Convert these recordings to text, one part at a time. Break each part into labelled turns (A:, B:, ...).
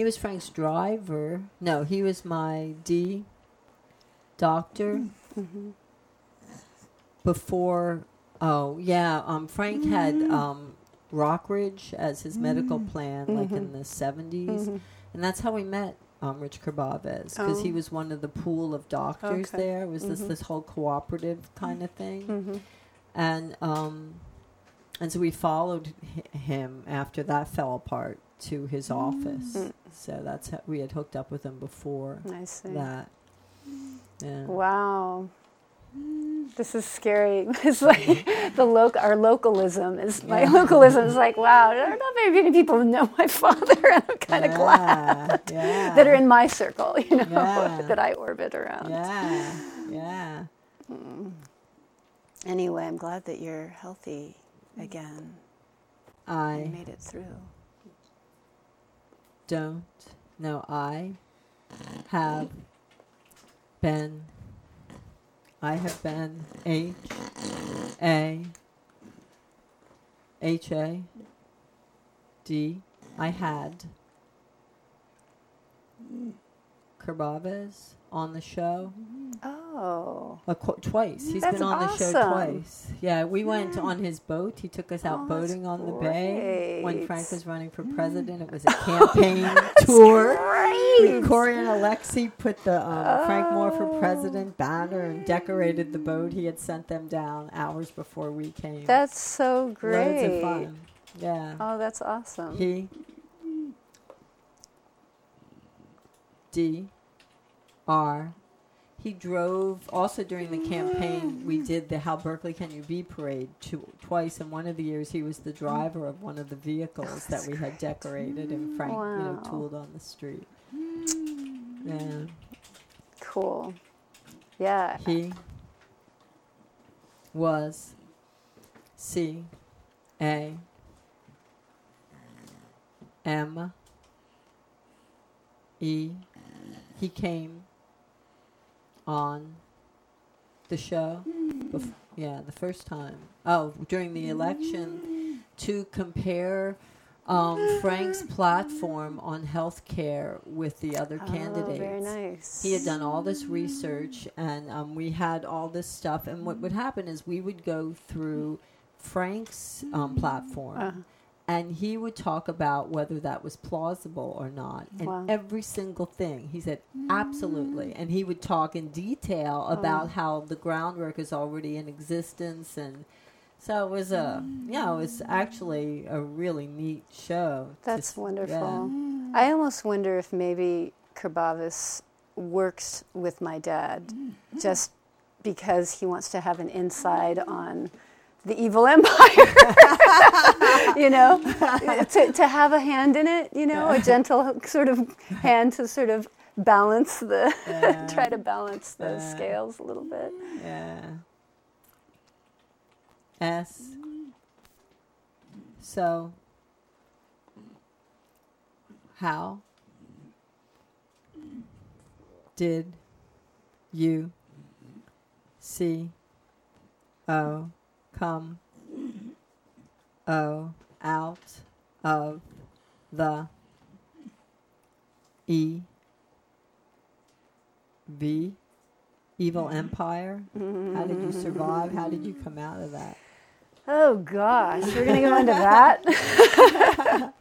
A: He was Frank's driver. No, he was my D doctor
B: Mm-hmm.
A: before. Oh yeah, um, Frank had um, Rockridge as his medical plan, like in the 70s
B: Mhm.
A: and that's how we met um, Rich Kerbavaz because he
B: Oh.
A: was one of the pool of doctors
B: Okay.
A: there. It was this
B: Mhm.
A: this whole cooperative kind of thing,
B: Mhm.
A: and um, and so we followed hi- him after that fell apart to his office.
B: Mm.
A: So that's how we had hooked up with him before
B: I see.
A: that. Yeah.
B: Wow. Mm. This is scary. It's like the loc- our localism is my
A: Yeah.
B: localism is like wow. There are not very many people who know my father, and I'm kind of glad
A: Yeah, yeah.
B: that are in my circle. You know
A: Yeah.
B: that I orbit around.
A: Yeah, yeah. Hmm.
B: Anyway, I'm glad that you're healthy hmm. again. You
A: I
B: made it through.
A: Don't know. I have been. I have been H A H A D. I had Kerbavaz on the show
B: Oh,
A: a qu- twice. He's
B: That's
A: been on the show twice. Yeah, we went on his boat. He took us out
B: Oh,
A: boating on the bay when. Frank was running for president. It was a campaign tour.
B: great.
A: Corey and Alexi put the um, Frank Moore for
B: Oh.
A: president banner and decorated the boat. He had sent them down hours before we came.
B: That's so great.
A: Loads of fun. Yeah.
B: Oh, that's awesome.
A: He D R he drove also during the campaign we did the how berkeley can you be parade two, twice and one of the years he was the driver of one of the vehicles that we had decorated and frank you know
B: Wow.
A: tooled on the street hmm. yeah
B: Cool. Yeah.
A: he was c a m e he came on the show bef- yeah the first time. Oh during the election to compare um, frank's platform on health care with the other candidates
B: Oh, very nice.
A: he had done all this research and um, we had all this stuff and what would happen is we would go through frank's um, platform
B: Uh,
A: and he would talk about whether that was plausible or not and
B: Wow.
A: every single thing. He said mm. absolutely. And he would talk in detail about how the groundwork is already in existence. And so it was a mm. yeah it was actually a really neat show
B: that's
A: s-
B: wonderful.
A: yeah. Mm.
B: I almost wonder if maybe Kerbavaz works with my dad just because he wants to have an inside on the evil empire. you know, to, to have a hand in it, you know, a gentle sort of hand to sort of balance the,
A: Yeah.
B: try to balance the
A: Yeah.
B: scales a little bit.
A: Yeah. S. So. How did you see O come O out of the E V evil mm-hmm. empire? How did you survive? How did you come out of that?
B: Oh gosh, we're gonna go into that.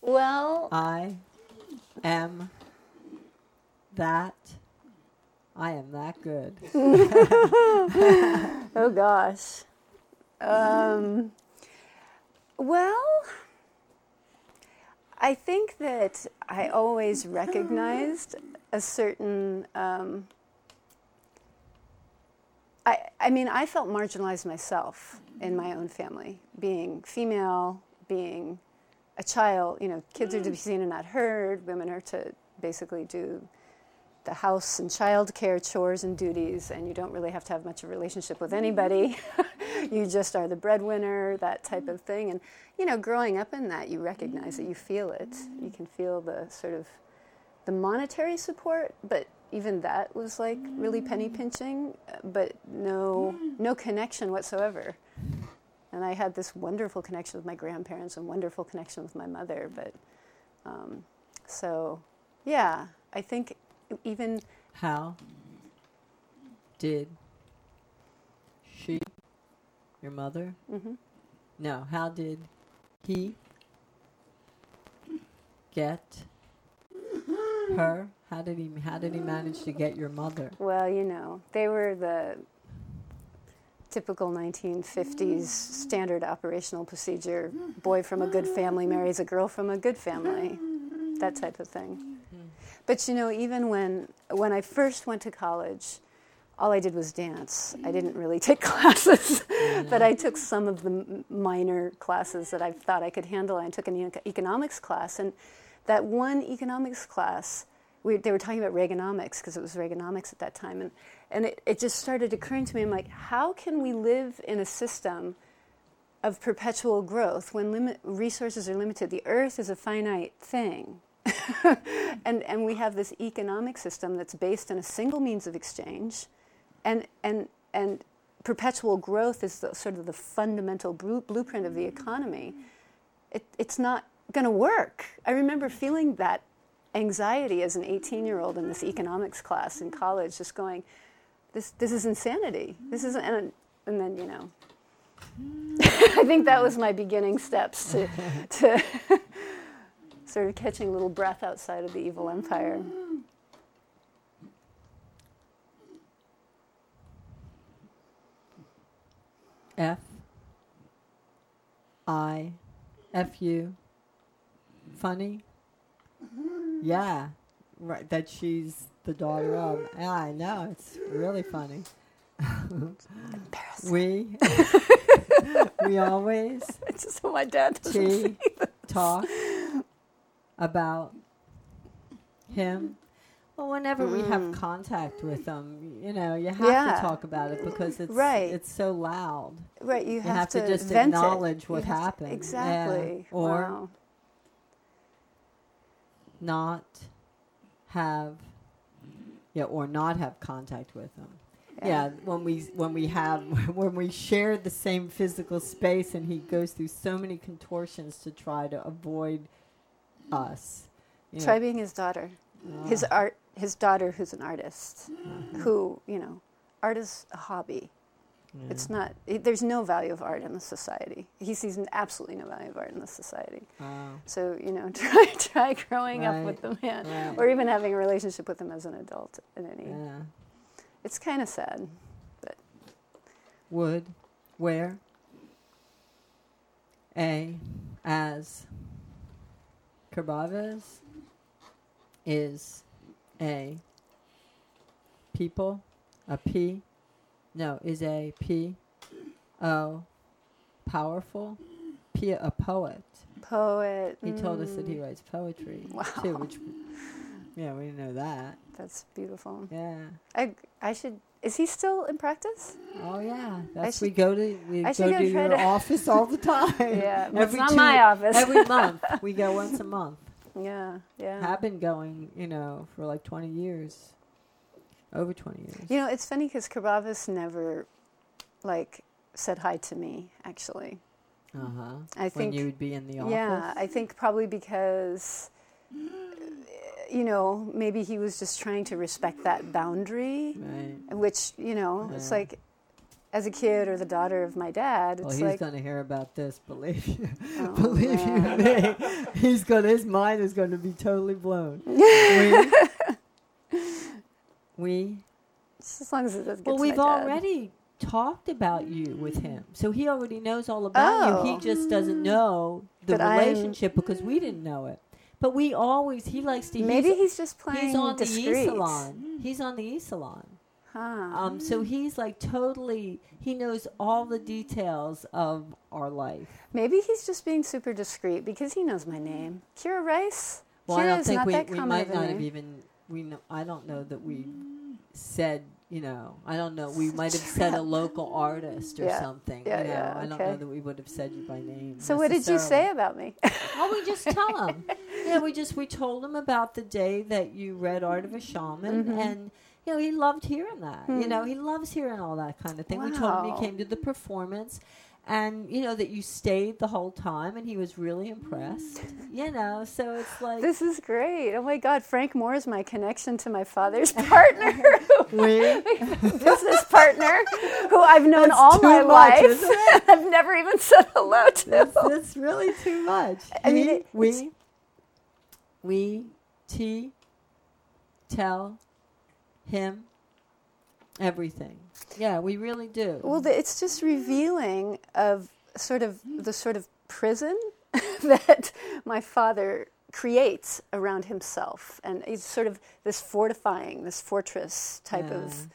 B: well,
A: I am that. I am that good.
B: oh gosh. Um, well, I think that I always recognized a certain. Um, I, I mean, I felt marginalized myself in my own family, being female, being a child. You know, kids are to be seen and not heard. Women are to basically do the house and childcare chores and duties, and you don't really have to have much of a relationship with anybody. you just are the breadwinner, that type of thing. And, you know, growing up in that, you recognize it, you feel it. You can feel the sort of the monetary support, but even that was like really penny pinching, uh, but no, no connection whatsoever. And I had this wonderful connection with my grandparents and wonderful connection with my mother, but um, So, yeah, I think even
A: How did she, your mother?
B: mhm.
A: No, how did he get her? How did he how did he manage to get your mother?
B: well, you know, they were the typical 1950s standard operational procedure boy from a good family marries a girl from a good family that type of thing but you know even when when i first went to college all i did was dance. I didn't really take classes. Mm-hmm. But i took some of the m- minor classes that i thought i could handle. I took an eco- economics class. And that one economics class we, they were talking about Reaganomics because it was Reaganomics at that time, and and it, it just started occurring to me. I'm like, how can we live in a system of perpetual growth when limit, resources are limited? The Earth is a finite thing, and and we have this economic system that's based on a single means of exchange, and and and perpetual growth is the, sort of the fundamental blu- blueprint of the mm. economy. It, it's not going to work. I remember feeling that anxiety as an 18 year old in this economics class in mm. college, just going, this, this is insanity. This is, and, and then, you know, I think that was my beginning steps to, to of catching a little breath outside of the evil empire.
A: F I F U funny? Yeah. Right that she's the daughter of. Yeah, I know, it's really funny. We we always
B: It's just my dad doesn't
A: T talk about him. Well, whenever we have
B: Mm.
A: contact with them, you know, you have
B: Yeah.
A: to talk about it because it's
B: Right.
A: it's so loud.
B: Right, you
A: You
B: have,
A: have to just
B: vent it.
A: acknowledge what
B: You have to-
A: happened. Yeah.
B: Exactly.
A: Or-
B: wow.
A: Not have, yeah, or not have contact with them. Yeah. when we when we have when we share the same physical space, and he goes through so many contortions to try to avoid us. You know.
B: Try being his daughter. His
A: Ah.
B: art, his daughter, who's an artist,
A: Mhm.
B: who you know, art is a hobby.
A: Yeah.
B: It's not. It, there's no value of art in the society. He sees absolutely no value of art in the society.
A: Oh,
B: So you know, try try growing up with the man,
A: Right.
B: or even having a relationship with him as an adult. In any,
A: yeah.
B: it's kind of sad.
A: But would, where, a, as, Kerbavaz is a people, a P, no, is a P, O, powerful, P, a poet.
B: Poet.
A: He told us that he
B: mm,
A: writes poetry
B: Wow.
A: too, which, yeah, we didn't know that.
B: That's beautiful.
A: Yeah.
B: I I should. Is he still in practice?
A: Oh yeah, that's
B: should-
A: we go to we
B: I
A: go
B: go
A: to your
B: to-
A: office all the time.
B: Yeah, well, it's not
A: two-
B: my office.
A: Every month we go once a month.
B: Yeah, yeah.
A: Have been going, you know, for like twenty years, over twenty years.
B: You know, it's funny because Kerbavaz never, like, said hi to me. Actually,
A: Uh huh.
B: I
A: When
B: think.
A: you would be in the office.
B: yeah, I think probably because, you know, maybe he was just trying to respect that boundary,
A: Right.
B: which you know, it's like, as a kid or the daughter of my dad,
A: Well, he's
B: like,
A: going to hear about this. Believe you,
B: Oh,
A: believe
B: man.
A: you me. He's going. to His mind is going to be totally blown. we, we
B: just as long as it doesn't
A: Well, we've already talked about you with mm. him, so he already knows all about you.
B: Oh.
A: He just doesn't know the
B: But I'm-
A: relationship because we didn't know it. But we always he likes to.
B: Maybe
A: he's,
B: he's just playing
A: he's on
B: discreet.
A: the e salon. He's on the e salon.
B: Huh.
A: Um, so he's like totally. He knows all the details of our life.
B: Maybe he's just being super discreet because he knows my name. Kira Rice.
A: Well,
B: Kira
A: I don't
B: is
A: think
B: not
A: we, we might not
B: name.
A: have even we know. I don't know that we said. You know, I don't know. We might have said a local artist or
B: Yeah.
A: something.
B: Yeah,
A: you know,
B: yeah,
A: I don't know that we would have said you by name.
B: So what did you say about me?
A: Oh, we just tell him. yeah, we just we told him about the day that you read Art of a Shaman,
B: Mhm.
A: and you know he loved hearing that. You
B: Hmm.
A: know he loves hearing all that kind of thing. We told him
B: Wow.
A: he came to the performance, and you know that you stayed the whole time, and he was really impressed. Mm. You know, so it's like
B: This is great. Oh my God, Frank Moore is my connection to my father's partner,
A: we.
B: business partner, who I've known
A: That's
B: all
A: too
B: my
A: much,
B: life.
A: isn't it?
B: I've never even said hello to.
A: That's, that's really too much.
B: I mean, it-
A: we, we, t, tell him everything. Yeah, we really do.
B: Well, the, it's just revealing of sort of the sort of prison that my father creates around himself, and it's sort of this fortifying, this fortress type of,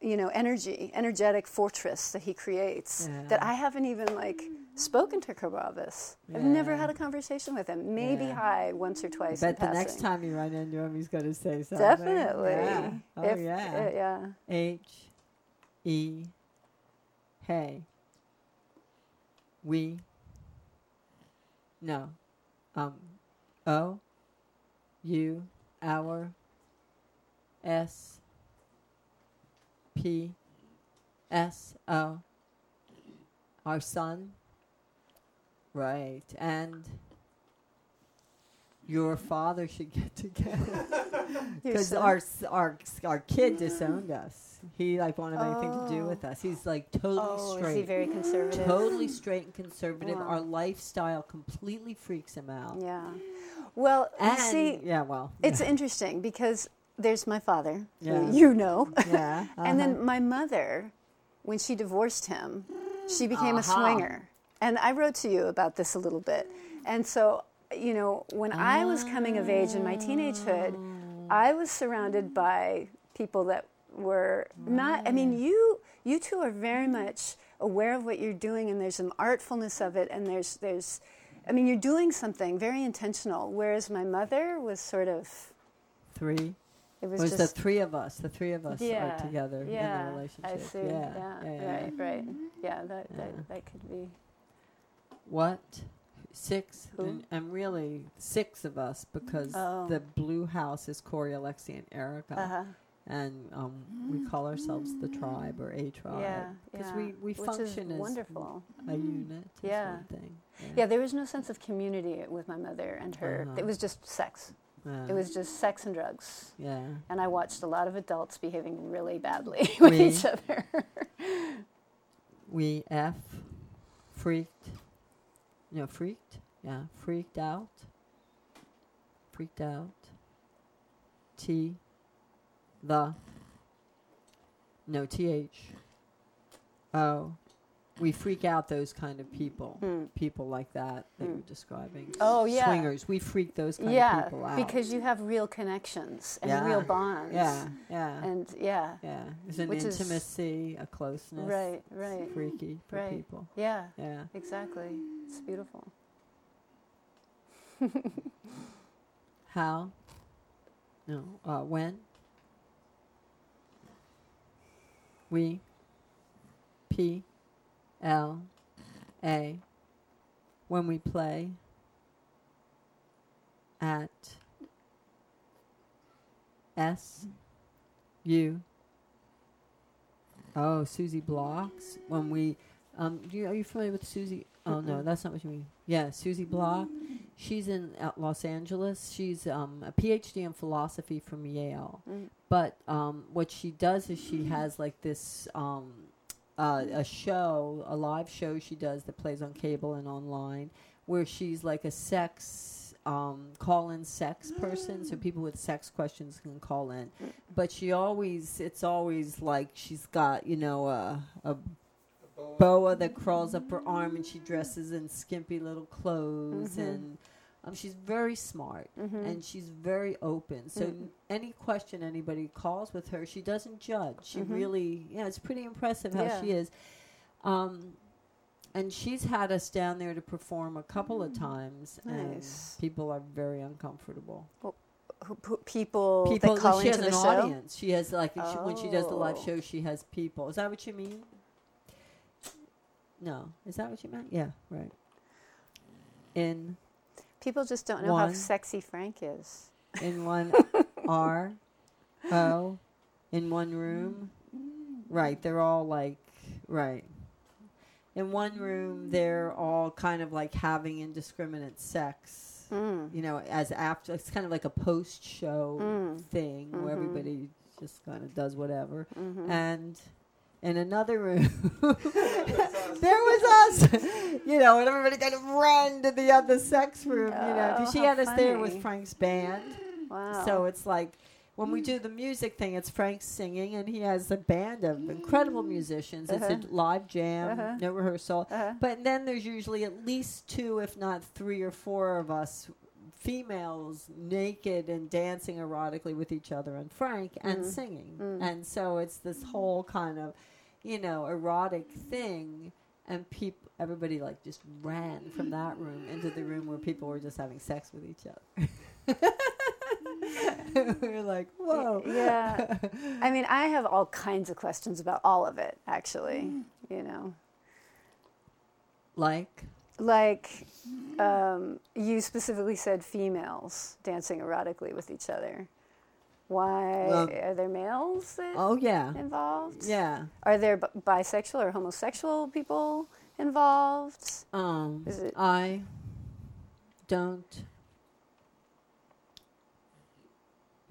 B: you know, energy, energetic fortress that he creates. That I haven't even like spoken to Carabas. I've never had a conversation with him. Maybe
A: Yeah.
B: hi once or twice.
A: But the next time you run into him, he's going to say something.
B: Definitely.
A: Yeah. Oh,
B: If-
A: yeah.
B: uh, yeah.
A: H E hey we no um O U our S P S O our son right and your father should get together because our our our kid disowned us. He like wanted anything to do
B: Oh.
A: with us. He's like totally
B: Oh, is he
A: straight,
B: very conservative?
A: totally straight and conservative. Our lifestyle completely freaks him out.
B: Yeah. Well, you
A: And
B: see,
A: yeah, well,
B: It's
A: yeah,
B: interesting because there's my father,
A: Yeah.
B: you know,
A: yeah,
B: and
A: uh-huh.
B: then my mother, when she divorced him, she became a
A: Uh-huh.
B: swinger. And I wrote to you about this a little bit. And so, you know, when I was coming of age in my teenagehood, I was surrounded by people that were not. I mean, you you two are very much aware of what you're doing, and there's some artfulness of it, and there's there's. I mean, you're doing something very intentional. Whereas my mother was sort of.
A: three.
B: It
A: It
B: was,
A: was the three of us. The three of us
B: yeah,
A: are together
B: yeah,
A: in the relationship.
B: I see.
A: Yeah,
B: Yeah,
A: yeah, yeah.
B: right, right. Mm-hmm. Yeah, that,
A: Yeah.
B: that that could be.
A: What? Six, and, and really six of us because
B: Oh.
A: the blue house is Corey, Alexi, and Erica.
B: Uh-huh.
A: and um, we call ourselves the tribe or a tribe
B: Yeah,
A: because
B: yeah.
A: we, we
B: Which
A: function as
B: wonderful.
A: a unit. is
B: Yeah.
A: thing.
B: Yeah, there was no sense of community with my mother and her.
A: Uh-huh.
B: It was just sex.
A: Yeah.
B: It was just sex and drugs.
A: yeah.
B: And I watched a lot of adults behaving really badly with
A: We-
B: each other.
A: We f freaked. No, freaked. Yeah, freaked out. Freaked out. T. The. No th. O. We freak out those kind of people.
B: Hmm.
A: People like that that
B: Hmm.
A: you're describing.
B: Oh, yeah.
A: Swingers. We freak those kind of people out.
B: because you have real connections and
A: Yeah.
B: real bonds.
A: Yeah, yeah,
B: And yeah,
A: yeah. There's an
B: which is-
A: intimacy, a closeness.
B: right, right.
A: Freaky for
B: Right.
A: people.
B: Yeah,
A: Yeah.
B: exactly. It's beautiful.
A: How? No. Uh, when? We. P. L. A. When we play. At. S. U. Oh, Susie Blocks. When we. Um, do you, are you familiar with Susie? Oh no, that's not what you mean. Yeah, Susie Block. She's in uh, Los Angeles. She's um, a PhD in philosophy from Yale.
B: Mm.
A: But um, what she does is she has like this um, uh, a show, a live show she does that plays on cable and online, where she's like a sex um, call-in sex person, so people with sex questions can call in. But she always, it's always like she's got you know a, a boa that crawls up her arm, and she dresses in skimpy little clothes,
B: Mhm.
A: and um, she's very smart
B: Mhm.
A: and she's very open. So
B: Mm.
A: n- any question anybody calls with her, she doesn't judge. She
B: Mhm.
A: really, yeah, it's pretty impressive how
B: Yeah.
A: she is. Um, and she's had us down there to perform a couple of times,
B: Nice.
A: and people are very uncomfortable.
B: Who, who, people,
A: People,
B: that call
A: she
B: into
A: has
B: the
A: an
B: show.
A: audience. She has like she, when she does the live
B: Oh.
A: show, she has people. Is that what you mean? No, is that what you meant? Yeah, right. In
B: People just don't know how sexy Frank is.
A: in one R O in one room. Right, they're all like right. in one room they're all kind of like having indiscriminate sex.
B: Mm.
A: You know, as after it's kind of like a post show
B: Mm.
A: thing where
B: Mhm.
A: everybody just kind of does whatever.
B: Mhm.
A: And in another room, there was us, you know, and everybody kind of ran to the other sex room, you know,
B: Oh,
A: she
B: how
A: had us there with. Frank's band.
B: wow.
A: So it's like when we do the music thing, it's Frank singing, and he has a band of incredible musicians. It's
B: Uh-huh.
A: a live jam,
B: Uh-huh.
A: no rehearsal.
B: Uh-huh.
A: But then there's usually at least two, if not three or four of us females naked and dancing erotically with each other and Frank and
B: Mhm.
A: singing.
B: Mm.
A: And so it's this whole kind of, you know, erotic thing and people everybody like just ran from that room into the room where people were just having sex with each other. we were like, whoa.
B: Yeah. I mean, I have all kinds of questions about all of it, actually. You know,
A: like
B: like um, you specifically said females dancing erotically with each other. Why
A: Well-
B: are there males
A: oh yeah.
B: involved?
A: Yeah.
B: Are there b- bisexual or homosexual people involved?
A: Um
B: Is it-
A: I don't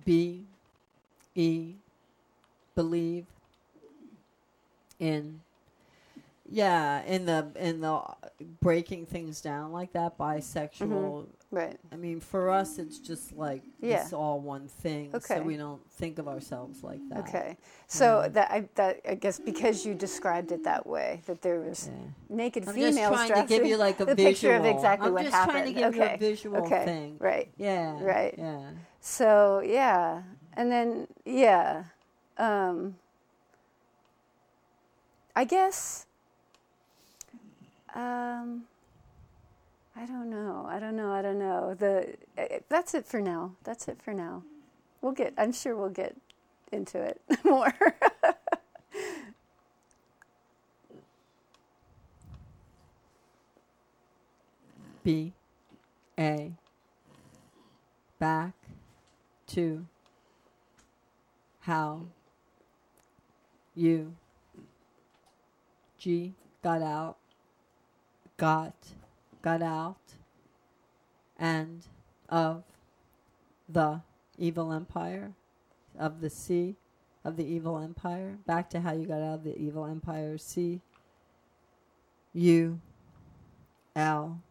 A: be e believe in yeah in the in the breaking things down like that bisexual
B: Right.
A: i mean for us it's just like
B: Yeah.
A: it's all one thing
B: Okay.
A: so we don't think of ourselves like that
B: Okay. So
A: Yeah.
B: that I that I guess because you described it that way, that there was
A: yeah.
B: naked
A: i'm
B: females
A: just trying to give you like a
B: the
A: visual
B: picture of exactly
A: i'm
B: what
A: just
B: happened.
A: trying to give you
B: Okay.
A: a visual
B: okay.
A: thing
B: Right.
A: yeah
B: Right.
A: yeah
B: So yeah, and then yeah, um, I guess. Um, I don't know. I don't know. I don't know. The eh, that's it for now. That's it for now. We'll get. I'm sure we'll get into it more.
A: B A back to how you G got out got got out and of the evil empire of the sea, of the evil empire back to how you got out of the evil empire C U L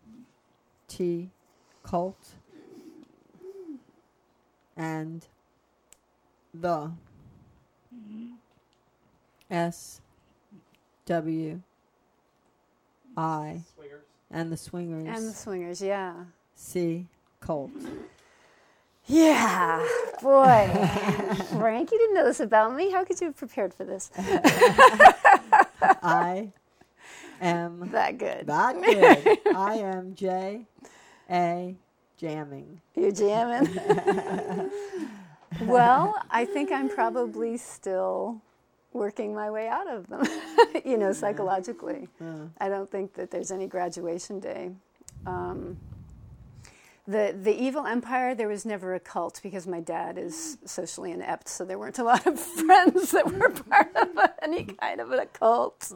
A: T cult and the S W I. and the swingers
B: and the swingers. Yeah.
A: C cult.
B: Yeah, boy, Frank, you didn't know this about me. How could you have prepared for this?
A: I am
B: That good.
A: that good. I am J A jamming.
B: You're jamming. well, I think I'm probably still working my way out of them, you know, psychologically.
A: Uh,
B: I don't think that there's any graduation day. Um, the the evil empire, there was never a cult because my dad is socially inept, so there weren't a lot of friends that were part of any kind of a cult.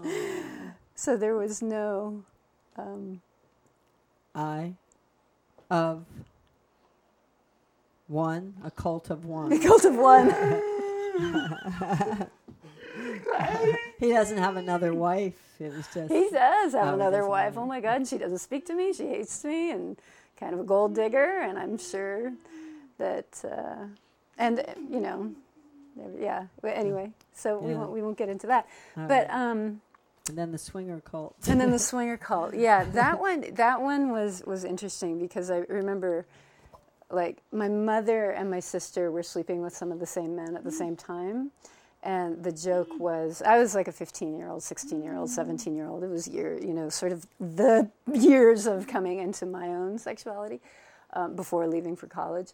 B: So there was no. Um,
A: I of one, a cult of one.
B: a cult of one.
A: he doesn't have another wife. It was just
B: He does have another wife. Oh my God, she doesn't speak to me. She hates me, and kind of a gold digger. And I'm sure that, uh, and you know, yeah. But anyway, so we won't we won't get into that.
A: all
B: But
A: right.
B: um,
A: and then the swinger cult.
B: and then the swinger cult. Yeah, that one that one was was interesting because I remember like my mother and my sister were sleeping with some of the same men at the same time. And the joke was, I was like a 15 year old, 16 year old, 17 year old. It was year, you know, sort of the years of coming into my own sexuality um, before leaving for college.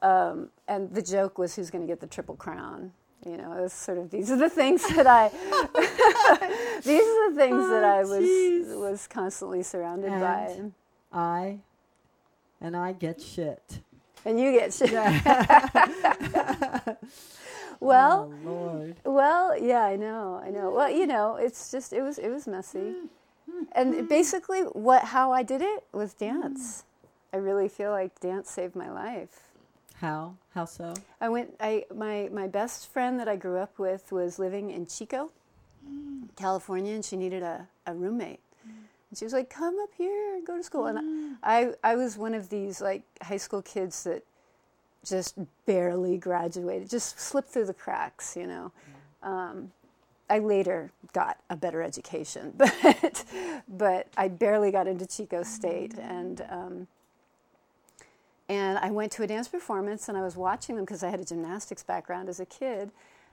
B: Um, and the joke was, who's going to get the triple crown? You know, it was sort of these are the things that I, these are the things that I was
A: jeez.
B: was constantly surrounded by,
A: I and I get shit.
B: and you get shit. well,
A: oh,
B: Well, yeah, I know, I know. Well, you know, it's just it was it was messy. Mm, mm, and mm. basically, what how I did it was dance. I really feel like dance saved my life.
A: How? How so?
B: I went. I my my best friend that I grew up with was living in Chico, California, and she needed a, a roommate. And she was like, "Come up here and go to school." And I I was one of these like high school kids that just barely graduated, just slipped through the cracks, you know. Um, I later got a better education, but but I barely got into Chico State, and um, and I went to a dance performance, and I was watching them because I had a gymnastics background as a kid,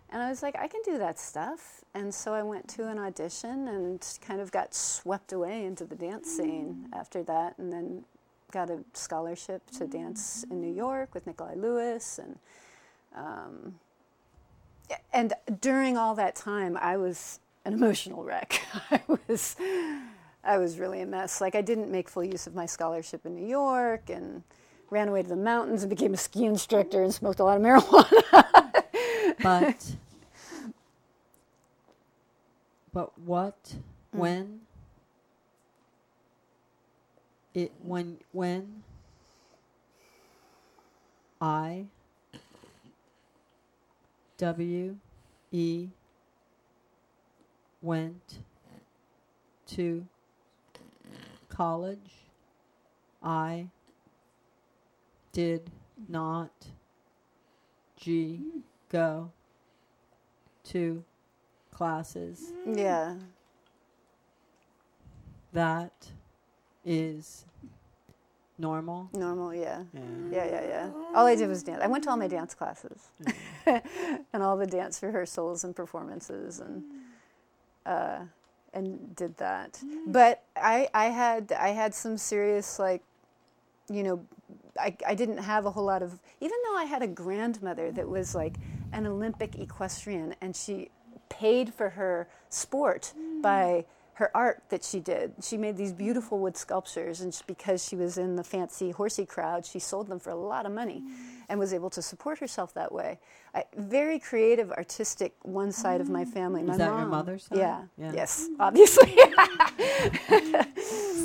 B: and I was like, I can do that stuff, and so I went to an audition and kind of got swept away into the dance scene after that, and then got a scholarship to dance in New York with Nikolai Louis, and um, and during all that time, I was an emotional wreck. I was, I was really a mess. Like I didn't make full use of my scholarship in New York, and ran away to the mountains and became a ski instructor and smoked a lot of marijuana.
A: But but what
B: Mm.
A: when it when when I W E went to college I did not G go to classes.
B: yeah,
A: That is normal.
B: normal. Yeah.
A: Yeah.
B: Yeah, yeah, yeah. All I did was dance. I went to all my dance classes and all the dance rehearsals and performances and uh, and did that. But I, I had I had some serious like, you know, I, I didn't have a whole lot of even though I had a grandmother that was like an Olympic equestrian and she paid for her sport by her art that she did. She made these beautiful wood sculptures, and just because she was in the fancy horsey crowd, she sold them for a lot of money mm. and was able to support herself that way. I, very creative, artistic, one side of my mm. family. My
A: that your mother's side?
B: Yeah.
A: Yeah.
B: Yes, obviously.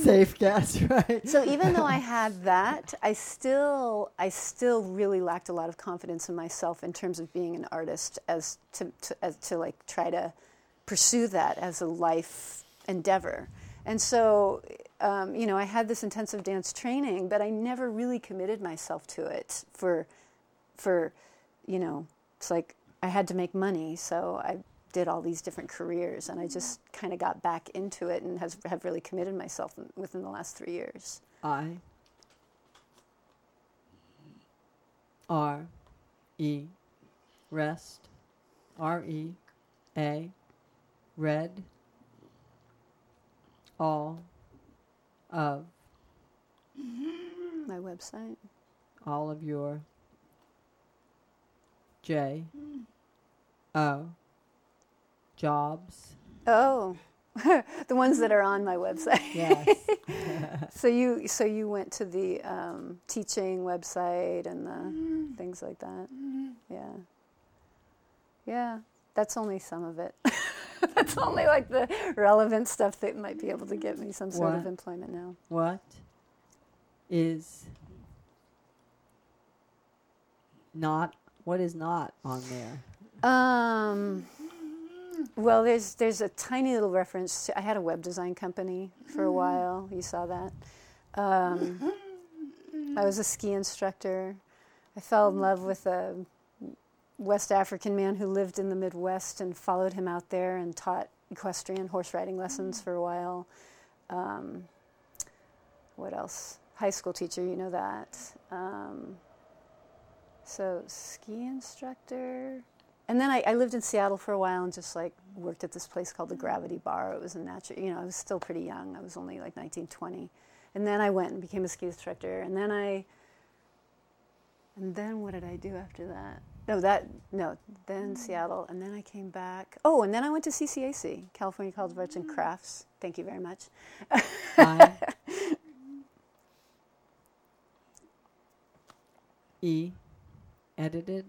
A: Safe guess, right?
B: so even though I had that, I still I still really lacked a lot of confidence in myself in terms of being an artist as to, to as to like try to pursue that as a life endeavor. And so um, you know, I had this intensive dance training, but I never really committed myself to it for for you know, it's like I had to make money, so I did all these different careers and I just kind of got back into it and has have really committed myself in, within the last 3 years.
A: I R E rest R E A red all of
B: My website.
A: all of your J O jobs.
B: Oh, the ones that are on my website.
A: Yes.
B: So you so you went to the um, teaching website and the things like that. Yeah. Yeah. That's only some of it. That's only like the relevant stuff that might be able to get me some sort of employment now.
A: what is not what is not on there?
B: Um, well, there's there's a tiny little reference to. I had a web design company for a while. You saw that. Um, I was a ski instructor. I fell in love with a West African man who lived in the Midwest and followed him out there and taught equestrian horse riding lessons for a while. Um, what else? High school teacher, you know that. Um, so ski instructor. And then I, I lived in Seattle for a while and just like worked at this place called the Gravity Bar. It was a natural, you know, I was still pretty young. I was only like 19, 20. And then I went and became a ski instructor. And then I, and then what did I do after that? No, that, no, then Seattle. And then I came back. Oh, and then I went to CCAC, California College of Arts and Crafts. Thank you very much.
A: E edited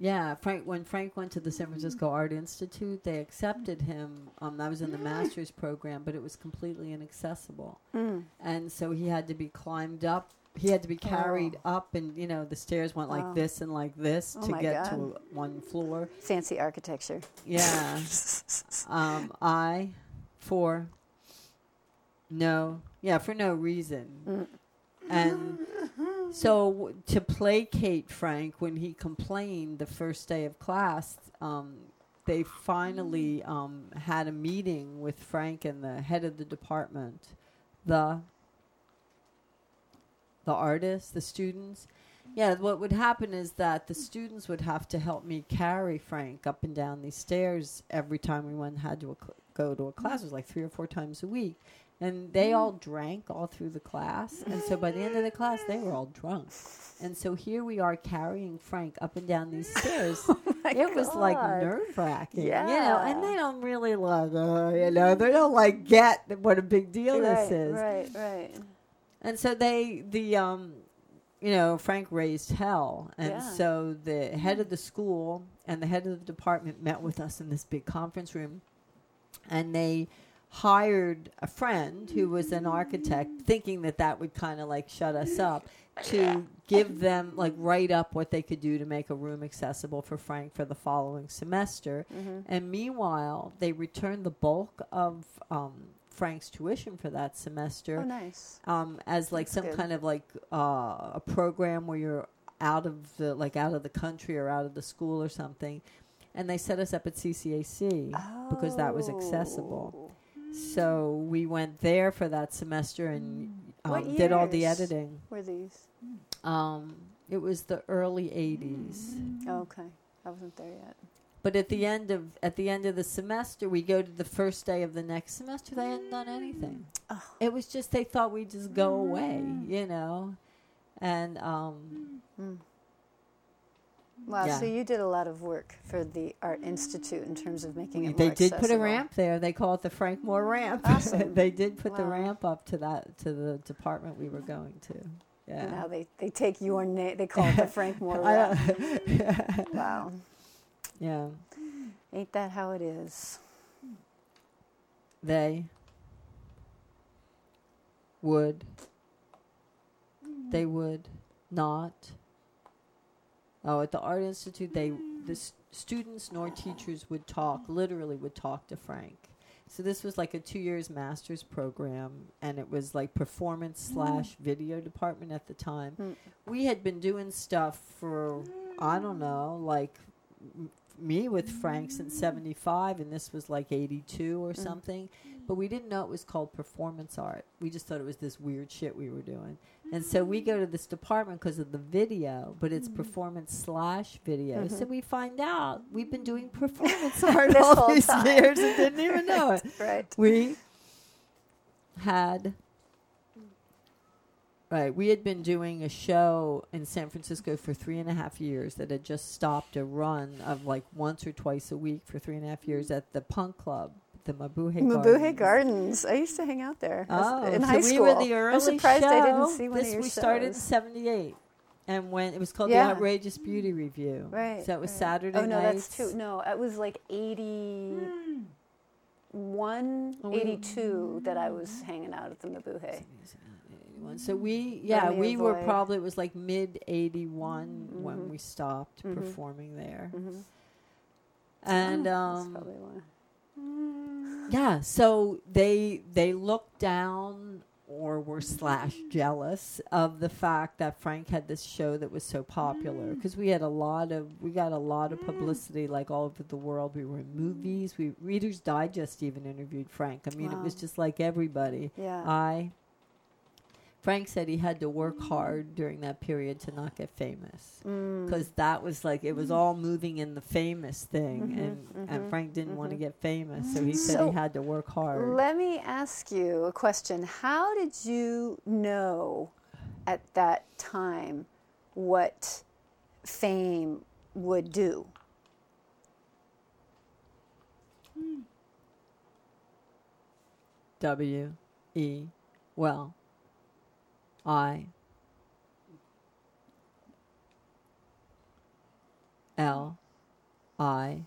A: yeah, Frank. When Frank went to the San Francisco Art Institute, they accepted him. Um, I was in the master's program, but it was completely inaccessible,
B: Mm.
A: and so he had to be climbed up. He had to be carried
B: Oh.
A: up, and you know the stairs went like
B: Wow.
A: this and like this
B: Oh
A: to get
B: God.
A: to one floor.
B: Fancy architecture.
A: Yeah. um, I for no, yeah, for no reason.
B: Mm.
A: And so w- to placate Frank when he complained the first day of class, um, they finally um, had a meeting with Frank and the head of the department, the the artists, the students. Yeah, what would happen is that the students would have to help me carry Frank up and down these stairs every time we went had to a cl- go to a class. It was like three or four times a week, and they all drank all through the class. And so by the end of the class, they were all drunk. And so here we are carrying Frank up and down these stairs. it was like nerve wracking, you know. And they don't really like, uh, you know, they don't like get what a big deal
B: right,
A: this is.
B: Right, right.
A: And so they, the, um, you know, Frank raised hell. And
B: Yeah.
A: so the head of the school and the head of the department met with us in this big conference room. And they hired a friend who was an architect, thinking that that would kind of like shut us up, to give them, like, write up what they could do to make a room accessible for Frank for the following semester.
B: Mm-hmm.
A: And meanwhile, they returned the bulk of um, Frank's tuition for that semester
B: Oh, nice.
A: um, as like
B: That's
A: some
B: good.
A: kind of like uh, a program where you're out of the like out of the country or out of the school or something, and they set us up at CCAC because that was accessible.
B: Oh.
A: So we went there for that semester and
B: What
A: um, did all the editing.
B: Were these?
A: Um, it was the early '80s.
B: Oh, okay. I wasn't there yet.
A: But at the end of at the end of the semester, we go to the first day of the next semester. They hadn't done anything.
B: Oh.
A: It was just they thought we'd just go away, you know, and um,
B: Mm. Wow,
A: Yeah.
B: so you did a lot of work for the Art Institute in terms of making it
A: they did put a ramp there. They call it the Frank Moore ramp.
B: Awesome.
A: they did put the ramp up to that to the department we were going to. Yeah.
B: Now they, they take your name, they call it the Frank Moore ramp. Wow.
A: Yeah.
B: Ain't that how it is?
A: They would. They would not. Oh, at the Art Institute, they the s- students nor teachers would talk. Literally, would talk to Frank. So this was like a two years master's program, and it was like performance slash video department at the time.
B: Mm.
A: We had been doing stuff for I don't know, like me with Frank since '75, and this was like '82 or
B: Mm.
A: something. But we didn't know it was called performance art. We just thought it was this weird shit we were doing. And so we go to this department because of the video, but it's performance slash video. So we find out we've been doing performance art all these
B: time.
A: years and didn't even know it.
B: Right.
A: We had right. We had been doing a show in San Francisco for three and a half years that had just stopped a run of like once or twice a week for three and a half years at the Punk Club, the Mabuhay
B: Mabuhay
A: Gardens.
B: Gardens. I used to hang out there
A: Oh,
B: in
A: so
B: high
A: we
B: school.
A: were the early
B: I'm surprised I didn't see one
A: this
B: of your
A: we started in '78, and when it was called
B: Yeah.
A: the Outrageous Beauty Revue.
B: Right.
A: So it was
B: right.
A: Saturday
B: Oh no,
A: nights.
B: that's too. No, it was like 81, hmm.
A: Oh, we-
B: 82 that I was hanging out at the Mabuhay.
A: So we, yeah, we were probably it was like mid '81 when
B: Mhm.
A: we stopped
B: Mhm.
A: performing there,
B: Mhm.
A: and
B: That's
A: um, yeah, so they they looked down or were slash jealous of the fact that Frank had this show that was so popular because we had a lot of we got a lot of publicity like all over the world. We were in movies. We Reader's Digest even interviewed Frank. I mean, it was just like everybody.
B: Yeah.
A: I Frank said he had to work hard during that period to not get famous
B: Mm.
A: because that was like it was all moving in the famous thing,
B: Mhm,
A: and and
B: mhm,
A: Frank didn't want to get famous, so he said
B: So,
A: he had to work hard.
B: Let me ask you a question. How did you know at that time what fame would do?
A: W E well I L I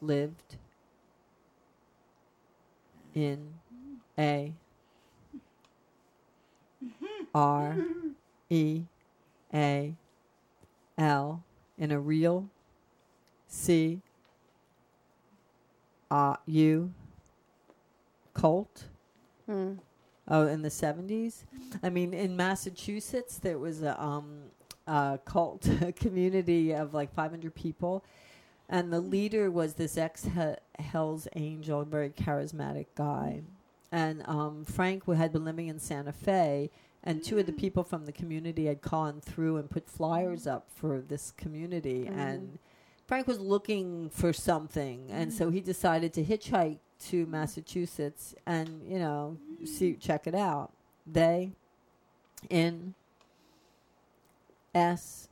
A: lived in a R E A L in a real C uh, U cult.
B: Mm.
A: Oh, in the seventies. I mean, in Massachusetts, there was a um, a cult community of like five hundred people, and the leader was this ex Hell's Angel, very charismatic guy. And um, Frank who had been living in Santa Fe, and two of the people from the community had gone through and put flyers up for this community,
B: Mm.
A: and Frank was looking for something, and so he decided to hitchhike to Massachusetts and you know see check it out. They in S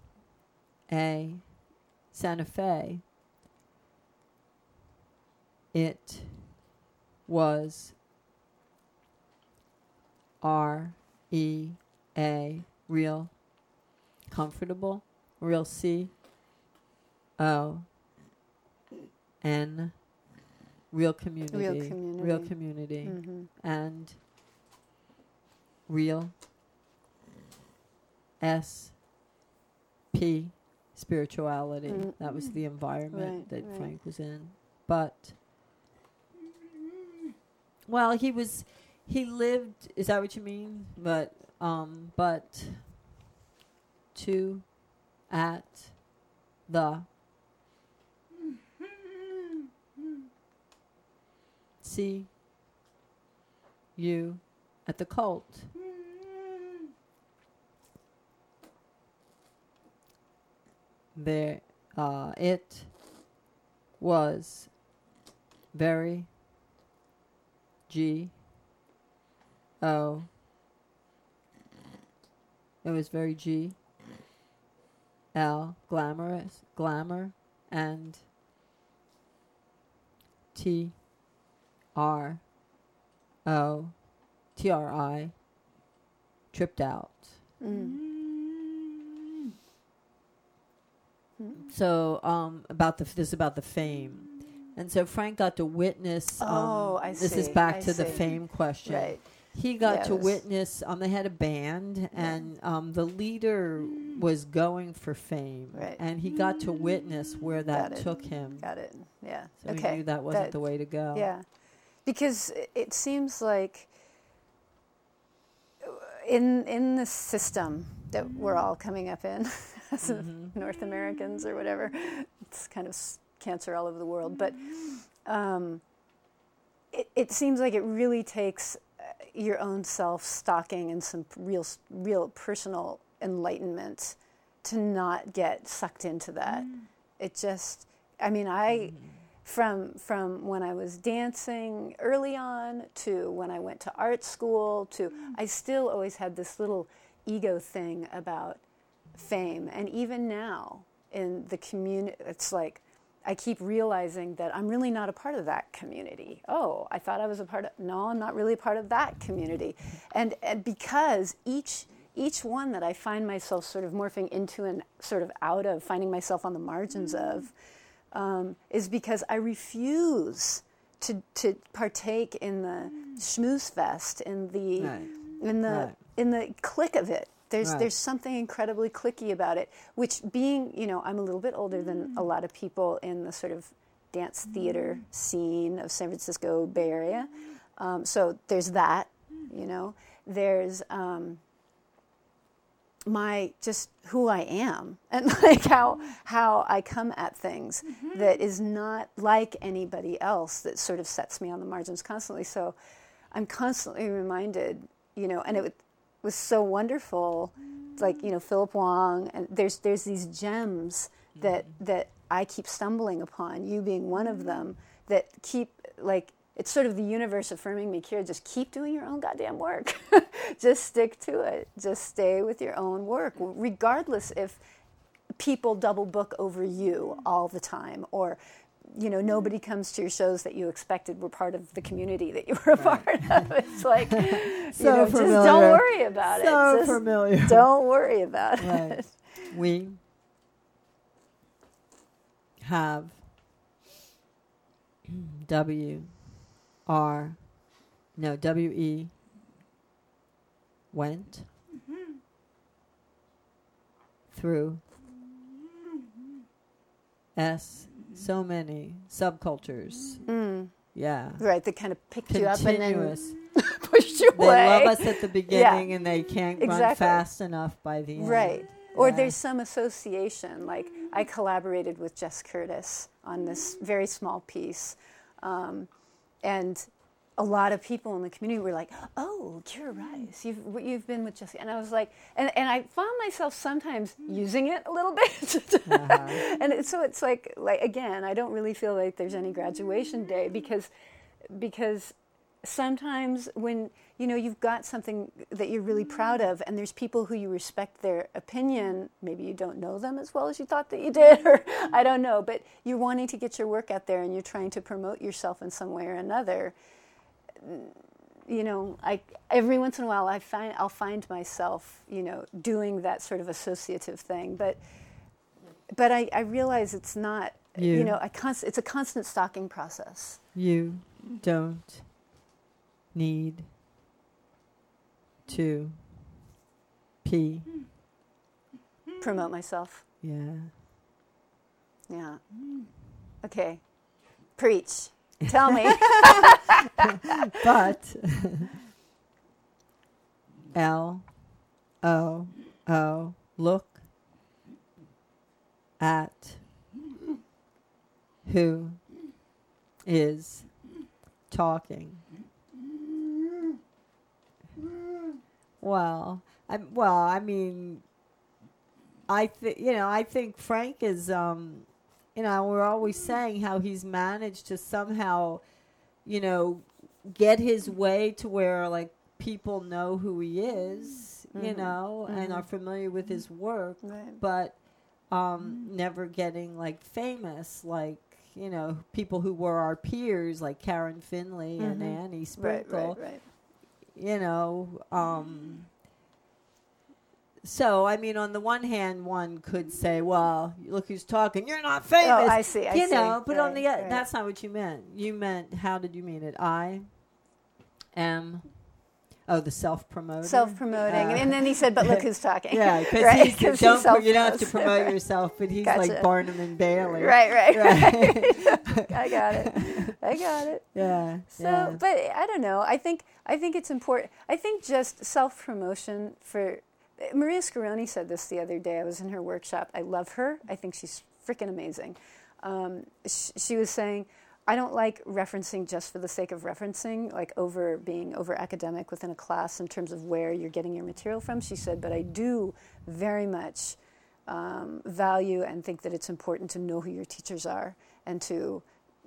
A: A Santa Fe. It was R E A real comfortable real C O N real community
B: Real
A: real
B: community.
A: community
B: Mhm.
A: and real S P spirituality.
B: Mm.
A: That was the environment
B: Right,
A: that
B: right.
A: Frank was in. But well, he was he lived is that what you mean? But um but to at the see you at the cult. There, uh, it was very G O. It was very G L glamorous glamour and T R O T R I tripped out.
B: Mm.
A: So um about the this is about the fame. And so Frank got to witness um,
B: Oh, I
A: this is back
B: I
A: to the
B: see.
A: fame question.
B: Right.
A: He got
B: Yeah,
A: to witness um they had a band and um the leader was going for fame
B: Right.
A: and he got to witness where that
B: Got it.
A: took him.
B: Got it. Yeah.
A: So
B: okay.
A: he knew that wasn't
B: That-
A: the way to go.
B: Yeah, because it seems like in in the system that we're all coming up in as
A: Mhm.
B: North Americans or whatever, it's kind of cancer all over the world. But um, it, it seems like it really takes uh, your own self stalking and some real real personal enlightenment to not get sucked into that. It just, I mean, I from from when I was dancing early on to when I went to art school to mm. I still always had this little ego thing about fame and even now in the community it's like I keep realizing that I'm really not a part of that community. Oh, I thought I was a part of no, I'm not really a part of that community. And and because each each one that I find myself sort of morphing into and sort of out of, finding myself on the margins mm. of, um, is because I refuse to, to partake in the schmooze fest, in the
A: Right.
B: in the
A: Right.
B: in the click of it. There's
A: Right.
B: there's something incredibly clicky about it. Which being you know I'm a little bit older than a lot of people in the sort of dance theater scene of San Francisco Bay Area. Um, so there's that, you know. There's um, my just who I am and like how how I come at things mm-hmm. that is not like anybody else that sort of sets me on the margins constantly. So I'm constantly reminded, you know, and it was so wonderful, like you know Philip Wong, and there's there's these gems that mm-hmm. that I keep stumbling upon. You being one of mm-hmm. them that keep like it's sort of the universe affirming me, Kira, just keep doing your own goddamn work. just stick to it. Just stay with your own work, regardless if people double book over you all the time or you know nobody mm. comes to your shows that you expected were part of the community that you were a part of it's like so you
A: So
B: know, just don't worry about
A: So
B: it just
A: familiar.
B: don't worry about
A: Right.
B: it
A: We have W R no W E went through S so many subcultures.
B: Mm.
A: Yeah.
B: Right, they kind of picked you up and then pushed you
A: They
B: away.
A: love us at the beginning and they can't run fast enough by the end.
B: Right. Or
A: Yeah.
B: there's some association. Like I collaborated with Jess Curtis on this very small piece. Um, and a lot of people in the community were like, "Oh, Kira Rice, you've you've been with Jessica," and I was like, and, and I found myself sometimes using it a little bit,
A: Uh-huh.
B: and it, so it's like like again, I don't really feel like there's any graduation day because because sometimes when you know you've got something that you're really proud of and there's people who you respect their opinion. Maybe you don't know them as well as you thought that you did or i don't know but you're wanting to get your work out there and you're trying to promote yourself in some way or another. You know i every once in a while i find i'll find myself you know doing that sort of associative thing but but i, I realize it's not you,
A: You.
B: know a const, it's a constant stalking process.
A: You don't need to P?
B: promote myself
A: Yeah.
B: Yeah. Okay. Preach. Tell me.
A: But L O O look at who is talking. Well, I well, I mean, I think you know, I think Frank is, um, you know, we're always saying how he's managed to somehow, you know, get his way to where like people know who he is, you
B: Mhm.
A: know, and
B: Mhm.
A: are familiar with his work,
B: right.
A: but um, never getting like famous, like you know, people who were our peers, like Karen Finley and
B: Mhm.
A: Annie
B: Right,
A: Sprinkle
B: right, right.
A: You know um so i mean on the one hand one could say well look who's talking you're not famous
B: Oh, I see. I
A: you
B: see.
A: know but on the
B: right.
A: that's not what you meant you meant how did you mean it i am oh the self-promoting
B: self-promoting,
A: Uh,
B: and then he said, "But look who's talking."
A: yeah because
B: Right,
A: don't put- you don't have to promote
B: Right.
A: yourself but he's
B: Gotcha.
A: like barnum and bailey
B: Right, right, right.
A: Right.
B: I got it. I got it.
A: yeah
B: So,
A: yeah.
B: but I don't know. I think I think it's important. I think just self promotion for Maria Scaroni said this the other day. I was in her workshop. I love her. I think she's freaking amazing. Um, sh- she was saying, I don't like referencing just for the sake of referencing, like over being over academic within a class in terms of where you're getting your material from. She said, but I do very much um, value and think that it's important to know who your teachers are and to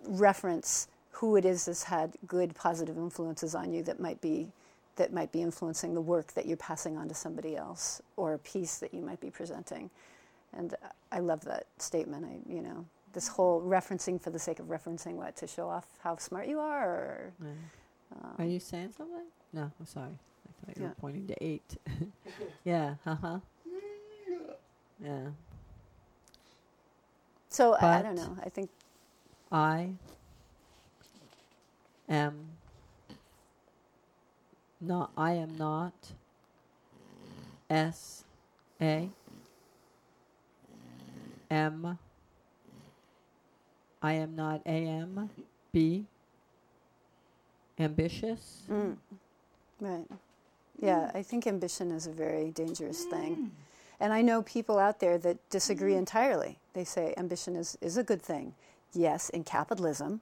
B: reference who it is that's had good positive influences on you that might be that might be influencing the work that you're passing on to somebody else or a piece that you might be presenting and i love that statement i you know this whole referencing for the sake of referencing what to show off how smart you are or um,
A: Are you saying something? No, I'm sorry. I thought you
B: Yeah.
A: were pointing to eight. yeah, uh huh. Yeah.
B: so I, I don't know i think
A: I am not, I am not S A M. I am not A M B. Ambitious.
B: mm, right yeah i think ambition is a very dangerous thing And I know people out there that disagree entirely. They say ambition is, is a good thing. Yes, in capitalism,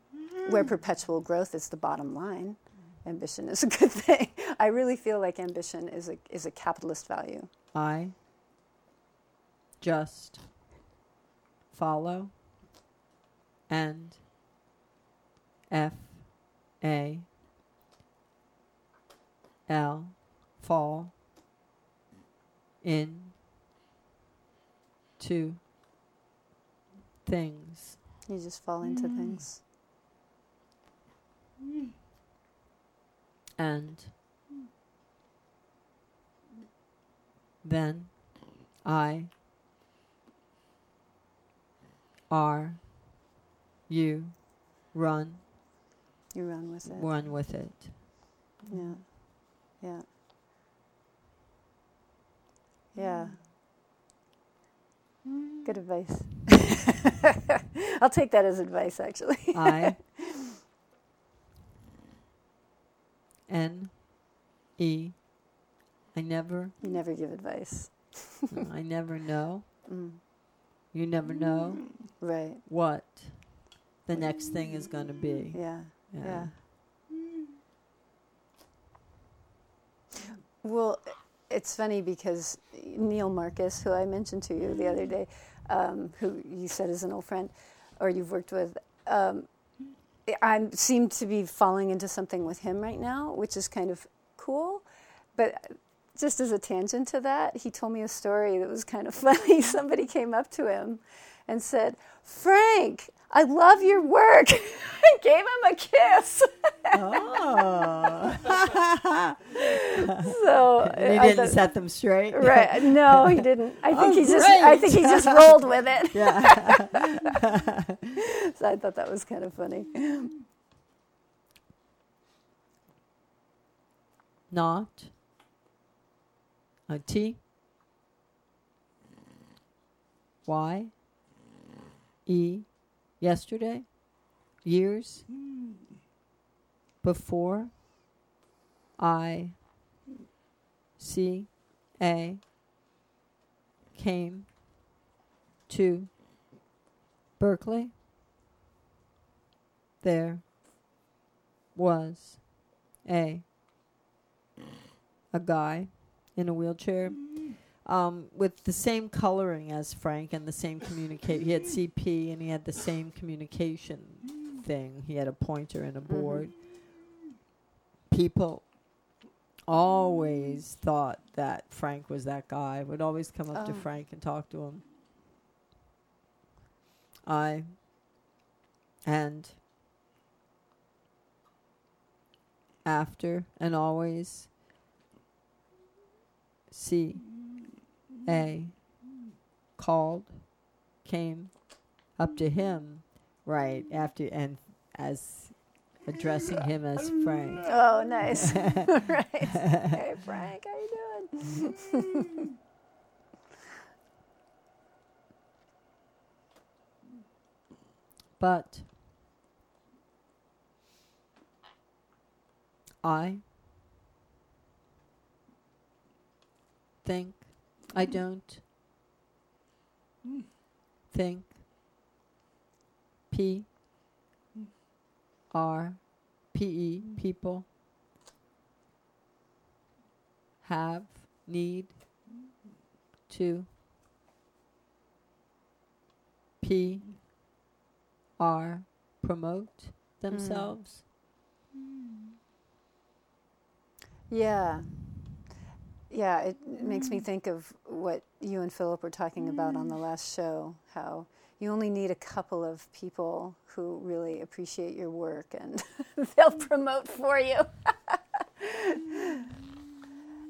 B: where perpetual growth is the bottom line, ambition is a good thing. I really feel like ambition is a, is a capitalist value.
A: I just follow and F A L fall in to things
B: You just fall into mm. things.
A: and then I R you run
B: You run with it.
A: run with it.
B: Yeah. Yeah. Yeah. Good advice. I'll take that as advice, actually.
A: I N E I never
B: you never give advice.
A: I never know.
B: Mm.
A: You never know
B: Right.
A: what the next thing is going to be.
B: Yeah.
A: Yeah.
B: Yeah. Well, it's funny because Neil Marcus, who I mentioned to you the other day, um, who you said is an old friend, or you've worked with, um, I seem to be falling into something with him right now, which is kind of cool. But just as a tangent to that, he told me a story that was kind of funny. Somebody came up to him and said, Frank, I love your work. I gave him a kiss.
A: Oh.
B: so
A: he didn't
B: thought-
A: set them straight.
B: Right. No, he didn't. I think
A: Oh,
B: he just I think he just rolled with it.
A: Yeah.
B: So I thought that was kind of funny.
A: Not a T Y E yesterday? Years? Before? I C A came to Berkeley. There was a a guy in a wheelchair um, with the same coloring as Frank and the same communicate. He had CP and he had the same communication thing. He had a pointer and a board. People always thought that Frank was that guy. Would always come up to
B: Oh.
A: Frank and talk to him. I and after and always C A called came up to him right after and as addressing him as Frank.
B: Oh, nice. right. Hey, Frank, how you doing?
A: But I think I don't think P R P E people have need to P R promote mm. themselves.
B: Yeah. Yeah, it, it makes me think of what you and Philip were talking about on the mm. last show how you only need a couple of people who really appreciate your work and they'll promote for you.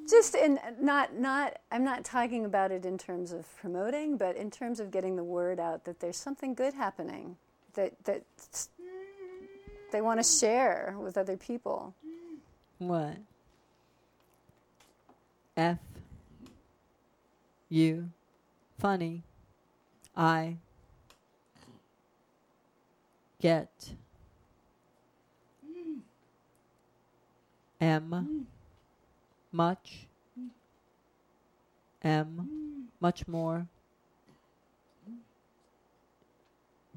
B: Just in not not I'm not talking about it in terms of promoting, but in terms of getting the word out that there's something good happening that that mm. they want to share with other people.
A: What? F U funny I get M much M much more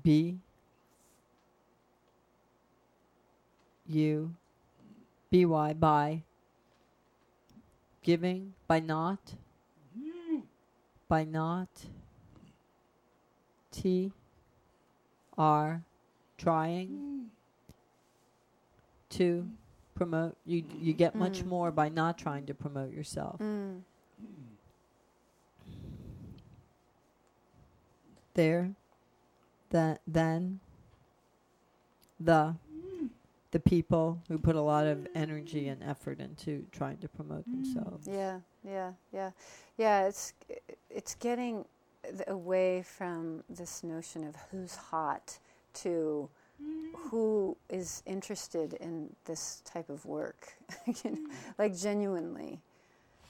A: B U B Y by giving by not? By not? T R trying to promote you you get much
B: Mm.
A: more by not trying to promote yourself.
B: Mm.
A: there that then the the people who put a lot of energy and effort into trying to promote mm. themselves.
B: Yeah, yeah, yeah, yeah. It's it's getting th- away from this notion of who's hot to mm. who is interested in this type of work, you know, mm. like genuinely.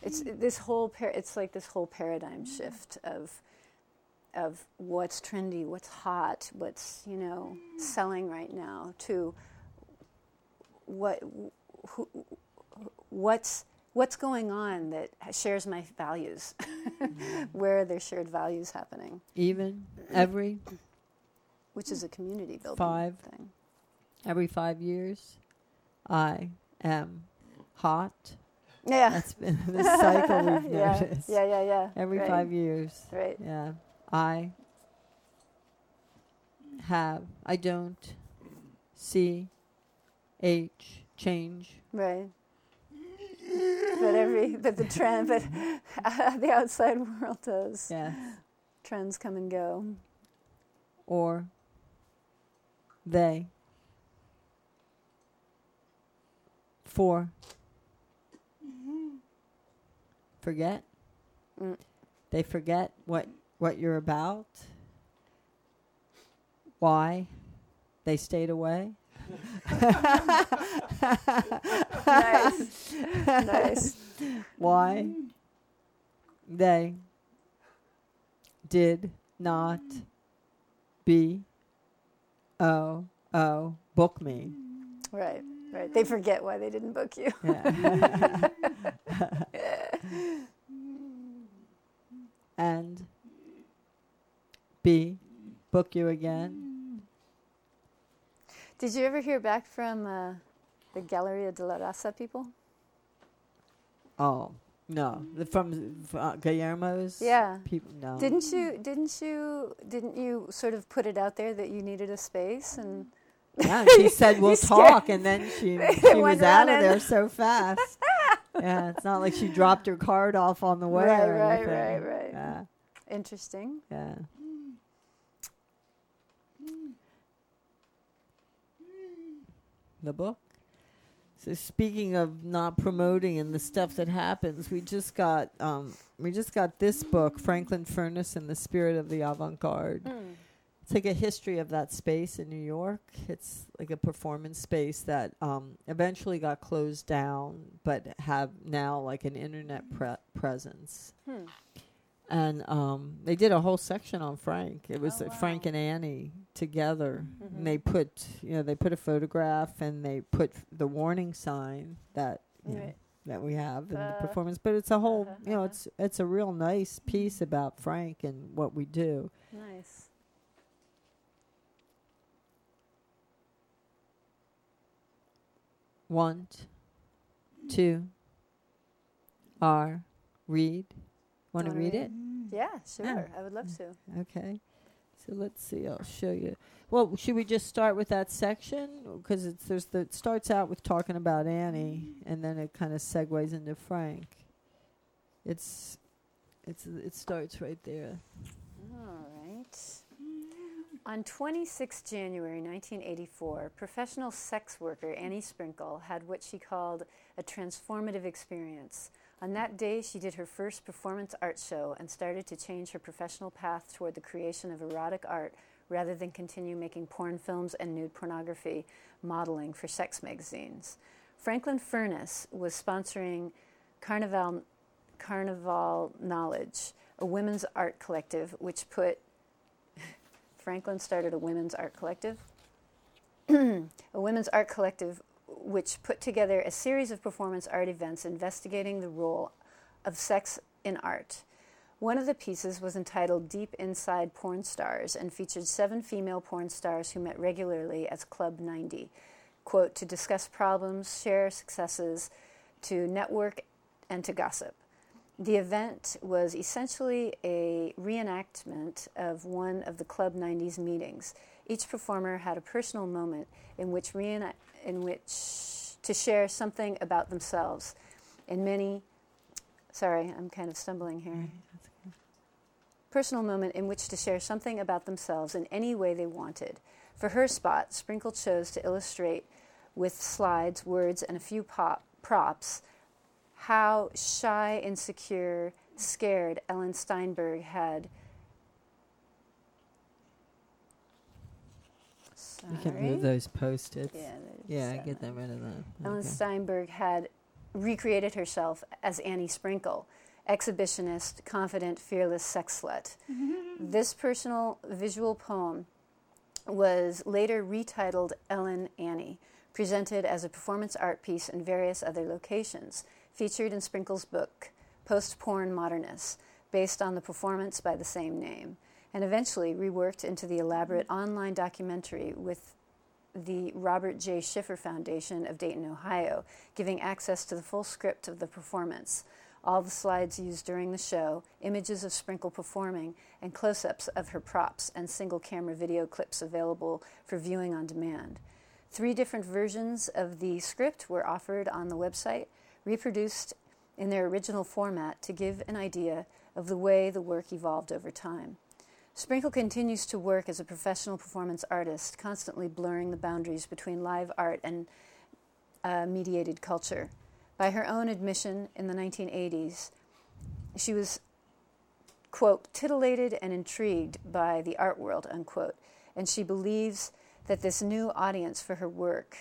B: It's this whole par- it's like this whole paradigm shift of of what's trendy, what's hot, what's you know selling right now to what who, what's what's going on that shares my values mm-hmm. where are there shared values happening
A: Even every
B: which is a community building
A: Five.
B: thing
A: every five years, I am hot.
B: yeah
A: That's been the cycle we've
B: yeah.
A: noticed.
B: yeah yeah yeah
A: Every
B: right.
A: five years.
B: right
A: Yeah. I have, I don't see H change.
B: right but every but the trend but the outside world does
A: Yes.
B: trends come and go
A: Or they. Four. Forget.
B: Mm.
A: They forget what what you're about. Why they stayed away.
B: Nice nice
A: Why they did not be oh oh book me.
B: right right they forget why they didn't book you
A: Yeah. and B book you again.
B: Did you ever hear back from uh, the Galleria de la Raza people?
A: Oh no, the, from uh, Guillermo's.
B: Yeah.
A: people. No,
B: Didn't you? Didn't you? Didn't you sort of put it out there that you needed a space and?
A: Yeah, she said we'll talk, and then she she was out of there so fast. yeah, it's not like she dropped her card off on the way.
B: Right, right, right, right.
A: Yeah,
B: Interesting.
A: yeah. The book. So speaking of not promoting and the stuff that happens, we just got um, we just got this book, Franklin Furnace and the Spirit of the Avant-Garde. It's like a history of that space in New York. It's like a performance space that um, eventually got closed down, but have now like an internet pre- presence.
B: Hmm.
A: And um, they did a whole section on Frank. It was
B: Oh,
A: uh, Frank and Annie together.
B: Mhm.
A: And they put, you know, they put a photograph and they put f- the warning sign that you know, that we have in
B: Uh,
A: the performance. But it's a whole,
B: uh-huh,
A: you know,
B: uh-huh.
A: it's it's a real nice piece about Frank and what we do.
B: Nice.
A: want to are read. Want to read
B: read?
A: it?
B: Yeah, sure.
A: Yeah.
B: I would love to.
A: Okay. So let's see. I'll show you. Well, should we just start with that section because it's there's the it starts out with talking about Annie mm-hmm. and then it kind of segues into Frank. It's it's it starts right there.
B: All right. On 26 January 1984, professional sex worker Annie Sprinkle had what she called a transformative experience. On that day, she did her first performance art show and started to change her professional path toward the creation of erotic art rather than continue making porn films and nude pornography modeling for sex magazines. Franklin Furnace was sponsoring Carnival, Carnival Knowledge, a women's art collective which put Franklin started a women's art collective. a women's art collective which put together a series of performance art events investigating the role of sex in art. One of the pieces was entitled Deep Inside Porn Stars and featured seven female porn stars who met regularly as Club 90, quote, to discuss problems, share successes, to network, and to gossip. The event was essentially a reenactment of one of the Club 90's meetings. Each performer had a personal moment in which, reena- in which to share something about themselves. In many, sorry, I'm kind of stumbling here. Personal moment in which to share something about themselves in any way they wanted. For her spot, Sprinkle chose to illustrate with slides, words, and a few pop- props how shy, insecure, scared Ellen Steinberg had
A: You can move those post-its.
B: Yeah,
A: Yeah,
B: there's,
A: get them rid of that.
B: Ellen
A: Okay.
B: Steinberg had recreated herself as Annie Sprinkle, exhibitionist, confident, fearless sex slut. this personal visual poem was later retitled Ellen Annie, presented as a performance art piece in various other locations, featured in Sprinkle's book, Post Porn Modernists, based on the performance by the same name, and eventually reworked into the elaborate online documentary with the Robert J. Shiffler Foundation of Dayton, Ohio, giving access to the full script of the performance. All the slides used during the show, images of Sprinkle performing, and close ups of her props, and single camera video clips available for viewing on demand. Three different versions of the script were offered on the website, reproduced in their original format to give an idea of the way the work evolved over time. Sprinkle continues to work as a professional performance artist, constantly blurring the boundaries between live art and uh, mediated culture. By her own admission in the 1980s, she was, quote, titillated and intrigued by the art world, unquote, and she believes that this new audience for her work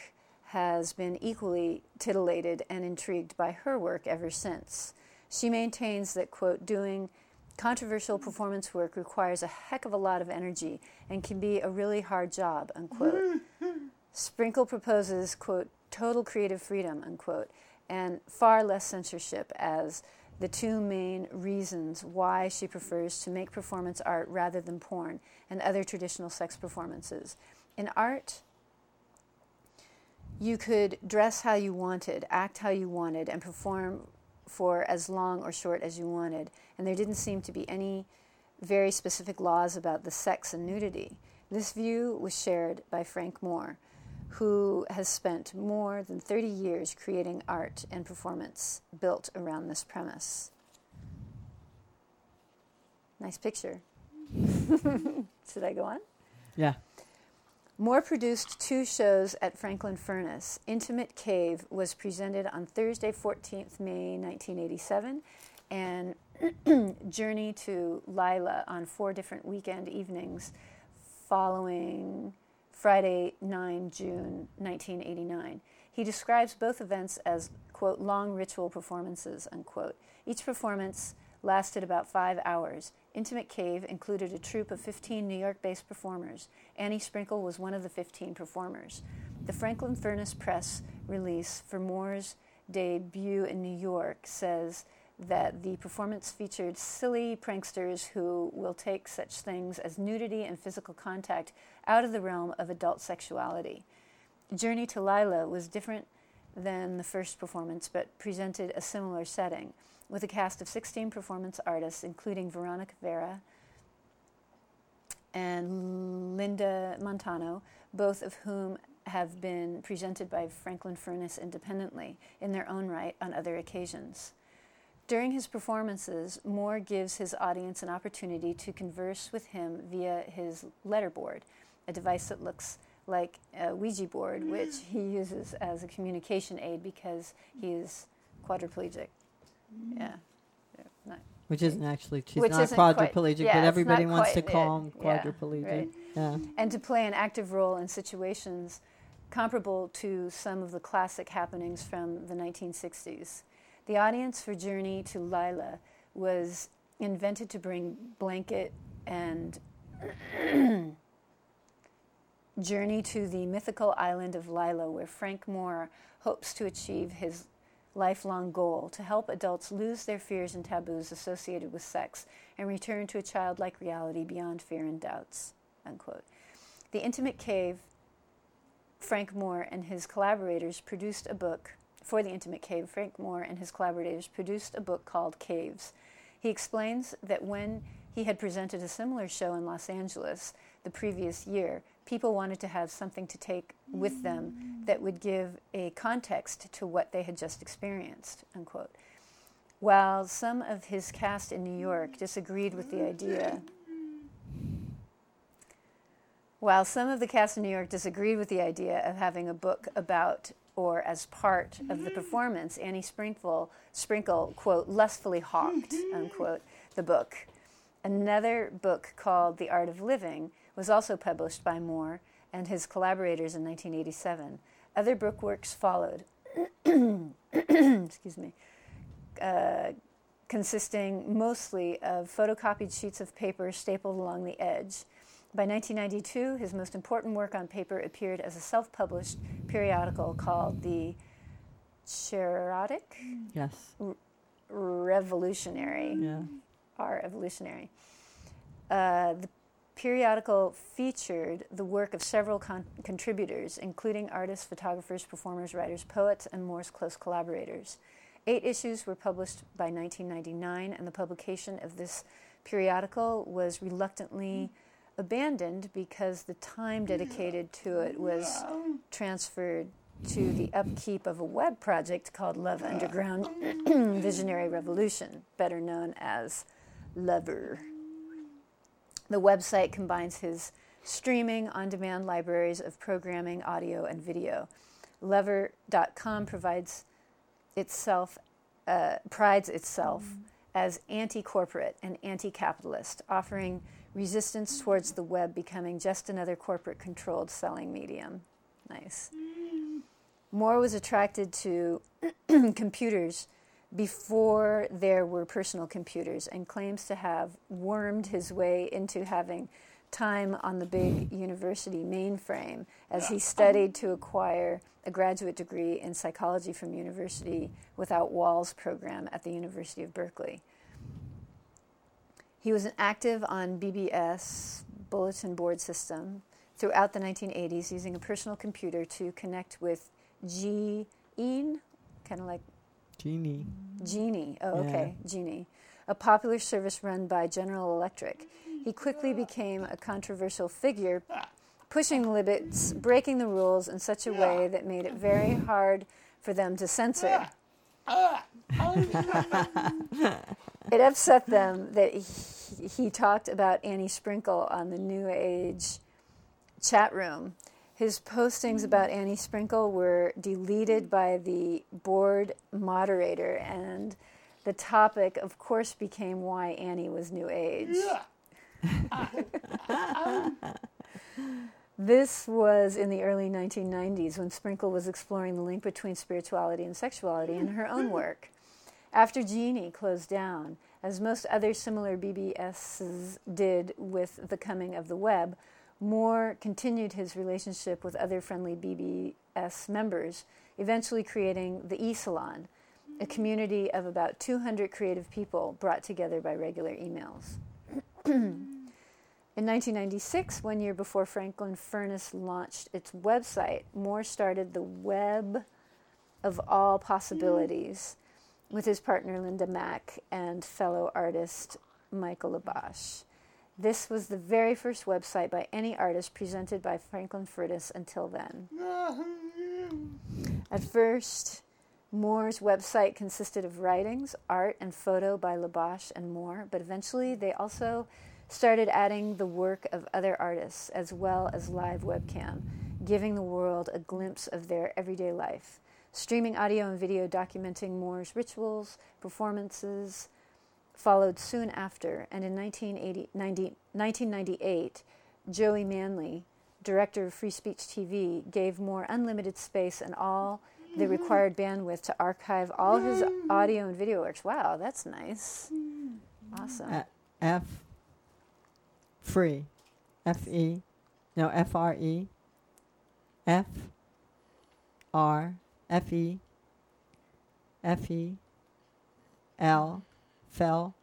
B: has been equally titillated and intrigued by her work ever since. She maintains that, quote, doing controversial performance work requires a heck of a lot of energy and can be a really hard job, unquote. Sprinkle proposes, quote, total creative freedom, unquote, and far less censorship as the two main reasons why she prefers to make performance art rather than porn and other traditional sex performances. In art, you could dress how you wanted, act how you wanted, and perform for as long or short as you wanted, and there didn't seem to be any very specific laws about the sex and nudity. This view was shared by Frank Moore, who has spent more than 30 years creating art and performance built around this premise. Nice picture. Should I go on?
A: Yeah.
B: Moore produced two shows at Franklin Furnace. Intimate Cave was presented on Thursday, 14th May 1987, and Journey to Lila on four different weekend evenings following Friday, 9 June 1989. He describes both events as, quote, long ritual performances, unquote. Each performance lasted about five hours. Intimate Cave included a troupe of 15 New York based performers. Annie Sprinkle was one of the 15 performers. The Franklin Furnace Press release for Moore's debut in New York says that the performance featured silly pranksters who will take such things as nudity and physical contact out of the realm of adult sexuality. Journey to Lila was different than the first performance, but presented a similar setting, with a cast of 16 performance artists, including Veronica Vera and Linda Montano, both of whom have been presented by Franklin Furnace independently in their own right on other occasions. During his performances, Moore gives his audience an opportunity to converse with him via his letterboard, a device that looks like a Ouija board, which he uses as a communication aid because he is quadriplegic. Mm-hmm. Yeah. Yeah, not-
A: Which isn't actually, she's
B: Which
A: not
B: isn't quite-
A: quadriplegic,
B: yeah,
A: but everybody
B: not
A: wants to call
B: it.
A: him
B: Yeah,
A: quadriplegic.
B: right.
A: Yeah.
B: and to play an active role in situations comparable to some of the classic happenings from the 1960s. The audience for Journey to Lila was invented to bring blanket and journey to the mythical island of Lila, where Frank Moore hopes to achieve his lifelong goal to help adults lose their fears and taboos associated with sex and return to a childlike reality beyond fear and doubts. Unquote. The Intimate Cave, Frank Moore and his collaborators produced a book. For The Intimate Cave, Frank Moore and his collaborators produced a book called Caves. He explains that when he had presented a similar show in Los Angeles the previous year, people wanted to have something to take with them that would give a context to what they had just experienced. Unquote. While some of his cast in New York disagreed with the idea, while some of the cast in New York disagreed with the idea of having a book about or as part of the performance, Annie Sprinkle, Sprinkle quote, lustfully hawked, unquote, the book. Another book called The Art of Living was also published by Moore and his collaborators in 1987. Other book works followed. Excuse me. Uh, consisting mostly of photocopied sheets of paper stapled along the edge. By 1992, his most important work on paper appeared as a self published periodical called the Cherotic
A: Yes.
B: Revolutionary.
A: Yeah.
B: R Evolutionary. Uh, the periodical featured the work of several con- contributors, including artists, photographers, performers, writers, poets, and Moore's close collaborators. Eight issues were published by 1999, and the publication of this periodical was reluctantly abandoned because the time dedicated to it was transferred to the upkeep of a web project called Love Underground Visionary Revolution, better known as LUVeR. The website combines his streaming on demand libraries of programming, audio, and video. LUVeR.com provides itself, uh, prides itself as anti corporate and anti capitalist, offering resistance towards the web becoming just another corporate controlled selling medium. Nice. Moore was attracted to computers before there were personal computers and claims to have wormed his way into having time on the big university mainframe as he studied to acquire a graduate degree in psychology from University Without Walls program at the University of Berkeley. He was active on BBS bulletin board system throughout the 1980s using a personal computer to connect with G Ean, kind of like
A: Genie.
B: Genie. Oh,
A: Yeah.
B: okay, Genie, a popular service run by General Electric. He quickly became a controversial figure, pushing limits, breaking the rules in such a way that made it very hard for them to censor. it upset them that he, he talked about Annie Sprinkle on the New Age chat room. His postings about Annie Sprinkle were deleted by the board moderator, and the topic, of course, became why Annie was New Age. This was in the early 1990s when Sprinkle was exploring the link between spirituality and sexuality in her own work. After Genie closed down, as most other similar BBSs did with the coming of the web, Moore continued his relationship with other friendly BBS members, eventually creating the E Salon, a community of about 200 creative people brought together by regular emails. In 1996, one year before Franklin Furnace launched its website, Moore started the Web of All Possibilities with his partner Linda Mac and fellow artist Michael Labash. This was the very first website by any artist presented by Franklin Furnace until then. At first, Moore's website consisted of writings, art, and photo by Labash and Moore, but eventually they also started adding the work of other artists as well as live webcam, giving the world a glimpse of their everyday life. Streaming audio and video documenting Moore's rituals, performances followed soon after, and in 1980, 90, 1998, Joey Manley, director of Free Speech TV, gave Moore unlimited space and all the required bandwidth to archive all his audio and video works. Wow, that's nice. Awesome.
A: F. Free. F E. No, F R E. F. R. F E. F E. L. Fell.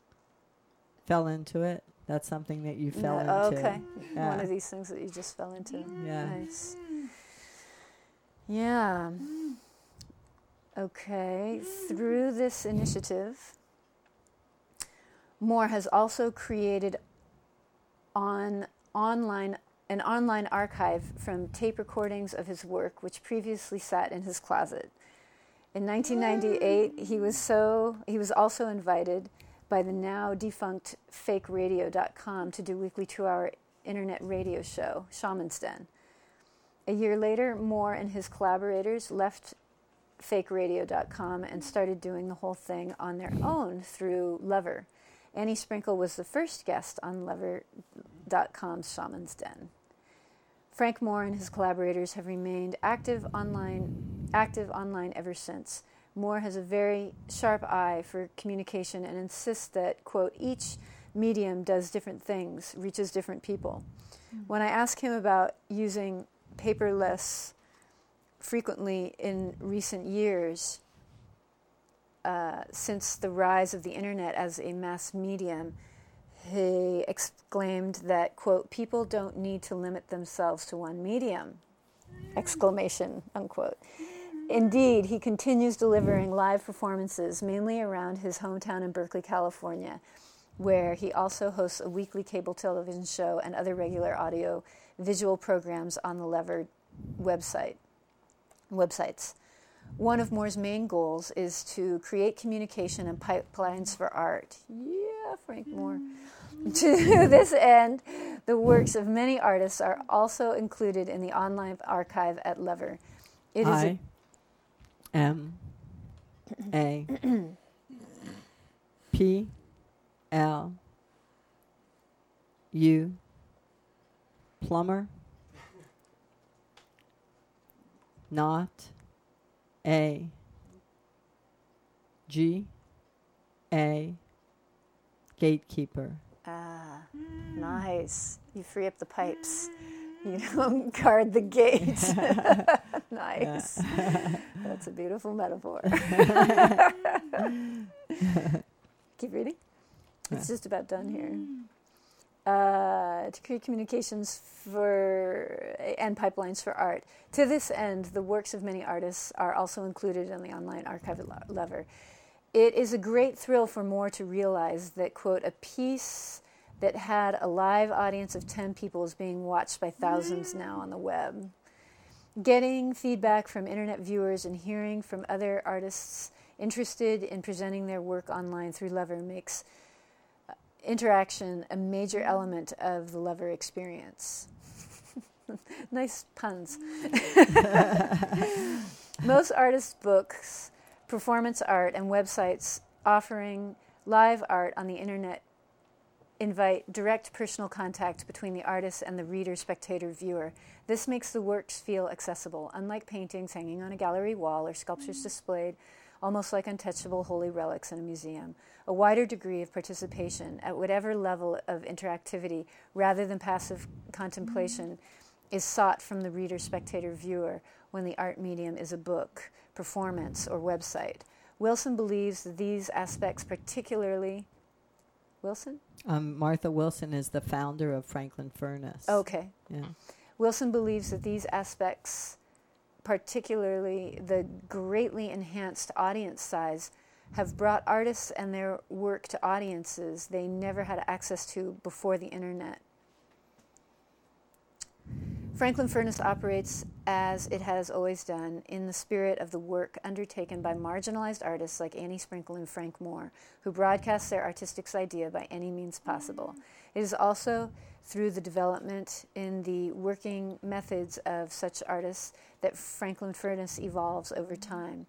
A: Fell into it. That's something that you fell
B: No,
A: into.
B: okay.
A: Yeah.
B: One of these things that you just fell into.
A: Yeah.
B: Nice. Yeah. Okay. Through this initiative, Moore has also created on online an online archive from tape recordings of his work, which previously sat in his closet. In 1998, he was so he was also invited by the now defunct FakeRadio.com to do weekly two-hour internet radio show Shaman's Den. A year later, Moore and his collaborators left FakeRadio.com and started doing the whole thing on their own through LUVeR. Annie Sprinkle was the first guest on LUVeR.com's Shaman's Den. Frank Moore and his collaborators have remained active online, active online ever since. Moore has a very sharp eye for communication and insists that, quote, each medium does different things, reaches different people. Mm-hmm. When I ask him about using paperless frequently in recent years, uh, since the rise of the internet as a mass medium, he exclaimed that, quote, people don't need to limit themselves to one medium, exclamation, unquote. Indeed, he continues delivering live performances, mainly around his hometown in Berkeley, California, where he also hosts a weekly cable television show and other regular audio visual programs on the LUVeR website websites. One of Moore's main goals is to create communication and pipelines for art. Yeah, Frank Moore. Mm. to this end, the works of many artists are also included in the online archive at LUVeR.
A: It is I M A P L U plumber not a G A gatekeeper.
B: Ah, nice. You free up the pipes. You don't guard the gate. nice. That's a beautiful metaphor. Keep reading. It's just about done here uh, to create communications for and pipelines for art. To this end, the works of many artists are also included in the online archive LUVeR. It is a great thrill for Moore to realize that, quote, a piece that had a live audience of 10 people is being watched by thousands mm. now on the web. Getting feedback from internet viewers and hearing from other artists interested in presenting their work online through LUVeR makes uh, interaction a major mm. element of the LUVeR experience. nice puns. Most artists' books, performance art, and websites offering live art on the internet invite direct personal contact between the artist and the reader, spectator, viewer. This makes the works feel accessible, unlike paintings hanging on a gallery wall or sculptures mm. displayed almost like untouchable holy relics in a museum. A wider degree of participation at whatever level of interactivity rather than passive contemplation mm. is sought from the reader, spectator, viewer when the art medium is a book, performance, or website. Wilson believes that these aspects, particularly. Wilson?
A: Um, Martha Wilson is the founder of Franklin Furnace.
B: Okay. Yeah. Wilson believes that these aspects particularly the greatly enhanced audience size, have brought artists and their work to audiences they never had access to before the internet. Franklin Furnace operates as it has always done in the spirit of the work undertaken by marginalized artists like Annie Sprinkle and Frank Moore, who broadcast their artistic idea by any means possible. It is also through the development in the working methods of such artists that Franklin Furnace evolves over time.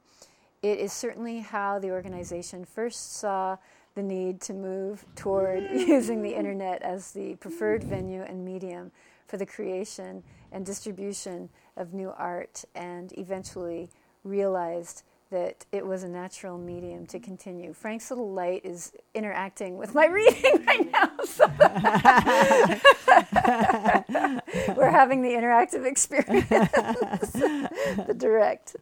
B: It is certainly how the organization first saw the need to move toward using the internet as the preferred venue and medium for the creation and distribution of new art, and eventually realized that it was a natural medium to continue. Frank's little light is interacting with my reading right now. So we're having the interactive experience, the direct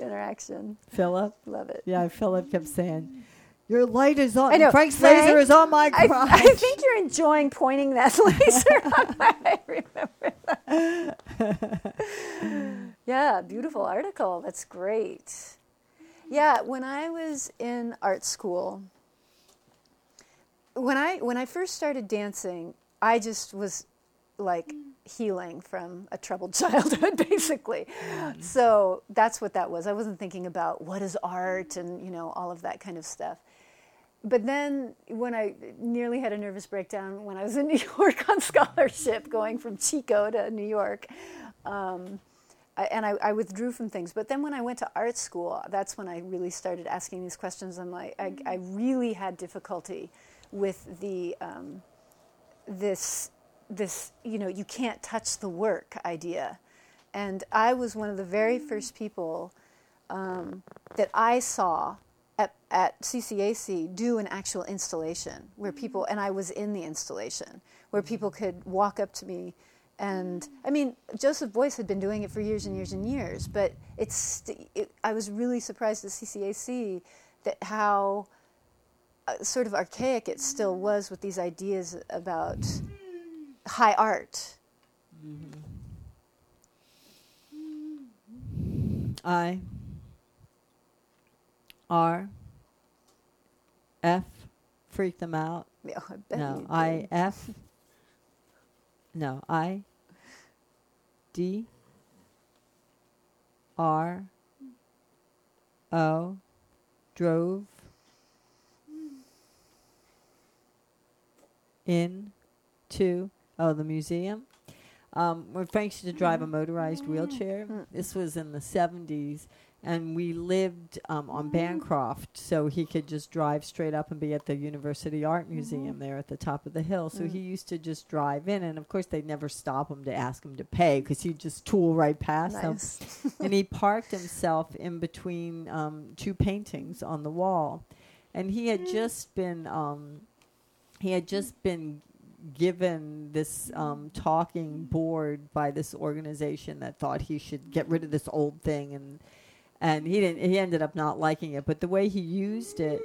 B: interaction.
A: Philip?
B: Love it.
A: Yeah, Philip kept saying, your light is on. I know. Frank's Frank, laser is on my crotch. I,
B: I, think you're enjoying pointing that laser on my. I remember that. yeah, beautiful article. That's great. Yeah, when I was in art school, when I when I first started dancing, I just was like healing from a troubled childhood basically. Mm. So that's what that was. I wasn't thinking about what is art and, you know, all of that kind of stuff. But then when I nearly had a nervous breakdown when I was in New York on scholarship going from Chico to New York, um, I, and I, I, withdrew from things. But then when I went to art school, that's when I really started asking these questions. I'm like, I, I really had difficulty with the um, this this, you know, you can't touch the work idea. And I was one of the very first people um, that I saw at, at CCAC do an actual installation where people, and I was in the installation, where people could walk up to me. And I mean, Joseph Beuys had been doing it for years and years and years, but it's, it, I was really surprised at CCAC that how uh, sort of archaic it still was with these ideas about high art.
A: Mm-hmm. I R F freak them out.
B: Yeah, I
A: no, I No, I D R O drove in to oh the museum. Um, when Frank used to drive a motorized wheelchair, this was in the seventies, and we lived um, on Bancroft, so he could just drive straight up and be at the University Art Museum there at the top of the hill. So he used to just drive in, and of course they'd never stop him to ask him to pay because he'd just tool right past them.
B: Nice.
A: and he parked himself in between um, two paintings on the wall, and he had just been um, he had just been given this um, talking board by this organization that thought he should get rid of this old thing and and he didn't he ended up not liking it. But the way he used it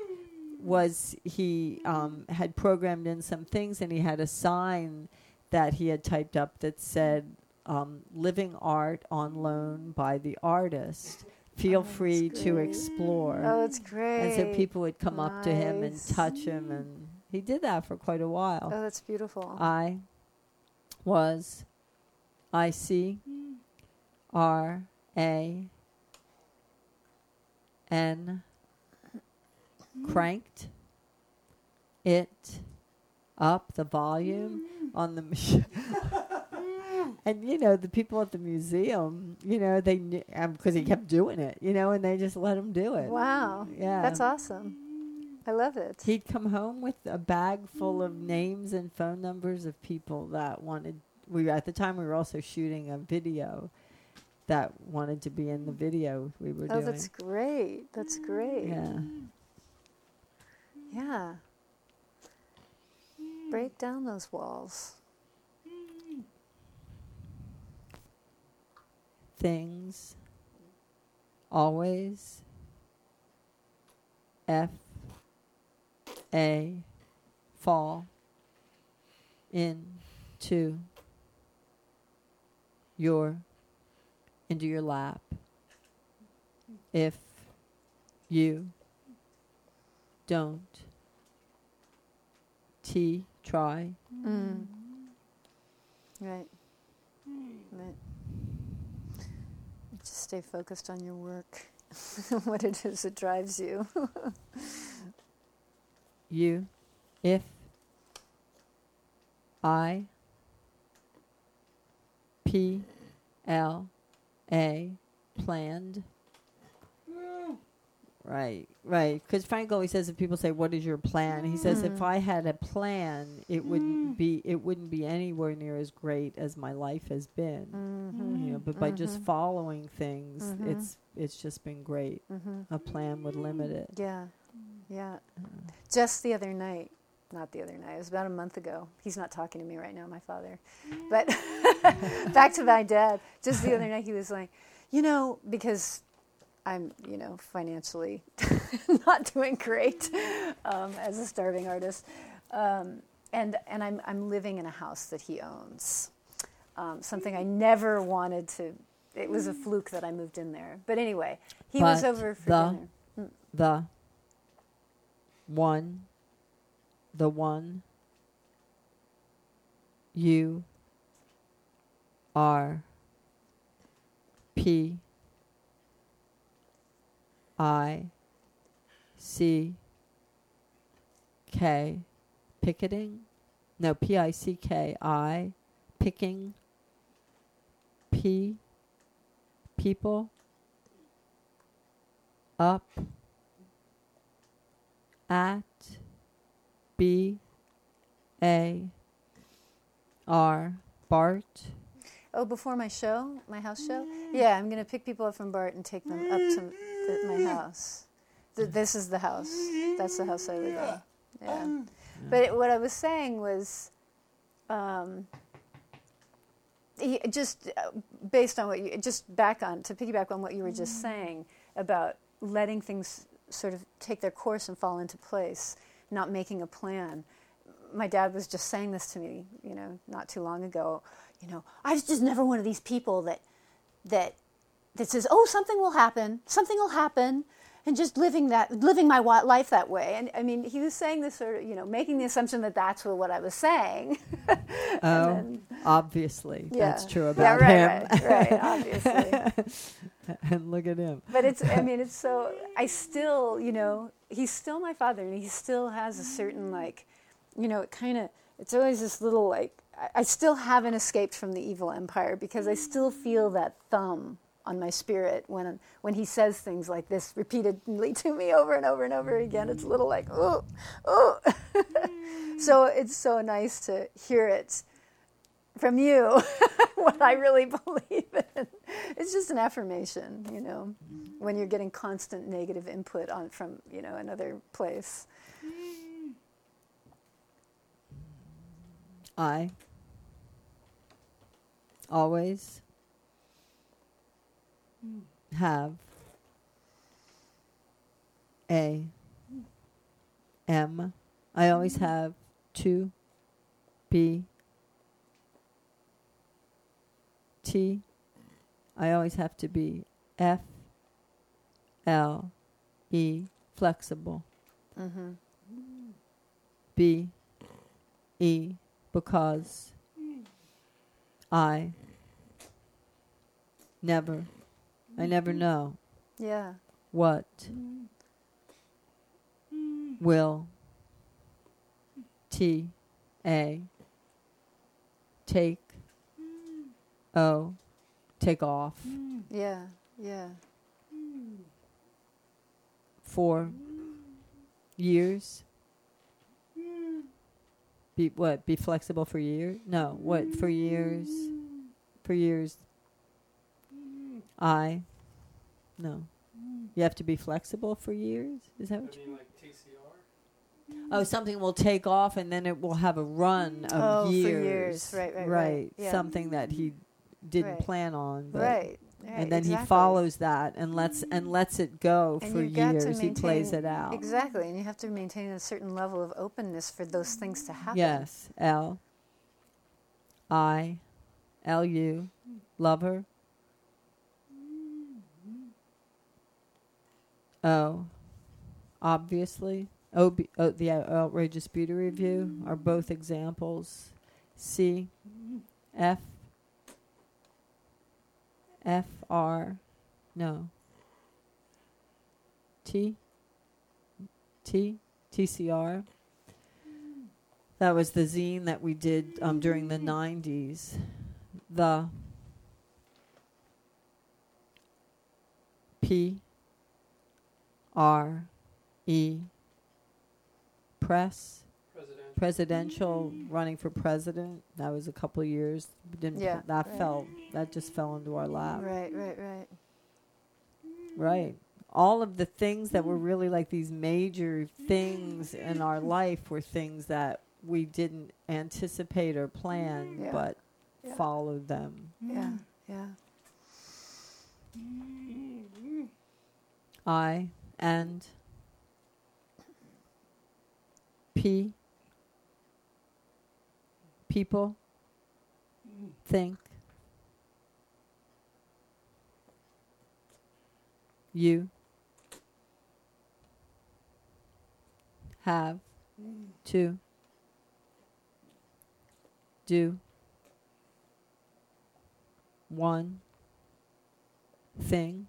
A: was he um, had programmed in some things and he had a sign that he had typed up that said um, living art on loan by the artist. Feel
B: Oh,
A: free to explore.
B: Oh, it's great.
A: and so people would come up to him and touch him and he did that for quite a while.
B: Oh, that's beautiful.
A: I was I C R A N cranked it up the volume on the machine. and you know the people at the museum, you know they knew um, because he kept doing it, you know, and they just let him do it.
B: wow.
A: Yeah,
B: That's awesome. I love it.
A: He'd come home with a bag full of names and phone numbers of people that wanted. We at the time we were also shooting a video that wanted to be in the video we were
B: oh,
A: doing.
B: Oh, that's great. That's great.
A: yeah,
B: Yeah. Break down those walls.
A: things always F A fall into your into your lap if you don't T try
B: Mm. Right. Right. Just stay focused on your work, what it is that drives you.
A: you if I P L A planned. Right, right. Because Frank always says if people say, "What is your plan?" He says, "If
B: Mm.
A: I had a plan, it wouldn't be it wouldn't be anywhere near as great as my life has been."
B: mm-hmm.
A: You know, but by just
B: Mhm.
A: following things,
B: Mhm.
A: it's it's just been great.
B: hmm
A: A plan would limit it.
B: Yeah. Yeah. Just the other night, not the other night, it was about a month ago. He's not talking to me right now, my father. But back to my dad. Just the other night, he was like, you know, because I'm, you know, financially not doing great um, as a starving artist. Um, and and I'm, I'm living in a house that he owns. Um, something I never wanted to. It was a fluke that I moved in there. But anyway, he was over for
A: the-
B: dinner.
A: the one the one you are. P I C K picketing. No P I C K I picking P people up at B A are Bart.
B: Oh, before my show, my house show? Yeah, I'm going to pick people up from Bart and take them up to the, my house. Th- this is the house. That's the house I live in. Yeah. But it, what I was saying was um, he, just uh, based on what you, just back on, to piggyback on what you were just saying about letting things sort of take their course and fall into place, not making a plan. My dad was just saying this to me, you know, not too long ago you know, I was just never one of these people that that that says, "Oh, something will happen. Something will happen." And just living that, living my life that way, and I mean, he was saying this sort of, you know, making the assumption that that's what I was saying.
A: oh, then, obviously, yeah. that's true about
B: yeah, right, him. Right, right, obviously.
A: and look at him.
B: But it's, I mean, it's so. I still, you know, he's still my father, and he still has a certain like, you know, it kind of. It's always this little like I still haven't escaped from the evil empire because I still feel that thumb on my spirit when when he says things like this repeatedly to me over and over and over again. It's a little like oh oh. so it's so nice to hear it from you what I really believe in. It's just an affirmation, you know, when you're getting constant negative input on from you know another place.
A: I always have a M. I always have two B T. I always have to be F L E flexible. Mm-hmm. B E because I never, I never know.
B: Yeah.
A: What will T A take O take off.
B: Yeah, yeah.
A: For years be what? Be flexible for years? No. What for years? For years. I. No. You have to be flexible for years. Is that what
C: I
A: you?
C: mean, like TCR.
A: Oh, something will take off and then it will have a run of
B: oh,
A: years.
B: For years. Right, right, right.
A: right.
B: Yeah.
A: Something that he didn't
B: right.
A: plan on. But
B: right.
A: and then
B: exactly.
A: he follows that and lets and lets it go
B: and
A: for years. He plays it out.
B: Exactly, and you have to maintain a certain level of openness for those things to happen.
A: Yes. L. I. L. U. LUVeR. O. Obviously. O. B, o the Outrageous Beauty Revue are both examples. C. F. F. R. No. T. T. TCR. That was the zine that we did um, during the 90s. The P R E press
C: Presidential.
A: running for president. That was a couple of years. Didn't
B: Yeah,
A: that
B: right.
A: fell that just fell into our lap.
B: Right, right, right.
A: Right. All of the things that were really like these major things in our life were things that we didn't anticipate or plan,
B: Yeah.
A: but
B: Yeah.
A: followed them.
B: Yeah, yeah.
A: I and P people think you have to do one thing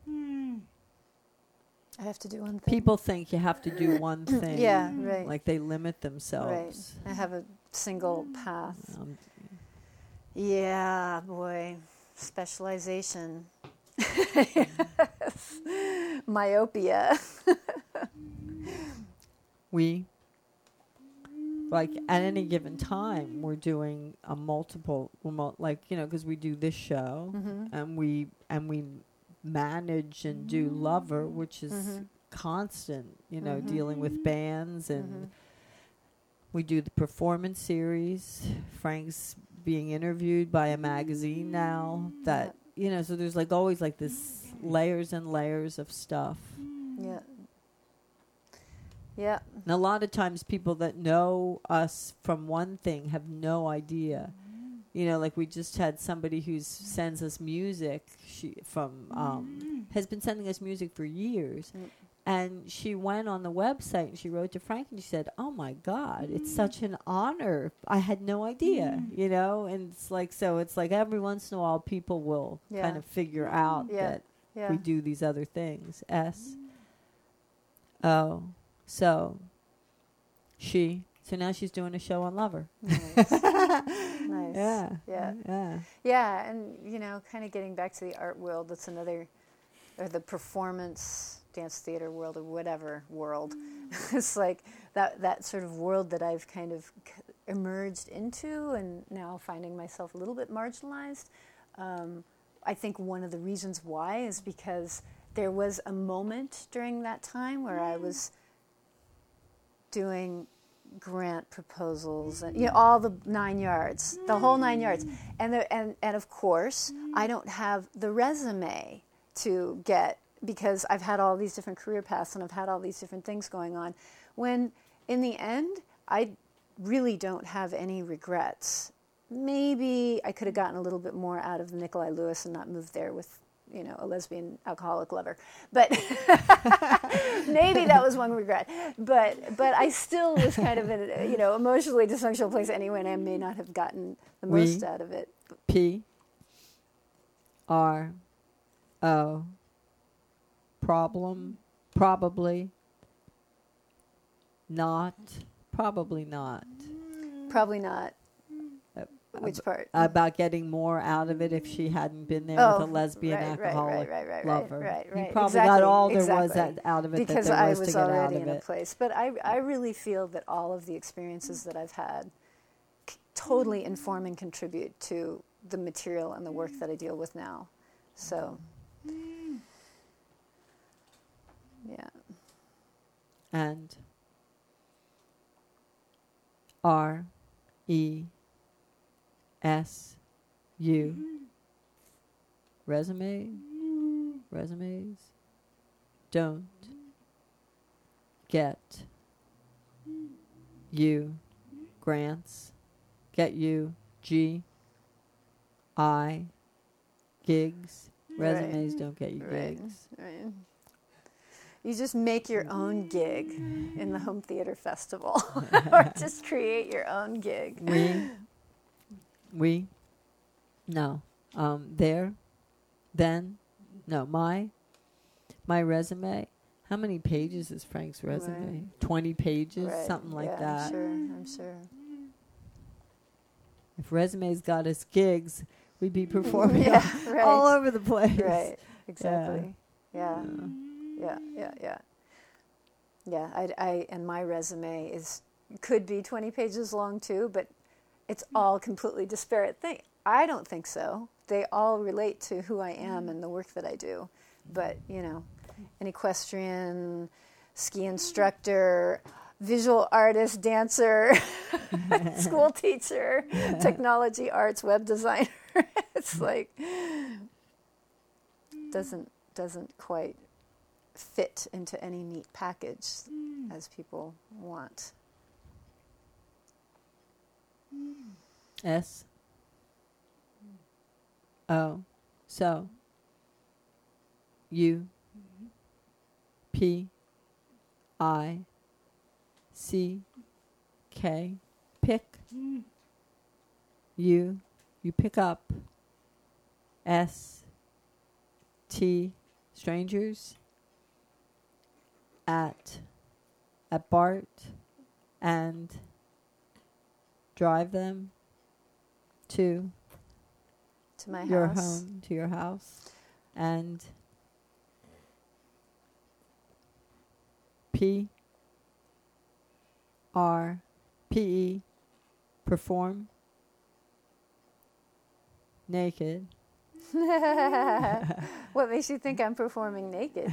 B: I have to do one thing.
A: People think you have to do one thing.
B: Yeah, right.
A: Like they limit
B: right.
A: themselves.
B: I have a single path.
A: Um,
B: Yeah, boy. Specialization. Myopia.
A: we like at any given time we're doing a multiple we're like you know because we do this show
B: Mm-hmm.
A: and we and we manage and do LUVeR which is
B: Mhm.
A: constant you know
B: Mhm.
A: dealing with bands and
B: Mhm.
A: We do the performance series frank's being interviewed by a magazine now that you know so there's like always like this layers and layers of stuff
B: Yeah. Yeah.
A: and a lot of times people that know us from one thing have no idea. You know, like we just had somebody who sends us music. She from um, has been sending us music for years,
B: Mm.
A: And she went on the website and she wrote to Frank and she said, "Oh my God, it's mm-hmm. such an honor. I had no idea." Mm-hmm. You know, and it's like so. It's like every once in a while, people will
B: Yeah.
A: kind of figure mm-hmm. out
B: Yeah.
A: that
B: Yeah.
A: we do these other things. S. Oh, so she. So now she's doing a show on LUVeR.
B: Nice. nice.
A: Yeah.
B: Yeah.
A: Yeah.
B: Yeah, and you know, kind of getting back to the art world, that's another, or the performance, dance theater world, or whatever world. it's like that that sort of world that I've kind of emerged into, and now finding myself a little bit marginalized. Um, I think one of the reasons why is because there was a moment during that time where I was doing grant proposals and you know all the nine yards the whole nine yards and the, and and of course I don't have the resume to get because I've had all these different career paths and I've had all these different things going on when in the end I really don't have any regrets maybe I could have gotten a little bit more out of Nikolai Louis and not moved there with you know a lesbian alcoholic lover but maybe that was one regret but but I still was kind of in a you know emotionally dysfunctional place anyway and I may not have gotten the
A: We-
B: most out of it
A: P. R. O. Problem. Probably. Not. Probably not.
B: probably not
A: Uh,
B: which part
A: About getting more out of it if she hadn't been there
B: Oh,
A: with a lesbian
B: right,
A: alcoholic
B: right, right,
A: lover.
B: right,
A: You
B: right,
A: probably
B: exactly,
A: got all there was
B: exactly.
A: at, out of it
B: because
A: that there
B: I
A: was,
B: was
A: to get out
B: already
A: of
B: in a
A: it.
B: place. But I, I really feel that all of the experiences that I've had c- totally inform and contribute to the material and the work that I deal with now. So, yeah.
A: and R E S U resume resumes don't get you grants get you G I gigs
B: Right.
A: resumes don't get you
B: Right.
A: gigs
B: Right. You just make your own gig in the Home Theater Festival, or just create your own gig.
A: we we no um there then no my my resume how many pages is frank's resume
B: Right.
A: 20 pages
B: Right.
A: something like
B: yeah,
A: that
B: I'm sure. I'm sure.
A: if resumes got us gigs we'd be performing
B: yeah,
A: all,
B: right.
A: all over the place
B: Right. Exactly. Yeah.
A: Yeah.
B: Yeah. Yeah. Yeah. Yeah. I, I and my resume is could be 20 pages long too, but it's hmm. all completely disparate thing. I don't think so. They all relate to who I am hmm. and the work that I do. Hmm. But, you know, an equestrian, ski instructor, visual artist, dancer, school teacher, technology, arts, web designer. it's like doesn't doesn't quite fit into any neat package mm. as people want. Mm.
A: s. O. So. U. P. I. C. K. Pick. U, you pick up. S. T. Strangers at at bart and drive them to
B: To my
A: your
B: house.
A: home to your house and P R P E Perform. Naked.
B: what makes you think I'm performing naked?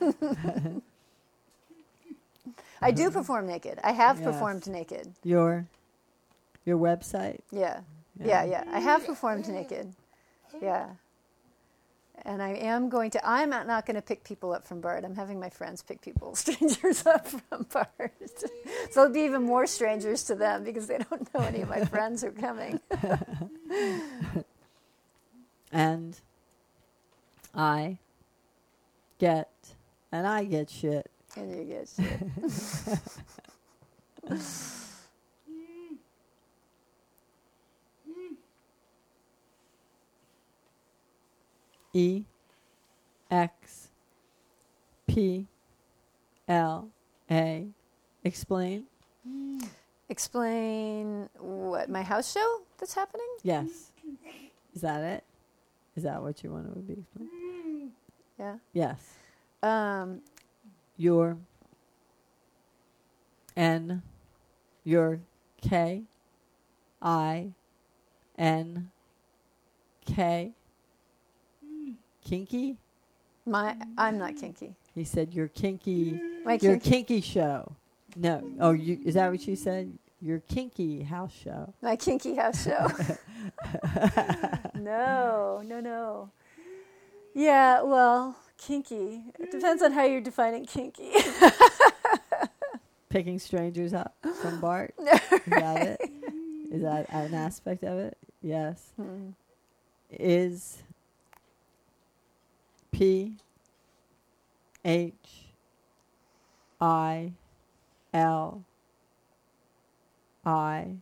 B: I do perform naked. I have
A: Yes.
B: performed naked.
A: Your your website.
B: Yeah. Yeah, yeah. I have performed naked. Yeah. And I am going to, I'm not, not going to pick people up from BART. I'm having my friends pick people, strangers up from BART. so it'll be even more strangers to them because they don't know any of my friends are coming.
A: And I get and I get shit.
B: And you get shit.
A: E X P L A explain.
B: Explain what, my house show that's happening?
A: Yes. Is that it? Is that what you want to be? explained?
B: Yeah.
A: Yes.
B: Um,
A: Your N your K I N K Kinky?
B: my, I'm not kinky.
A: He said your kinky
B: My
A: your
B: kinky,
A: kinky show. No. Oh, you is that what you said? Your kinky house show.
B: my kinky house show. no, no, no. Yeah, well, kinky. It depends on how you're defining kinky.
A: Picking strangers up from Bart. Is that it? Is that an aspect of it? Yes.
B: Hmm.
A: Is P H I L I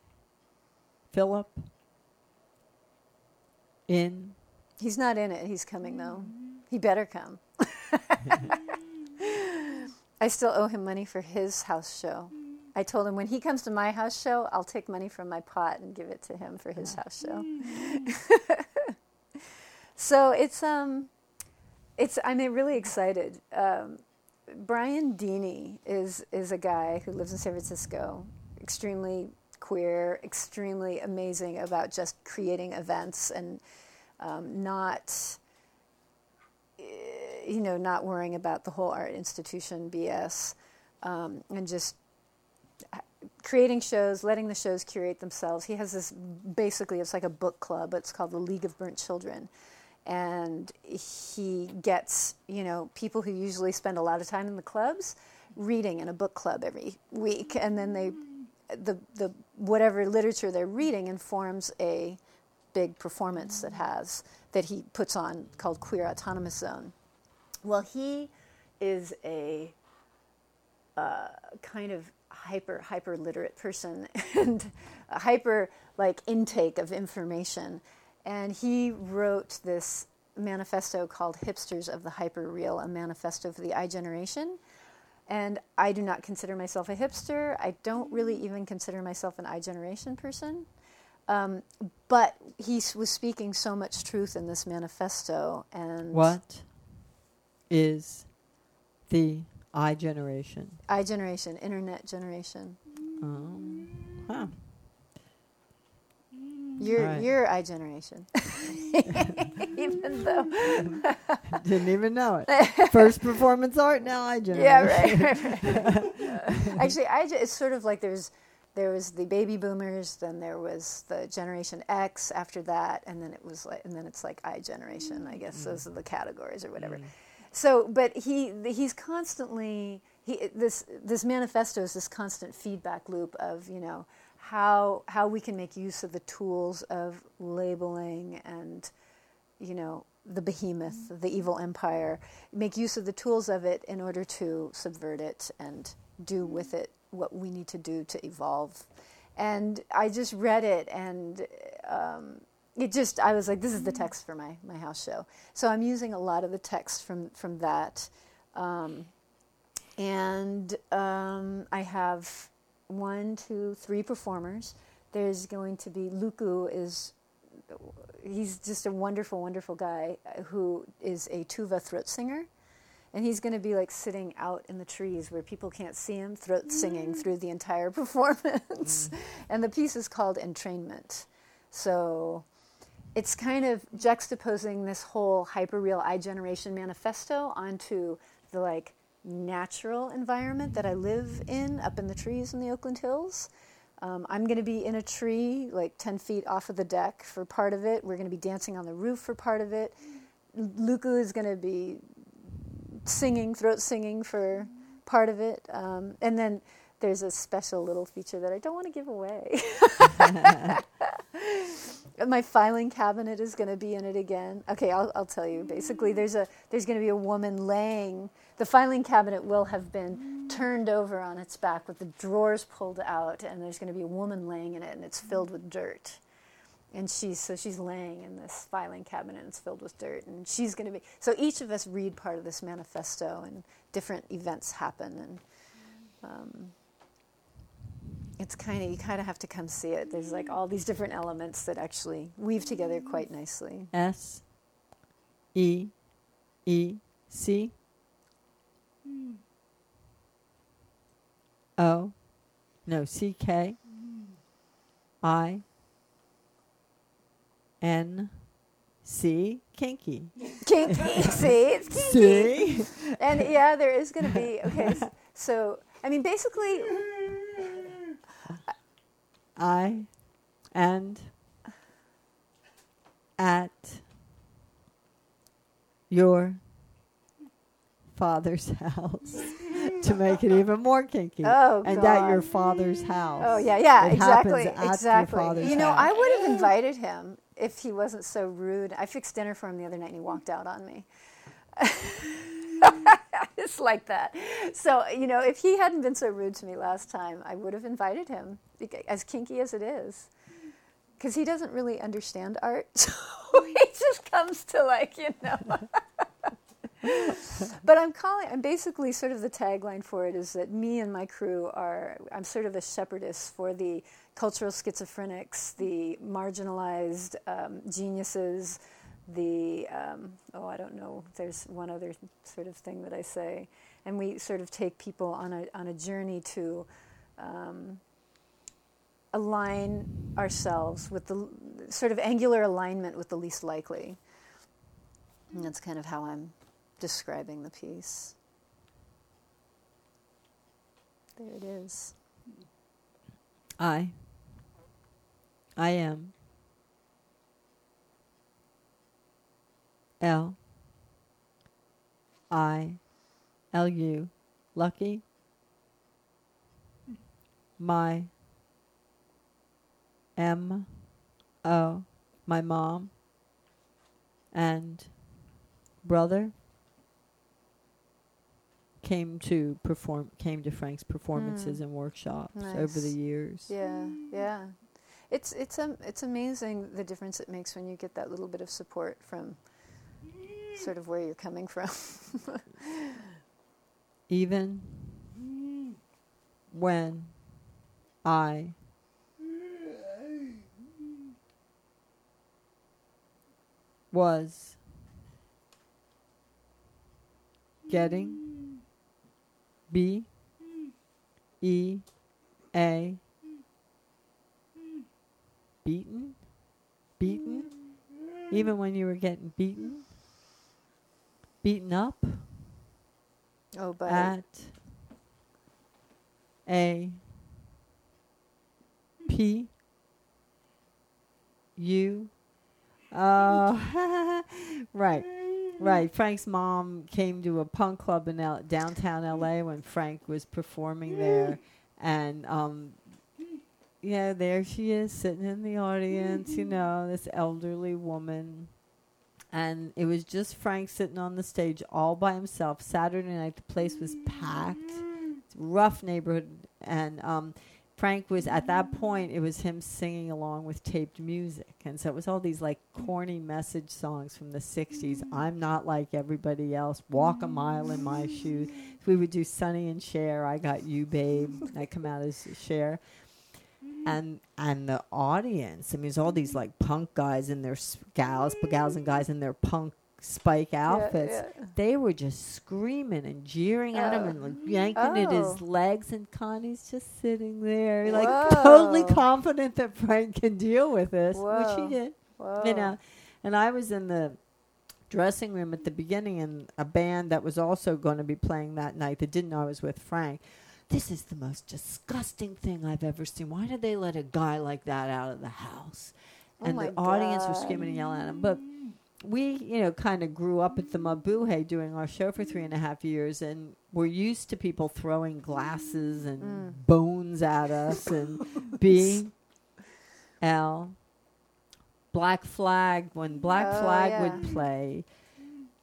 A: Philip in
B: He's not in it. He's coming though. He better come. I still owe him money for his house show. I told him when he comes to my house show, I'll take money from my pot and give it to him for his house show. so it's um, it's I'm really excited. Um, Brian Deeney is is a guy who lives in San Francisco, extremely queer, extremely amazing about just creating events and um, not you know not worrying about the whole art institution BS um, and just creating shows, letting the shows curate themselves. He has this basically it's like a book club. It's called the League of Burnt Children. And he gets, you know, people who usually spend a lot of time in the clubs reading in a book club every week and then they the the whatever literature they're reading informs a big performance that has that he puts on called Queer Autonomous Zone. Well, he is a uh, kind of hyper hyper literate person and hyper like intake of information, and he wrote this manifesto called Hipsters of the Hyper Real, a manifesto for the I generation. And I do not consider myself a hipster. I don't really even consider myself an I generation person. Um, but he was speaking so much truth in this manifesto, and
A: what is the I generation?
B: I generation, internet generation.
A: Um, huh.
B: You're
A: Right.
B: you're I generation, even though
A: Didn't even know it. First performance art, now I generation.
B: yeah right. right, right. Actually, I it's sort of like there's there was the baby boomers, then there was the Generation X after that, and then it was like and then it's like I generation. I guess those are the mm-hmm. categories or whatever. Mm-hmm. So, but he he's constantly he this this manifesto is this constant feedback loop of you know how how we can make use of the tools of labeling and you know the behemoth, mm-hmm. the evil empire, make use of the tools of it in order to subvert it and do with it what we need to do to evolve. And I just read it and. Um, it just I was like, this is the text for my, my house show. So I'm using a lot of the text from from that, um, and um, I have one, two, three performers. There's going to be Luku is he's just a wonderful, wonderful guy who is a tuva throat singer, and he's going to be like sitting out in the trees where people can't see him, throat singing through the entire performance. and the piece is called Entrainment. So it's kind of juxtaposing this whole hyperreal I generation manifesto onto the like natural environment that I live in up in the trees in the Oakland Hills. Um, I'm going to be in a tree like 10 feet off of the deck for part of it. We're going to be dancing on the roof for part of it. Luku is going to be singing, throat singing for part of it. Um, and then there's a special little feature that I don't want to give away. My filing cabinet is going to be in it again. Okay, I'll, I'll tell you. Basically, there's a there's going to be a woman laying. The filing cabinet will have been turned over on its back with the drawers pulled out, and there's going to be a woman laying in it, and it's filled with dirt and she's so she's laying in this filing cabinet and it's filled with dirt and she's going to be so each of us read part of this manifesto and different events happen and um, it's kind of you kind of have to come see it. There's like all these different elements that actually weave together quite nicely.
A: S E E C. O. No C K. I N C kinky.
B: kinky see it's kinky
A: See?
B: and yeah there is going to be okay so i mean basically
A: I and at your father's house to make it even more kinky.
B: Oh,
A: and
B: God.
A: at your father's house.
B: Oh yeah, yeah,
A: It
B: exactly,
A: happens at your
B: exactly.
A: father's
B: You know,
A: house.
B: I would have invited him if he wasn't so rude. I fixed dinner for him the other night, and he walked out on me. it's like that. So you know, if he hadn't been so rude to me last time, I would have invited him, as kinky as it is, because he doesn't really understand art. So he just comes to like you know. but I'm calling. I'm basically sort of the tagline for it is that me and my crew are. I'm sort of a shepherdess for the cultural schizophrenics, the marginalized um, geniuses, the um, oh I don't know. There's one other sort of thing that I say, and we sort of take people on a on a journey to. Um, align ourselves with the sort of angular alignment with the least likely. And that's kind of how I'm describing the piece. There it is.
A: I. I am. L. I. L U. Lucky. My. M. O. My mom. And brother came to perform came to Frank's performances
B: Mm.
A: and workshops over the years.
B: Yeah, yeah. It's it's um, it's amazing the difference it makes when you get that little bit of support from sort of where you're coming from.
A: even when I was getting B E A beaten? Beaten? Even when you were getting beaten? Beaten up?
B: Oh, but
A: at a P U uh right right Frank's mom came to a punk club in L- downtown LA when Frank was performing there and um yeah there she is sitting in the audience you know this elderly woman and it was just Frank sitting on the stage all by himself. Saturday night, the place was packed. Rough neighborhood, and um, Frank was at that point. It was him singing along with taped music, and so it was all these like corny message songs from the '60s. I'm not like everybody else. Walk a mile in my shoes. We would do Sonny and Cher. I got you, babe. I come out as Cher mm-hmm. and and the audience. I mean, it's all these like punk guys and their s- gals, but gals and guys in their punk spike outfits.
B: yeah.
A: They were just screaming and jeering at him
B: Oh.
A: and like, uh, yanking at his
B: Oh.
A: legs, and Connie's just sitting there, like totally confident that Frank can deal with this, which he did.
B: Whoa.
A: You know, and I was in the dressing room at the beginning, and a band that was also going to be playing that night that didn't know I was with Frank. This is the most disgusting thing I've ever seen. Why did they let a guy like that out of the house?
B: Oh
A: And
B: my
A: the audience were
B: God.
A: screaming and yelling at him. But we, you know, kind of grew up at the Mabuhay doing our show for three and a half years, and we're used to people throwing glasses and
B: Mm.
A: bones at us, and B, L, Black Flag. When Black
B: Oh,
A: Flag
B: yeah.
A: would play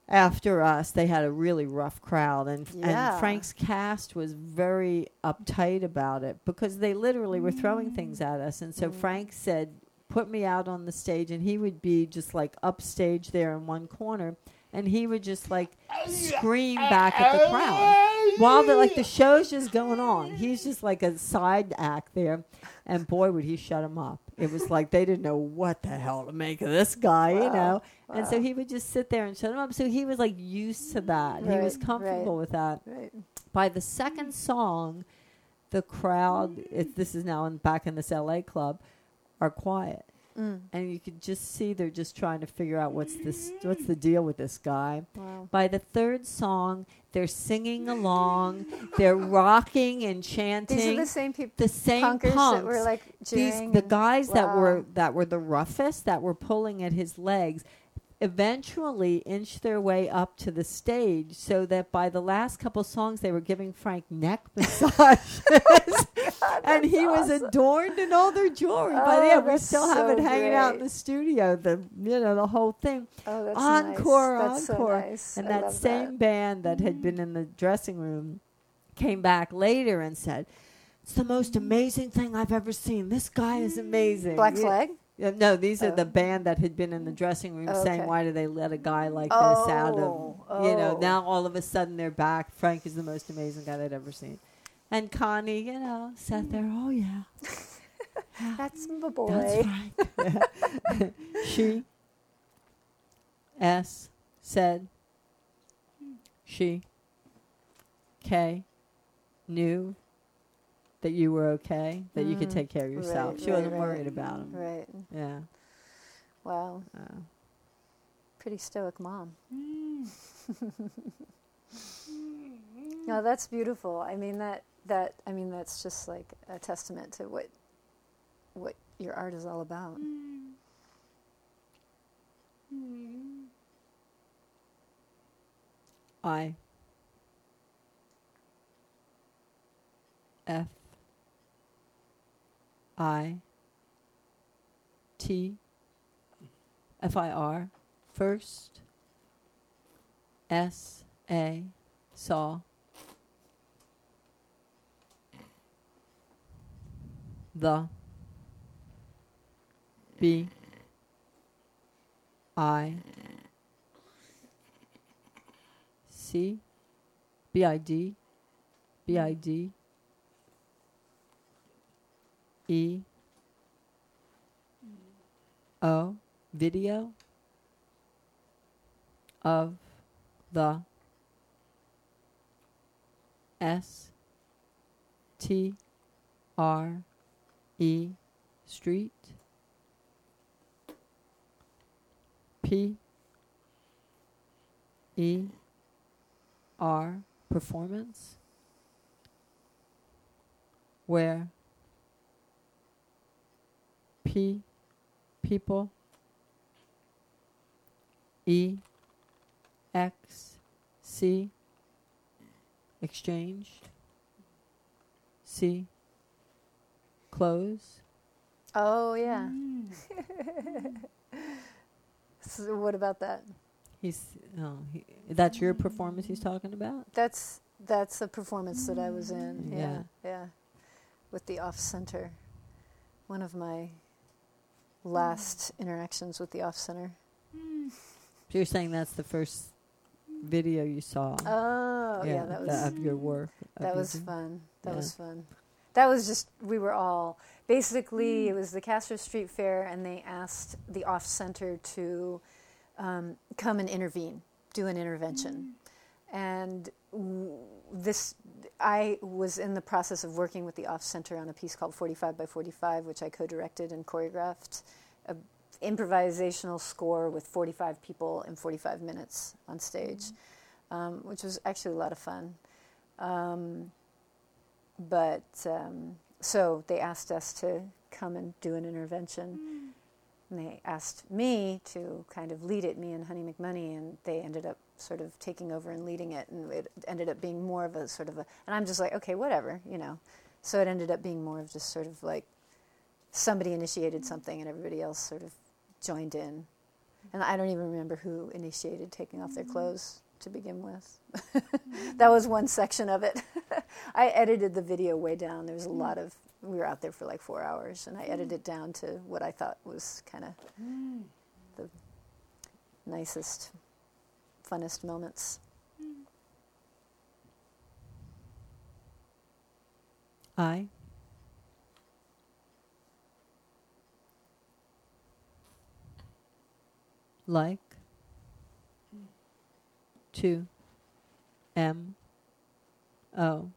A: after us, they had a really rough crowd, and
B: Yeah.
A: and Frank's cast was very uptight about it because they literally were throwing things at us, and so
B: Mm.
A: Frank said put me out on the stage and he would be just like upstage there in one corner and he would just like scream back at the crowd. While the like the show's just going on he's just like a side act there and boy would he shut him up. It was like they didn't know what the hell to make of this guy you
B: Wow.
A: know? And so he would just sit there and shut him up. So he was like used to that. He was
B: Right,
A: comfortable with that.
B: Right.
A: by the second song, the crowd, it, this is now in, back in this LA club, are quiet.
B: Mm.
A: And you can just see they're just trying to figure out what's this, what's the deal with this guy.
B: Wow.
A: By the third song, they're singing along, they're rocking and chanting.
B: These are the same people.
A: the same
B: punkers
A: punks.
B: that were like
A: These the guys that were that were the roughest that were pulling at his legs eventually inched their way up to the stage so that by the last couple songs they were giving Frank neck massages and he was adorned in all their jewelry by the
B: Oh,
A: end we
B: that's
A: still have it
B: so
A: hanging out in the studio the you know the whole thing
B: Oh, that's
A: encore
B: nice. That's
A: encore
B: So nice.
A: and
B: I
A: that same band that had been mm-hmm. in the dressing room came back later and said, "It's the most amazing thing I've ever seen. This guy is amazing."
B: Black
A: Yeah.
B: Flag.
A: Yeah, no, these are
B: Oh.
A: the band that had been in the dressing room
B: Oh,
A: saying, "Why do they let a guy like
B: Oh,
A: this out of oh, you know?"
B: oh.
A: Now all of a sudden they're back. Frank is the most amazing guy they'd ever seen, and Connie, you know, sat there. Mm. Oh yeah,
B: That's my boy.
A: that's right. she S said she K knew that you were okay, that you could
B: Mm,
A: take care of yourself.
B: right,
A: she wasn't
B: right,
A: worried about him.
B: Right.
A: Yeah.
B: Wow.
A: Uh,
B: Pretty stoic mom. no, that's beautiful. I mean that that I mean that's just like a testament to what what your art is all about.
A: I F I T F I R first S A saw. The B I C B I D B I D E. O video of the S T R E street. P E R performance. Where P people E X C exchange, C close
B: Oh yeah. Mm. so what about that?
A: he's oh he, that's your performance he's talking about
B: That's that's a performance that I was in. Mm. Yeah,
A: Yeah.
B: yeah, with the off center. One of my last interactions with the off center.
A: so you're saying that's the first video you saw
B: Oh yeah, that
A: the-
B: was
A: of your work of
B: that was fun. That
A: Yeah.
B: was fun. That was just we were all basically it was the Castro Street Fair and they asked the off center to um, come and intervene, do an intervention. And w- this, I was in the process of working with the Off Center on a piece called 45 by 45, which I co directed and choreographed. An improvisational score with 45 people in 45 minutes on stage, um, which was actually a lot of fun. Um, but um, so they asked us to come and do an intervention. And they asked me to kind of lead it, me and Honey McMoney, and they ended up sort of taking over and leading it. And it ended up being more of a sort of a, and I'm just like, okay, whatever, you know. So it ended up being more of just sort of like somebody initiated something and everybody else sort of joined in. And I don't even remember who initiated taking off their mm-hmm. clothes to begin with. that was one section of it. I edited the video way down. There was a mm. lot of, we were out there for like four hours, and I mm. edited it down to what I thought was kind of mm. the nicest, funnest moments.
A: I. Like. To. M. O.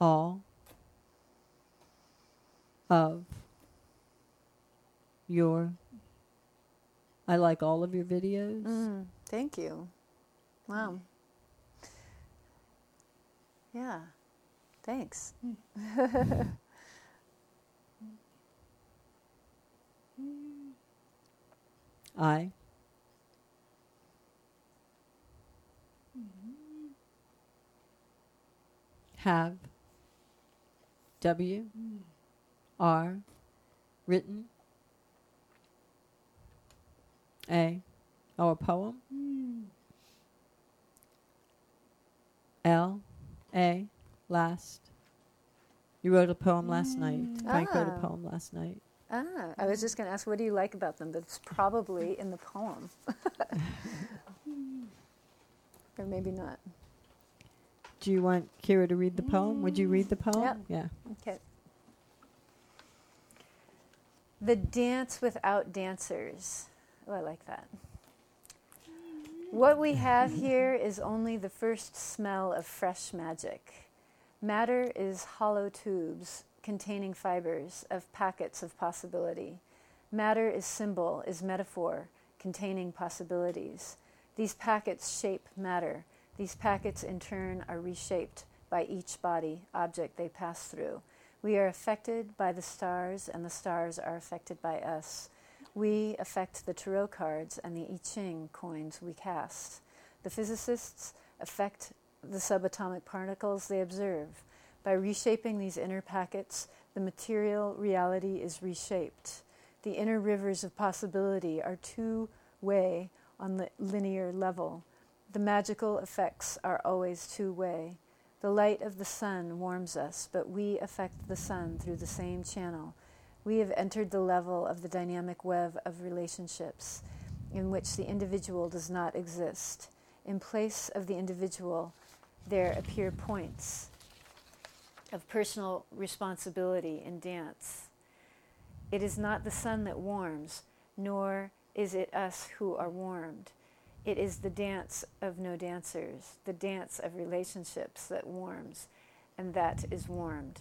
A: All. Of. Your. I like all of your videos.
B: Mm, thank you. Wow. Yeah. Thanks.
A: I. Have. W. R. Written. A. Oh, a poem. L. A. Last. You wrote a poem last night. Frank wrote a
B: Ah.
A: poem last night.
B: Ah, I was just going to ask, what do you like about them? But it's probably in the poem. or maybe not.
A: Do you want Kira to read the poem? Would you read the poem?
B: Yep.
A: Yeah.
B: Okay. The dance without dancers. Oh, I like that. What we have here is only the first smell of fresh magic. Matter is hollow tubes containing fibers of packets of possibility. Matter is symbol, is metaphor, containing possibilities. These packets shape matter. These packets, in turn, are reshaped by each body, object they pass through. We are affected by the stars, and the stars are affected by us. We affect the tarot cards and the I Ching coins we cast. The physicists affect the subatomic particles they observe. By reshaping these inner packets, the material reality is reshaped. The inner rivers of possibility are two way on the linear level. The magical effects are always two way. The light of the sun warms us, but we affect the sun through the same channel. We have entered the level of the dynamic web of relationships in which the individual does not exist. In place of the individual, there appear points of personal responsibility in dance. It is not the sun that warms, nor is it us who are warmed. It is the dance of no dancers, the dance of relationships that warms, and that is warmed.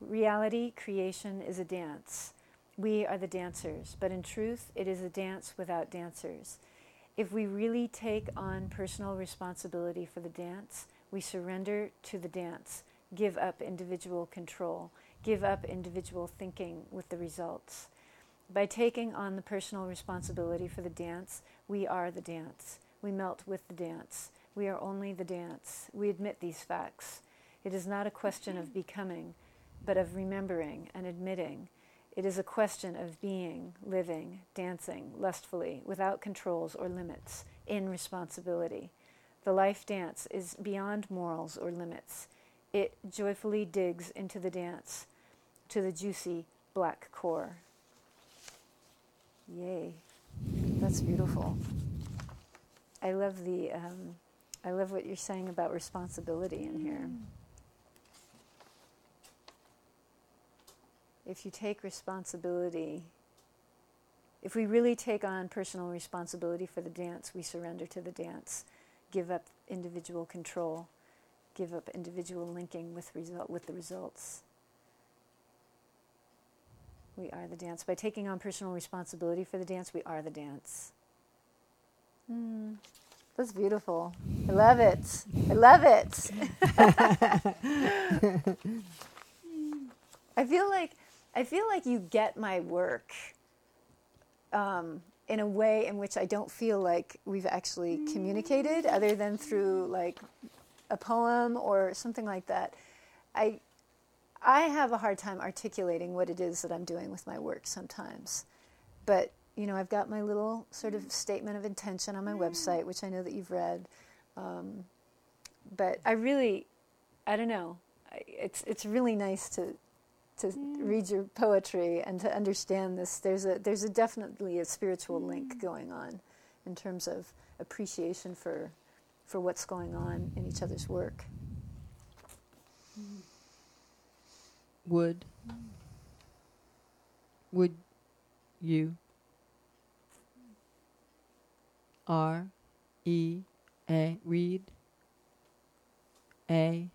B: Reality, creation is a dance. We are the dancers, but in truth, it is a dance without dancers. If we really take on personal responsibility for the dance, we surrender to the dance, give up individual control, give up individual thinking with the results. By taking on the personal responsibility for the dance, we are the dance. We melt with the dance. We are only the dance. We admit these facts. It is not a question of becoming, but of remembering and admitting. It is a question of being, living, dancing lustfully, without controls or limits, in responsibility. The life dance is beyond morals or limits. It joyfully digs into the dance, to the juicy black core. Yay. That's beautiful. I love the um, I love what you're saying about responsibility in here. If you take responsibility, if we really take on personal responsibility for the dance, we surrender to the dance, give up individual control, give up individual linking with, result, with the results. We are the dance. By taking on personal responsibility for the dance, we are the dance. Mm, that's beautiful. I love it. I love it. I feel like I feel like you get my work um, in a way in which I don't feel like we've actually communicated, other than through like a poem or something like that. I I have a hard time articulating what it is that I'm doing with my work sometimes. But, you know, I've got my little sort of statement of intention on my website, which I know that you've read. Um, but I really, I don't know. It's it's really nice to to mm. read your poetry and to understand this. There's a there's a definitely a spiritual link mm. going on in terms of appreciation for for what's going on in each other's work. Mm.
A: Would would you R E A read A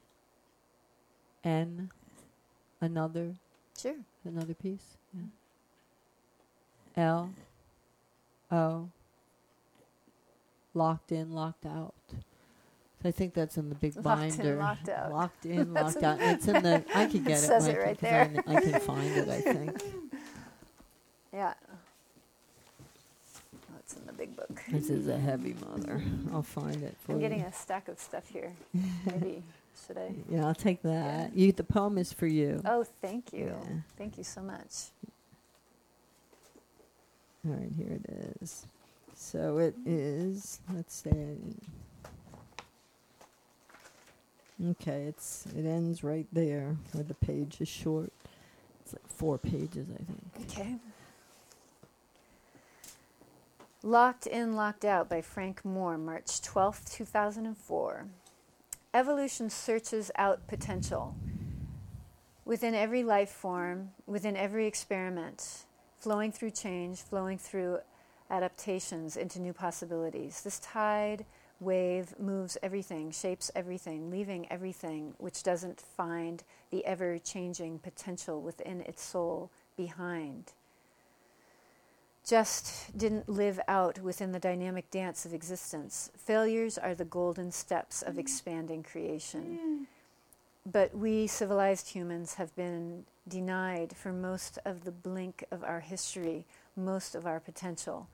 A: N another
B: Sure.
A: another piece yeah. L O locked in locked out so I think that's in the big
B: Locked in,
A: binder.
B: locked out.
A: Locked in, locked out. It's in the. I could get it.
B: says it right there.
A: I, kn- I can find it. I think
B: Yeah. Oh, it's in the big book.
A: this is a heavy mother. I'll find it for
B: I'm
A: you.
B: getting a stack of stuff here. Maybe I?
A: yeah, I'll take that. You. The poem is for you.
B: Oh, thank you.
A: Yeah.
B: Thank you so much.
A: All right, here it is. So it is. Let's say. Okay, it's it ends right there where the page is short. It's like four pages, I think.
B: Okay. Locked In, Locked Out by Frank Moore, March 12th, 2004. Evolution searches out potential. Within every life form, within every experiment, flowing through change, flowing through adaptations into new possibilities. This tide wave moves everything, shapes everything, leaving everything which doesn't find the ever changing potential within its soul behind. Just didn't live out within the dynamic dance of existence. Failures are the golden steps of mm. expanding creation. Mm. But we civilized humans have been denied for most of the blink of our history, most of our potential.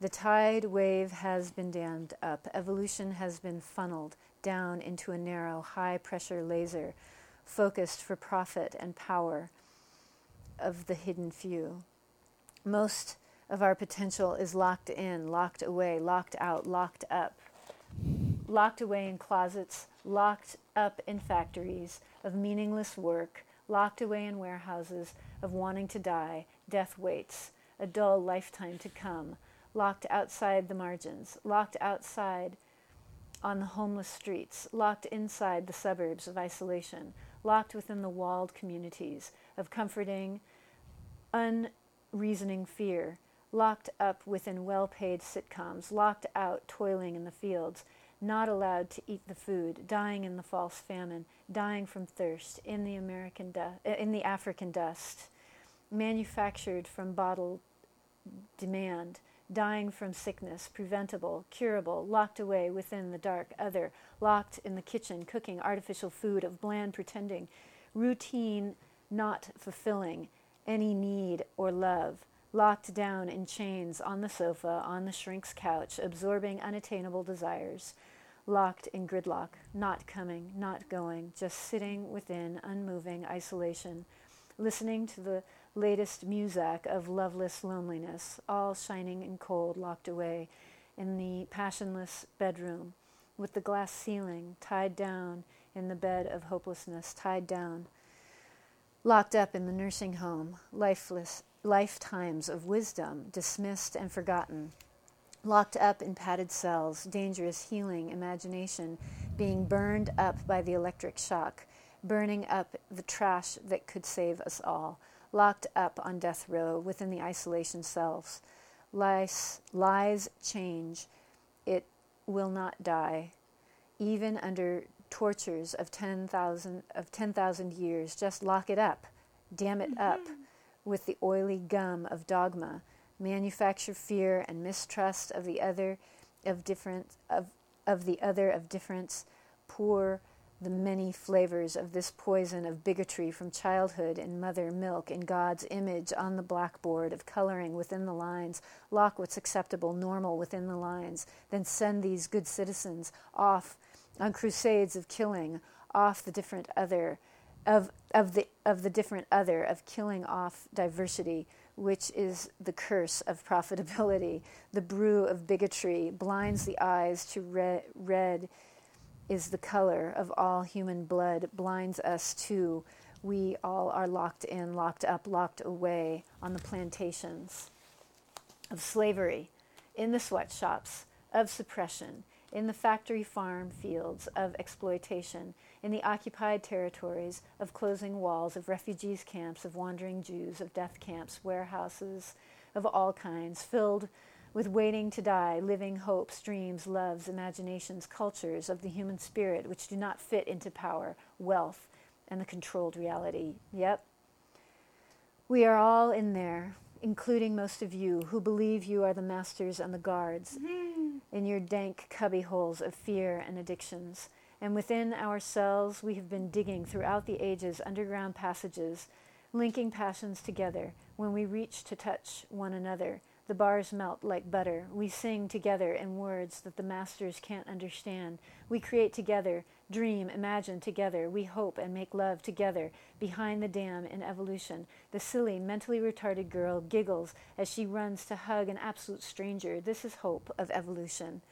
B: The tide wave has been dammed up. Evolution has been funneled down into a narrow, high pressure laser focused for profit and power of the hidden few. Most of our potential is locked in, locked away, locked out, locked up, locked away in closets, locked up in factories of meaningless work, locked away in warehouses of wanting to die, death waits, a dull lifetime to come, locked outside the margins, locked outside on the homeless streets, locked inside the suburbs of isolation, locked within the walled communities of comforting, unreasoning fear, locked up within well paid sitcoms, locked out toiling in the fields, not allowed to eat the food, dying in the false famine, dying from thirst in the American du- uh, in the African dust, manufactured from bottled demand, dying from sickness, preventable, curable, locked away within the dark other, locked in the kitchen, cooking artificial food of bland pretending, routine not fulfilling any need or love, locked down in chains on the sofa, on the shrink's couch, absorbing unattainable desires, locked in gridlock, not coming, not going, just sitting within unmoving isolation, listening to the latest muzak of loveless loneliness, all shining and cold, locked away in the passionless bedroom, with the glass ceiling tied down in the bed of hopelessness, tied down, locked up in the nursing home, lifeless lifetimes of wisdom dismissed and forgotten, locked up in padded cells, dangerous healing imagination being burned up by the electric shock, burning up the trash that could save us all, locked up on death row within the isolation cells. Lies, lies change. It will not die, even under tortures of 10,000 of 10,000 years. Just lock it up. Damn it up mm-hmm. With the oily gum of dogma. Manufacture fear and mistrust of the other of different of of the other of difference. Pour the many flavors of this poison of bigotry from childhood in mother milk in God's image on the blackboard of coloring within the lines, lock what's acceptable, normal within the lines, then send these good citizens off on crusades of killing off the different other of of the of the different other of killing off diversity which is the curse of profitability. The brew of bigotry blinds the eyes to red, red is the color of all human blood blinds us to we all are locked in locked up locked away on the plantations of slavery in the sweatshops of suppression in the factory farm fields of exploitation in the occupied territories of closing walls of refugees camps of wandering jews of death camps warehouses of all kinds filled with waiting to die, living hopes, dreams, loves, imaginations, cultures of the human spirit which do not fit into power, wealth, and the controlled reality. Yep. We are all in there, including most of you who believe you are the masters and the guards mm-hmm. in your dank cubby holes of fear and addictions. And within ourselves, we have been digging throughout the ages underground passages, linking passions together when we reach to touch one another the bars melt like butter. We sing together in words that the masters can't understand. We create together, dream, imagine together. We hope and make love together behind the dam in evolution. The silly, mentally retarded girl giggles as she runs to hug an absolute stranger. This is hope of evolution.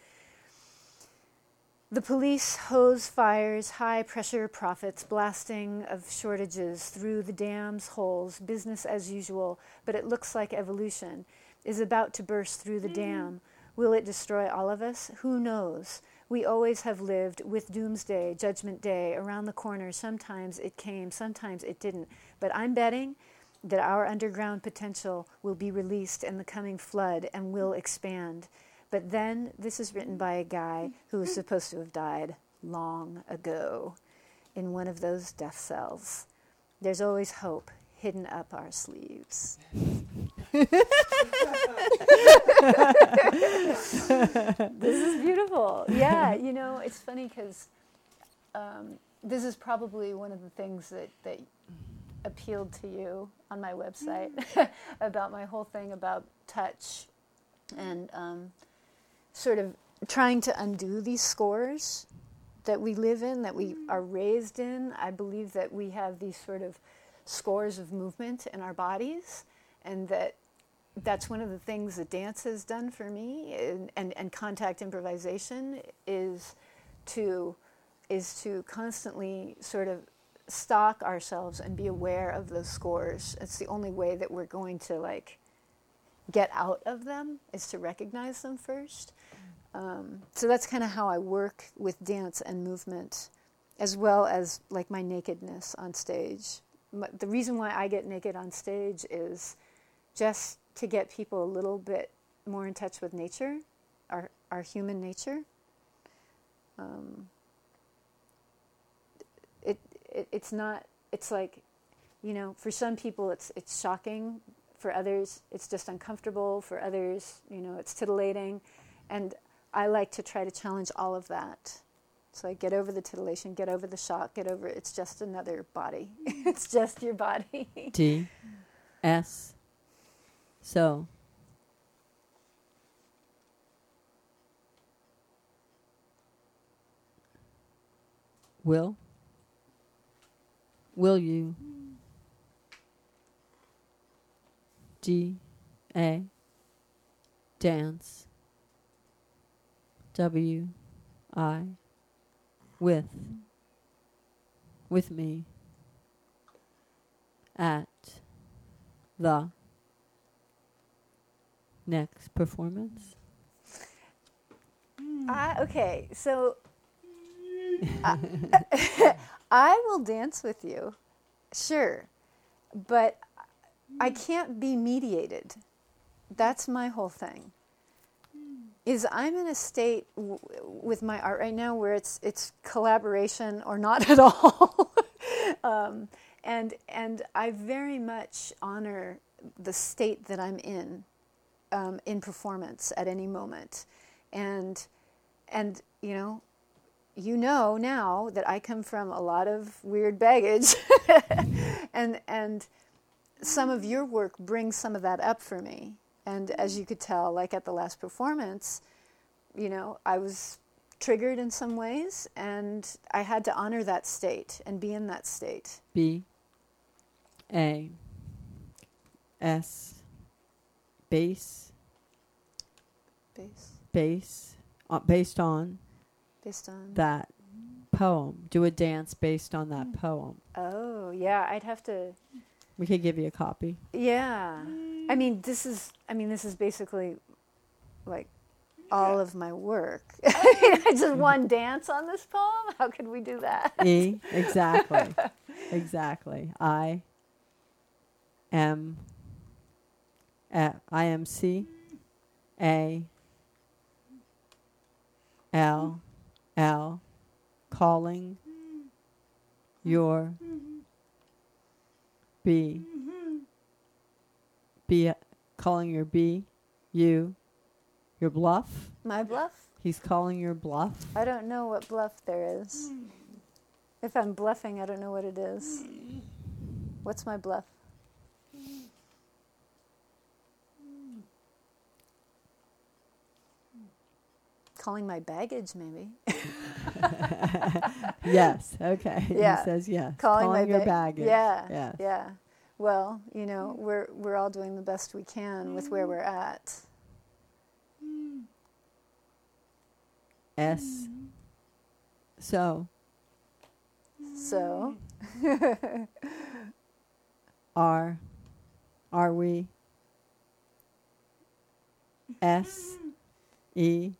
B: The police hose fires, high pressure profits, blasting of shortages through the dam's holes, business as usual, but it looks like evolution is about to burst through the mm-hmm. dam. Will it destroy all of us? Who knows? We always have lived with doomsday, judgment day, around the corner. Sometimes it came, sometimes it didn't. But I'm betting that our underground potential will be released in the coming flood and will expand. But then, this is written by a guy who was supposed to have died long ago in one of those death cells. There's always hope hidden up our sleeves. this is beautiful. Yeah, you know, it's funny because um, this is probably one of the things that, that appealed to you on my website about my whole thing about touch and um, sort of trying to undo these scores that we live in, that we mm. are raised in. I believe that we have these sort of scores of movement in our bodies, and that that's one of the things that dance has done for me, and, and, and contact improvisation is to is to constantly sort of stock ourselves and be aware of those scores. It's the only way that we're going to like get out of them is to recognize them first. Um, so that's kind of how I work with dance and movement, as well as like my nakedness on stage the reason why I get naked on stage is just to get people a little bit more in touch with nature, our our human nature. Um, it, it it's not. It's like, you know, for some people it's it's shocking. For others, it's just uncomfortable. For others, you know, it's titillating, and I like to try to challenge all of that. So I get over the titillation, get over the shock, get over it's just another body. it's just your body.
A: T S. so will will you D A dance W I with with me at the next performance?
B: Uh, okay, so I, I will dance with you, sure, but I can't be mediated. That's my whole thing. Is I'm in a state w- with my art right now where it's it's collaboration or not at all, um, and and I very much honor the state that I'm in um, in performance at any moment, and and you know you know now that I come from a lot of weird baggage, and and some of your work brings some of that up for me. And as you could tell, like at the last performance, you know, I was triggered in some ways, and I had to honor that state and be in that state.
A: B A S base
B: Base,
A: base uh, based on
B: based on
A: that poem. Do a dance based on that poem.
B: Oh yeah, I'd have to.
A: We could give you a copy.
B: Yeah, I mean, this is. I mean, this is basically like all of my work. I just one dance on this poem. How could we do that?
A: E exactly. exactly. I M uh, I M C A L L calling your B mm-hmm. B calling your B you your bluff.
B: My bluff?
A: He's calling your bluff.
B: I don't know what bluff there is. Mm. If I'm bluffing, I don't know what it is. Mm. What's my bluff? Calling my baggage, maybe.
A: Yes. Okay.
B: Yeah.
A: He says yes.
B: Calling, my
A: your
B: ba-
A: baggage.
B: Yeah.
A: Yes.
B: Yeah. Well, you know, mm. we're we're all doing the best we can with where mm. we're at.
A: S. So
B: So,
A: are are we S E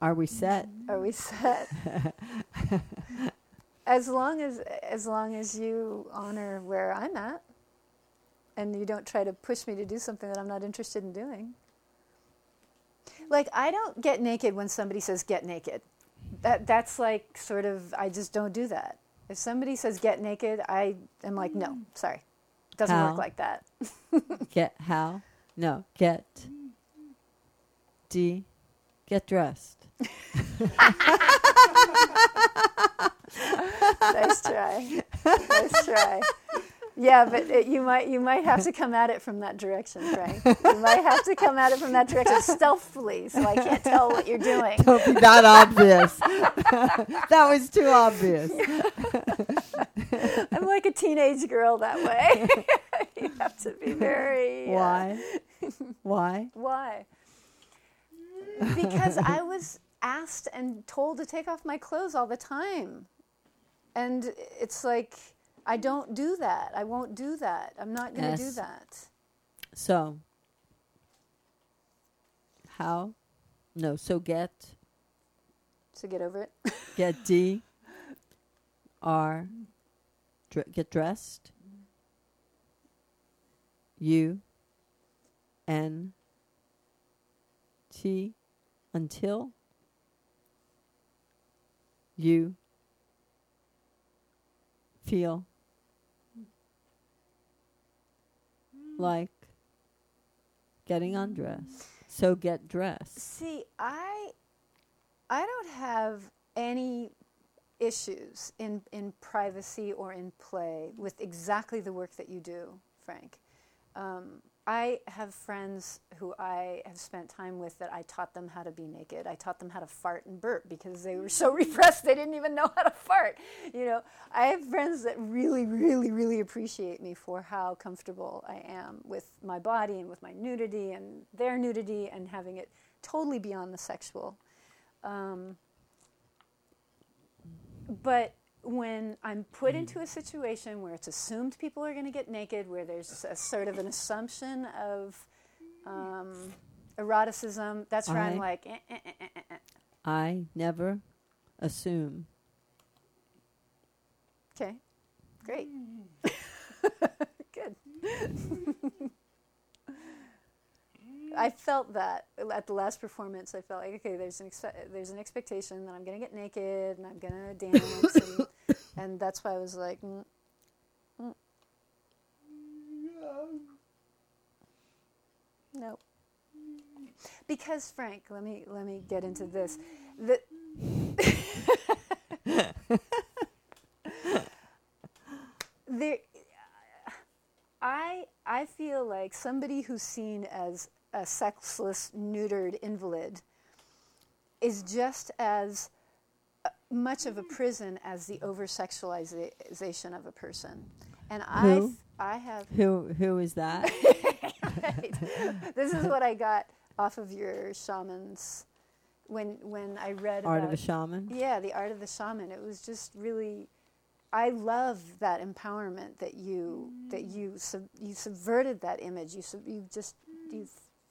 A: are we set?
B: are we set? as long as as long as you honor where I'm at and you don't try to push me to do something that I'm not interested in doing. Like I don't get naked when somebody says get naked. That that's like sort of I just don't do that. If somebody says get naked, I am like no, mm. sorry. Doesn't
A: How?
B: work like that.
A: Get how? No, get mm. D get dressed.
B: Nice try. nice try. Yeah, but it, you might you might have to come at it from that direction, Frank. You might have to come at it from that direction stealthily, so I can't tell what you're doing.
A: Don't be that obvious. that was too obvious.
B: I'm like a teenage girl that way. you have to be very. uh,
A: Why? Why?
B: why? Because I was asked and told to take off my clothes all the time, and it's like I don't do that. I won't do that. I'm not going to do that.
A: So how? No, so get
B: So get over it.
A: get D R dr- get dressed U N T until you feel like getting undressed. So get dressed.
B: See, I I don't have any issues in in privacy or in play with exactly the work that you do, Frank. Um, I have friends who I have spent time with that I taught them how to be naked. I taught them how to fart and burp because they were so repressed they didn't even know how to fart. You know, I have friends that really, really, really appreciate me for how comfortable I am with my body and with my nudity and their nudity and having it totally beyond the sexual. Um, but when I'm put into a situation where it's assumed people are going to get naked, where there's a sort of an assumption of um, eroticism, that's where I'm like, eh, eh, eh, eh, eh, eh.
A: I never assume.
B: okay, great, good. I felt that at the last performance. I felt like okay, there's an expe- there's an expectation that I'm gonna get naked and I'm gonna dance, and, and that's why I was like, mm, mm. nope. Because Frank, let me let me get into this. The there, I I feel like somebody who's seen as a sexless, neutered invalid is just as uh, much of a prison as the over sexualization of a person. And I
A: Who?
B: I have
A: Who who is that?
B: right. This is what I got off of your shamans when when I read
A: Art
B: about
A: of a shaman.
B: yeah, the art of the shaman. It was just really. I love that empowerment that you that you sub, you subverted that image. You sub, you just you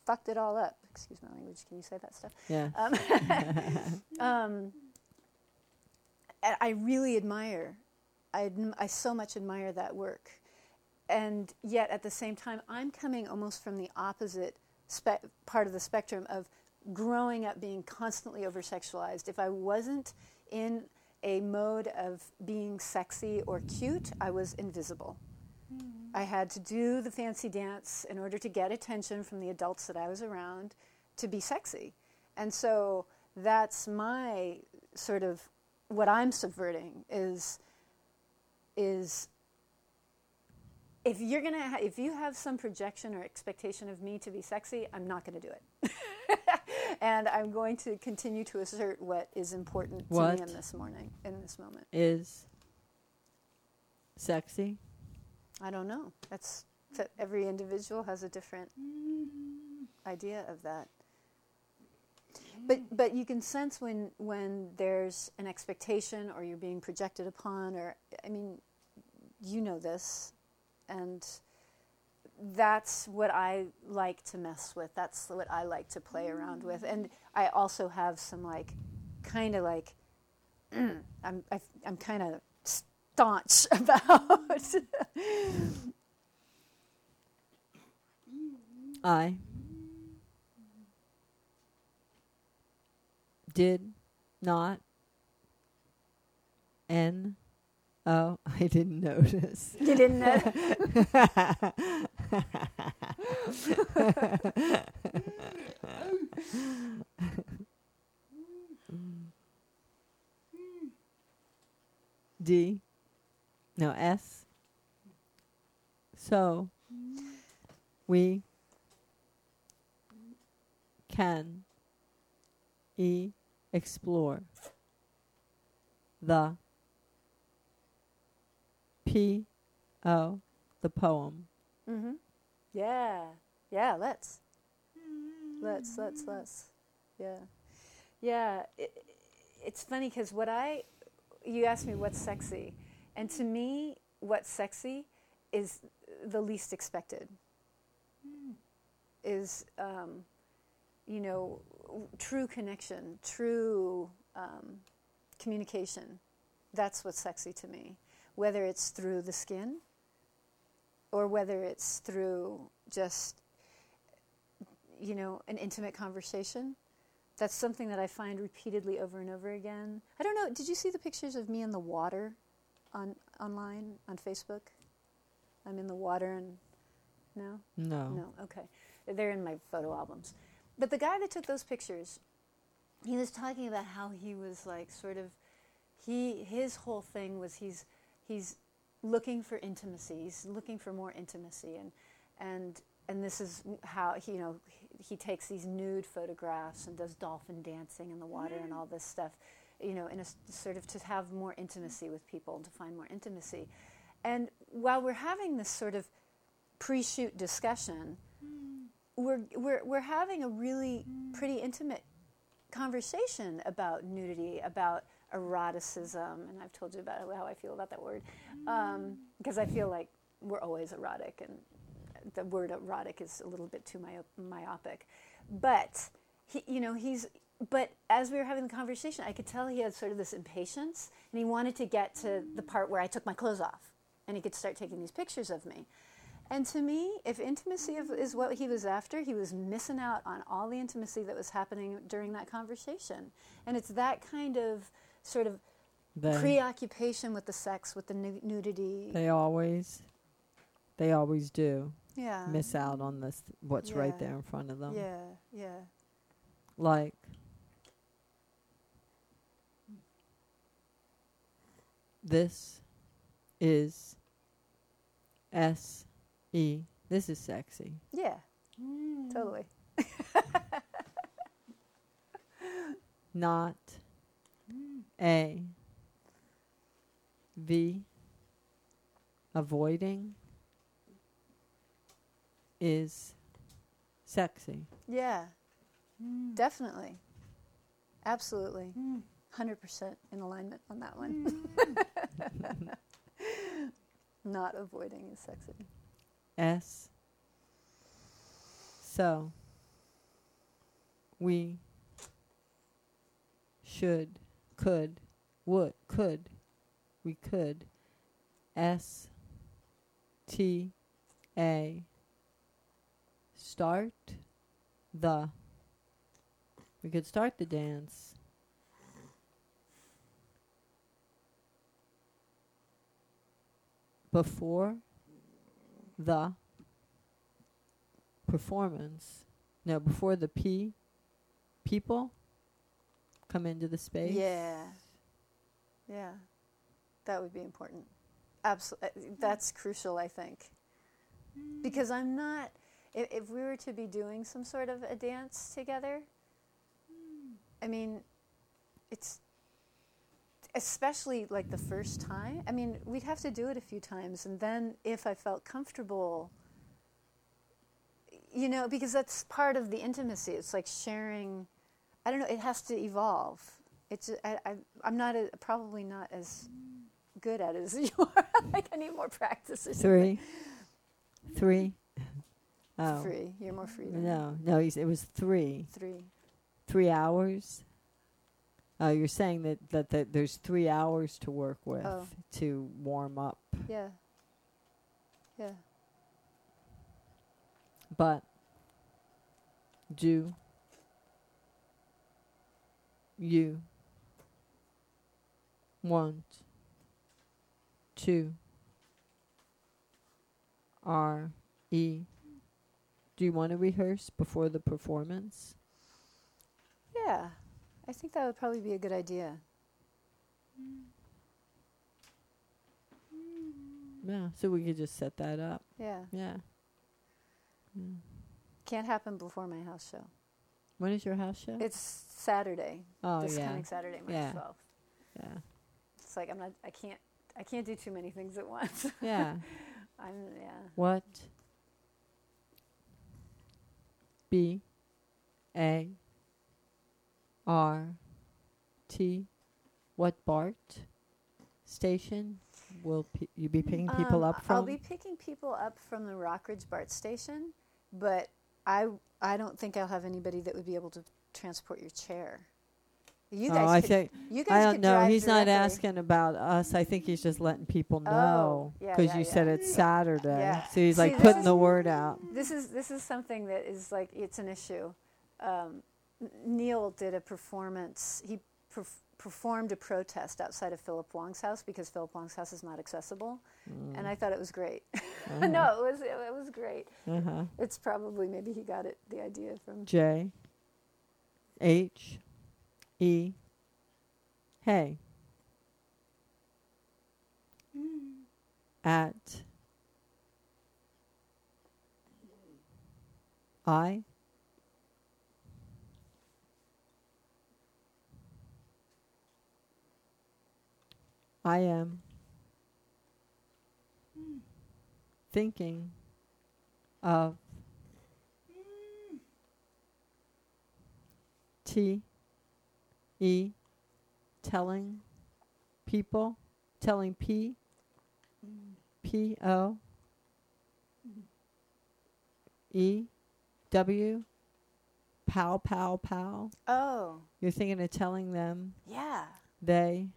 B: fucked it all up. Excuse my language. Can you say that stuff?
A: Yeah.
B: Um, um, I really admire. I I so much admire that work, and yet at the same time, I'm coming almost from the opposite spe- part of the spectrum of growing up being constantly over sexualized. If I wasn't in a mode of being sexy or cute, I was invisible. I had to do the fancy dance in order to get attention from the adults that I was around to be sexy. And so that's my sort of what I'm subverting is is if you're gonna ha- if you have some projection or expectation of me to be sexy, I'm not gonna do it. and I'm going to continue to assert what is important to me in this morning, in this moment.
A: Is sexy.
B: I don't know. That's that every individual has a different idea of that. But but you can sense when when there's an expectation or you're being projected upon or I mean you know this and that's what I like to mess with. That's what I like to play around with. And I also have some like kind of like I'm I, I'm kind of staunch about
A: I did not N Oh, I didn't notice.
B: you didn't know.
A: D. No, S. So we can E explore the P O the poem.
B: Mm-hmm. Yeah. Yeah, let's. Let's, let's, let's. Yeah. Yeah. It, it's funny because what I, you asked me what's sexy. And to me, what's sexy is the least expected. Is, um, you know, true connection, true um, communication. That's what's sexy to me. Whether it's through the skin or whether it's through just you know an intimate conversation that's something that i find repeatedly over and over again i don't know did you see the pictures of me in the water on online on facebook? I'm in the water and no?
A: No.
B: no okay. They're in my photo albums. But the guy that took those pictures he was talking about how he was like sort of he his whole thing was he's he's looking for intimacy. He's looking for more intimacy. And and and this is how he, you know he, he takes these nude photographs and does dolphin dancing in the water and all this stuff you know in a sort of to have more intimacy with people and to find more intimacy and while we're having this sort of pre-shoot discussion we're, we're, we're having a really pretty intimate conversation about nudity, about eroticism, and I've told you about how I feel about that word, um, because I feel like we're always erotic, and the word erotic is a little bit too myop- myopic. But he, you know, he's. But as we were having the conversation, I could tell he had sort of this impatience, and he wanted to get to the part where I took my clothes off, and he could start taking these pictures of me. And to me, if intimacy is what he was after, he was missing out on all the intimacy that was happening during that conversation. And it's that kind of sort of
A: They,
B: preoccupation with the sex, with the nu- nudity.
A: they always, they always do
B: yeah.
A: miss out on this. What's right there in front of them.
B: Yeah, yeah.
A: Like, this is S E. This is sexy.
B: Yeah, mm. totally.
A: Not A. V. Avoiding is sexy.
B: Yeah, mm. definitely. Absolutely. Mm. 100% in alignment on that one. Mm. Not avoiding is sexy.
A: S. So, we should, could, would, could, we could. S. T. A. Start the. We could start the dance. Before the performance. No, before the P people come into the space.
B: Yeah. Yeah. That would be important. Absolutely. Uh, that's crucial, I think. Because I'm not, if, if we were to be doing some sort of a dance together, I mean, it's especially like the first time. I mean, we'd have to do it a few times. And then if I felt comfortable, you know, because that's part of the intimacy. It's like sharing, I don't know, it has to evolve. It's, I, I, I'm not, a, probably not as good at it as you are. like I need more practice.
A: Three. Three. Oh.
B: Free. You're more free than
A: No, no, it was three.
B: Three.
A: Three hours. Oh, you're saying that, that, that there's three hours to work with
B: Oh.
A: to warm up.
B: Yeah. Yeah.
A: But do you want to R E do you want to rehearse before the performance?
B: Yeah. I think that would probably be a good idea.
A: Yeah, so we could just set that up.
B: Yeah.
A: Yeah. Mm.
B: Can't happen before my house show.
A: When is your house show?
B: It's Saturday.
A: oh
B: this
A: yeah.
B: coming Saturday, March
A: Yeah.
B: 12th.
A: Yeah.
B: It's like I'm not. I can't. I can't do too many things at once.
A: Yeah.
B: I'm. Yeah.
A: What? B A R T what BART station will p- you be picking people
B: Um,
A: up from?
B: I'll be picking people up from the Rockridge BART station, but I I don't think I'll have anybody that would be able to transport your chair. You
A: oh,
B: guys,
A: I
B: could,
A: think
B: you guys
A: I don't know. He's not asking about us. I think he's just letting people
B: Oh,
A: know
B: yeah,
A: because
B: yeah,
A: you said it's Saturday.
B: Yeah.
A: So he's
B: See,
A: like putting
B: is-
A: the word out.
B: This is this is something that is like it's an issue. Um, Neil did a performance. He perf- performed a protest outside of Philip Wong's house because Philip Wong's house is not accessible,
A: Mm.
B: and I thought it was great.
A: Uh-huh.
B: no, it was it, it was great.
A: Uh-huh.
B: It's probably maybe he got it the idea from
A: J H E Hey at I I am thinking of T E telling people telling P P O E W pow pow pow.
B: Oh.
A: You're thinking of telling them
B: yeah.
A: they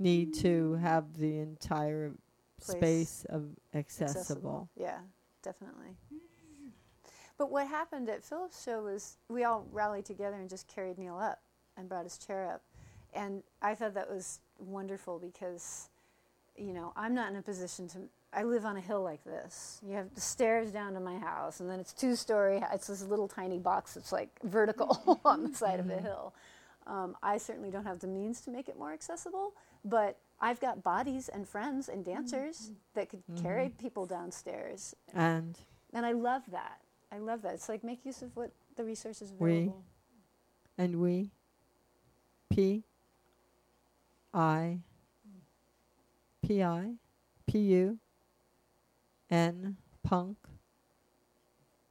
A: need to have the entire
B: Place
A: space of accessible.
B: Yeah, definitely. But what happened at Philip's show was we all rallied together and just carried Neil up and brought his chair up. And I thought that was wonderful because, you know, I'm not in a position to. I live on a hill like this. You have the stairs down to my house, and then it's two story. It's this little tiny box that's like vertical on the side of the hill. Um, I certainly don't have the means to make it more accessible, but I've got bodies and friends and mm-hmm. dancers that could carry mm-hmm. people downstairs,
A: And
B: and I love that. I love that. It's like make use of what the resources
A: We-
B: available.
A: and we P I P I P U N punk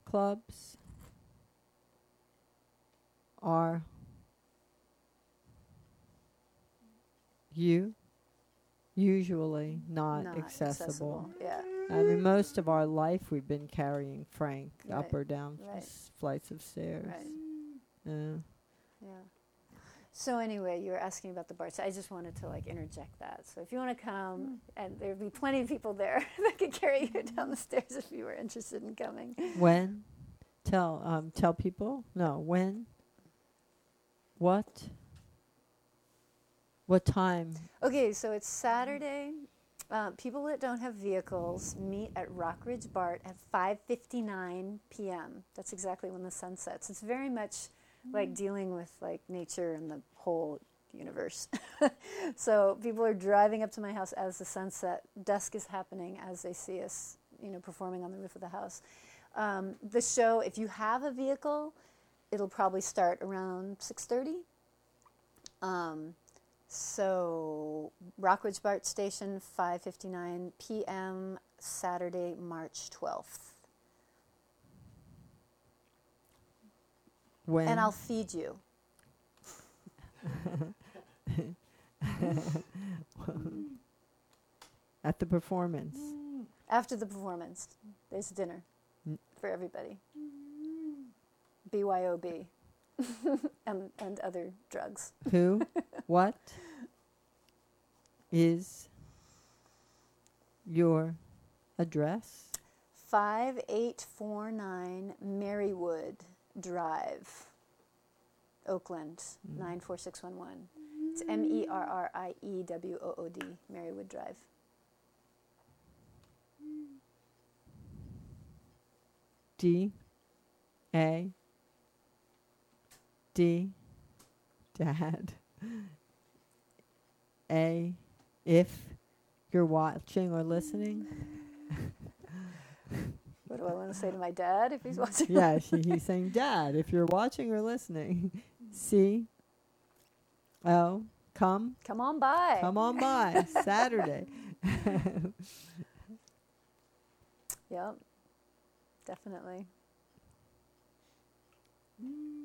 A: clubs are you usually not, accessible.
B: Yeah.
A: I mean, most of our life we've been carrying Frank up or down
B: right.
A: flights of stairs.
B: Right.
A: Yeah.
B: Yeah. So anyway, you were asking about the bar. So I just wanted to like interject that. So if you want to come, and there'd be plenty of people there that could carry you down the stairs if you were interested in coming.
A: When? Tell um tell people? No, when? What? What time?
B: Okay, so it's Saturday. Uh, people that don't have vehicles meet at Rockridge BART at 5:59 p.m. That's exactly when the sun sets. It's very much like dealing with like nature and the whole universe. so people are driving up to my house as the sunset. Dusk is happening as they see us, you know, performing on the roof of the house. Um, the show, if you have a vehicle, it'll probably start around 6:30. Um, so Rockridge BART Station, 5:59 p.m. Saturday, March 12th,
A: When?
B: and I'll feed you.
A: At the performance.
B: After the performance, there's dinner
A: Mm.
B: for everybody. BYOB and, and other drugs.
A: Who? what? Is your address?
B: 5849 Merriewood Drive, Oakland,
A: Mm.
B: 94611. It's M E R R I E W O O D, Merriewood Drive.
A: D A D Dad A if you're watching or listening.
B: What do I want to say to my dad if he's watching?
A: yeah, she, he's saying, Dad, if you're watching or listening, C O come
B: Come on by.
A: come on by Saturday.
B: Yep, definitely. Mm.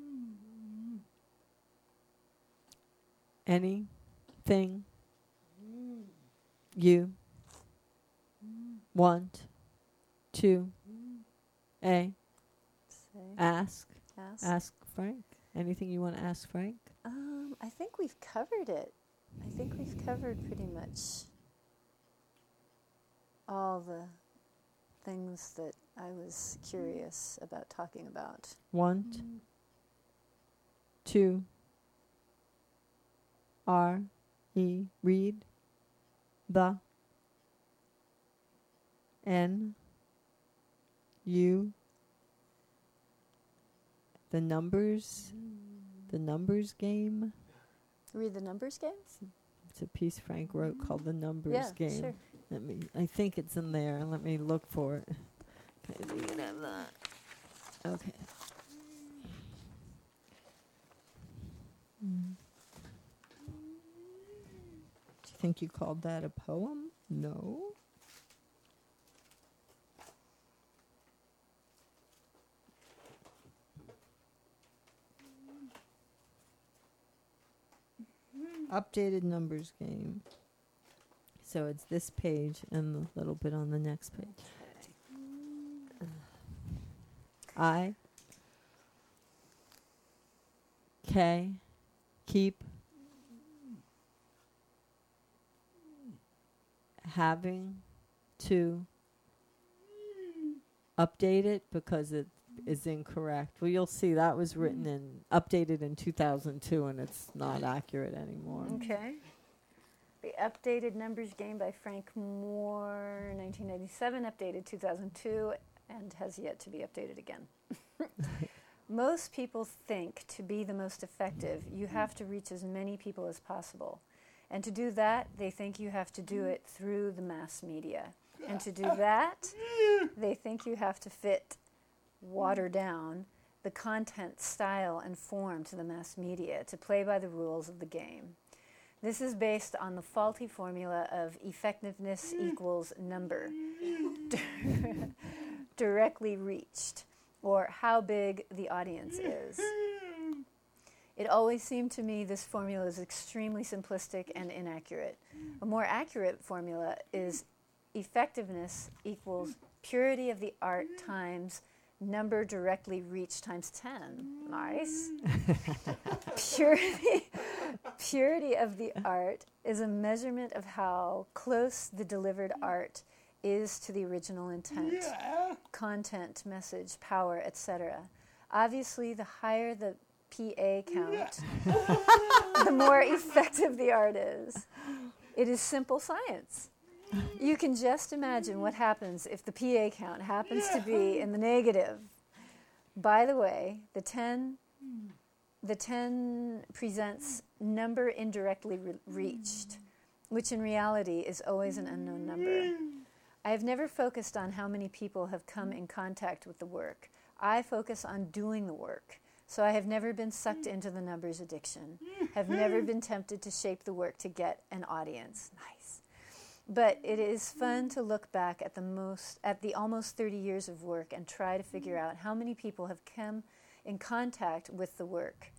A: Anything you want to a
B: Say,
A: ask
B: ask.
A: ask Frank. Anything you want to ask Frank?
B: Um, I think we've covered it. I think we've covered pretty much all the things that I was curious about talking about.
A: Want to R E read the N U the numbers the numbers game.
B: Read the numbers game?
A: It's a piece Frank wrote called the numbers
B: yeah,
A: game.
B: sure.
A: Let me I think it's in there. Let me look for it. Okay, so can have that. Okay. Mm. Do you think you called that a poem? No. Updated numbers game. So it's this page and the little bit on the next page. I K keep having to update it because it is incorrect. Well, you'll see that was written mm. and updated in 2002 and it's not accurate anymore.
B: Okay. The updated numbers game by Frank Moore, 1997, updated 2002, and has yet to be updated again. most people think to be the most effective, you have to reach as many people as possible. And to do that, they think you have to do it through the mass media. And to do that, they think you have to fit, water down the content, style, and form to the mass media to play by the rules of the game. This is based on the faulty formula of effectiveness equals number directly reached, or how big the audience is. It always seemed to me this formula is extremely simplistic and inaccurate. A more accurate formula is effectiveness equals purity of the art times number directly reached times 10. Nice. purity, purity of the art is a measurement of how close the delivered art is to the original intent, content, message, power, etc. Obviously, the higher the PA count, the more effective the art is. It is simple science. You can just imagine what happens if the PA count happens to be in the negative. By the way, the 10 the 10 presents number indirectly re- reached, which in reality is always an unknown number. I have never focused on how many people have come in contact with the work. I focus on doing the work. So I have never been sucked into the numbers addiction, have never been tempted to shape the work to get an audience. Nice. But it is fun to look back at the most at the almost 30 years of work and try to figure out how many people have come in contact with the work.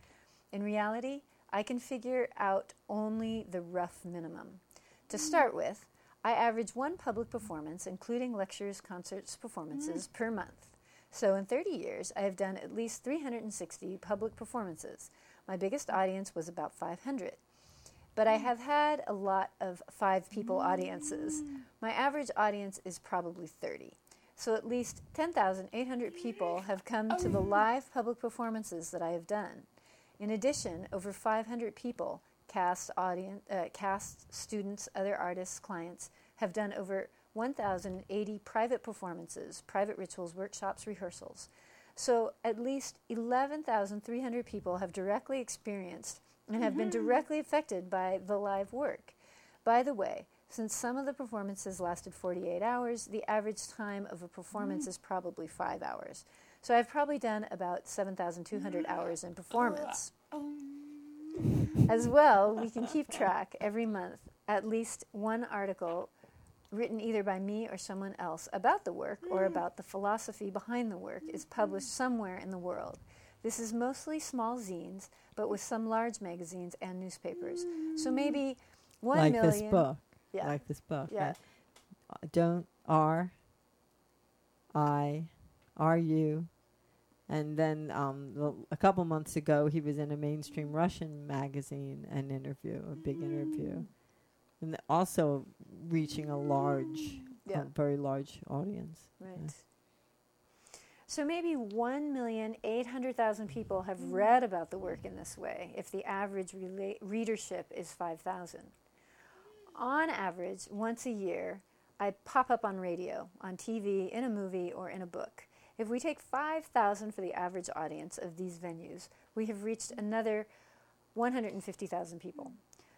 B: In reality, I can figure out only the rough minimum. To start with, I average one public performance, including lectures, concerts, performances, per month. So in 30 years, I have done at least 360 public performances. My biggest audience was about 500. But I have had a lot of five people audiences. My average audience is probably 30. So at least 10,800 people have come to the live public performances that I have done. In addition, over 500 people, cast, audience, uh, cast, students, other artists, clients, have done over 1,080 private performances, private rituals, workshops, rehearsals. So at least 11,300 people have directly experienced and have been mm-hmm. directly affected by the live work. By the way, since some of the performances lasted 48 hours, the average time of a performance mm. is probably five hours. So I've probably done about 7,200 mm. hours in performance. Uh, um. As well, we can keep track every month, at least one article written either by me or someone else about the work or about the philosophy behind the work is published somewhere in the world. This is mostly small zines, but with some large magazines and newspapers. So maybe one
A: like
B: million.
A: this book.
B: Yeah.
A: Like this book.
B: Yeah.
A: right? Uh, Don't R I R U and then um, l- a couple months ago, he was in a mainstream Russian magazine, an interview, a big interview, and also reaching a large,
B: Yeah.
A: a very large audience.
B: Right. So maybe 1,800,000 people have mm-hmm. read about the work in this way if the average rela- readership is 5,000. On average, once a year, I pop up on radio, on TV, in a movie, or in a book. If we take 5,000 for the average audience of these venues, we have reached another 150,000 people.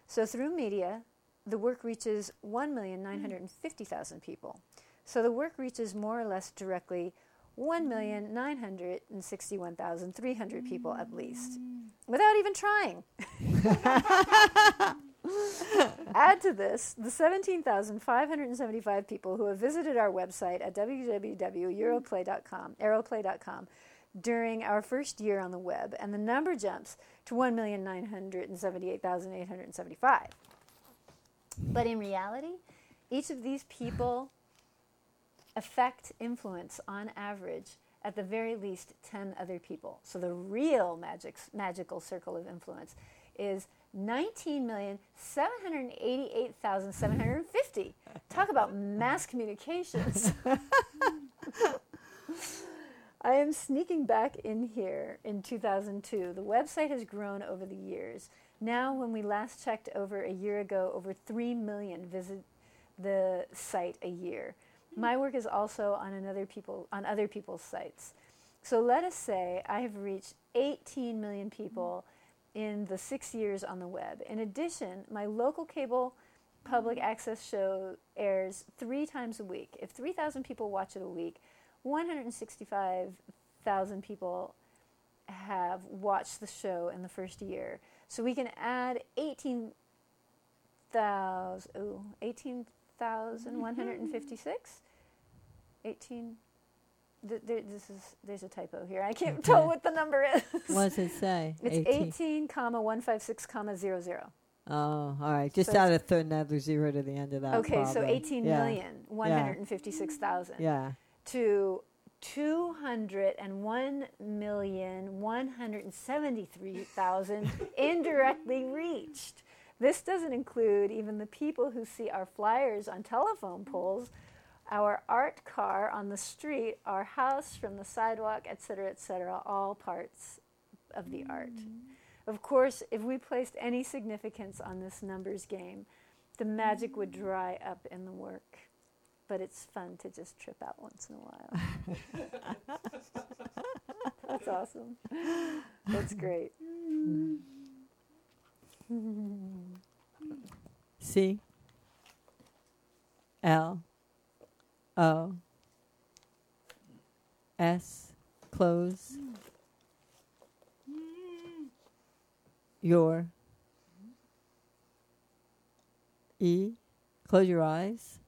B: So through media, the work reaches 1,950,000 people. So the work reaches more or less directly 1,961,300 people at least, without even trying. Add to this the 17,575 people who have visited our website at www.eroplay.com, eroplay.com during our first year on the web, and the number jumps to 1,978,875. But in reality, each of these people affect influence on average at the very least 10 other people. So the real magic, magical circle of influence is 19,788,750. Talk about mass communications. I am sneaking back in here in 2002. The website has grown over the years. Now, when we last checked over a year ago, over 3 million visit the site a year. Hmm. My work is also on another people on other people's sites. So let us say I have reached 18 million people hmm. in the 6 years on the web. In addition, my local cable public hmm. access show airs 3 times a week. If 3,000 people watch it a week, 165,000 people have watched the show in the first year. So we can add 18,000, ooh, 18,156? 18, th- there, this is, there's a typo here. I can't tell what the number is.
A: What does it say?
B: It's 18, comma 156, comma 00.
A: Oh, all right. Just
B: So
A: add a third another zero to the end of that.
B: Okay, so
A: probably.
B: 18
A: yeah.
B: million, 156,000.
A: Yeah.
B: to 201,173,000 indirectly reached. This doesn't include even the people who see our flyers on telephone poles, our art car on the street, our house from the sidewalk, etc., etc., all parts of the art. Of course, if we placed any significance on this numbers game, the magic would dry up in the work but it's fun to just trip out once in a while. That's awesome. That's great.
A: C L O S close your E close your eyes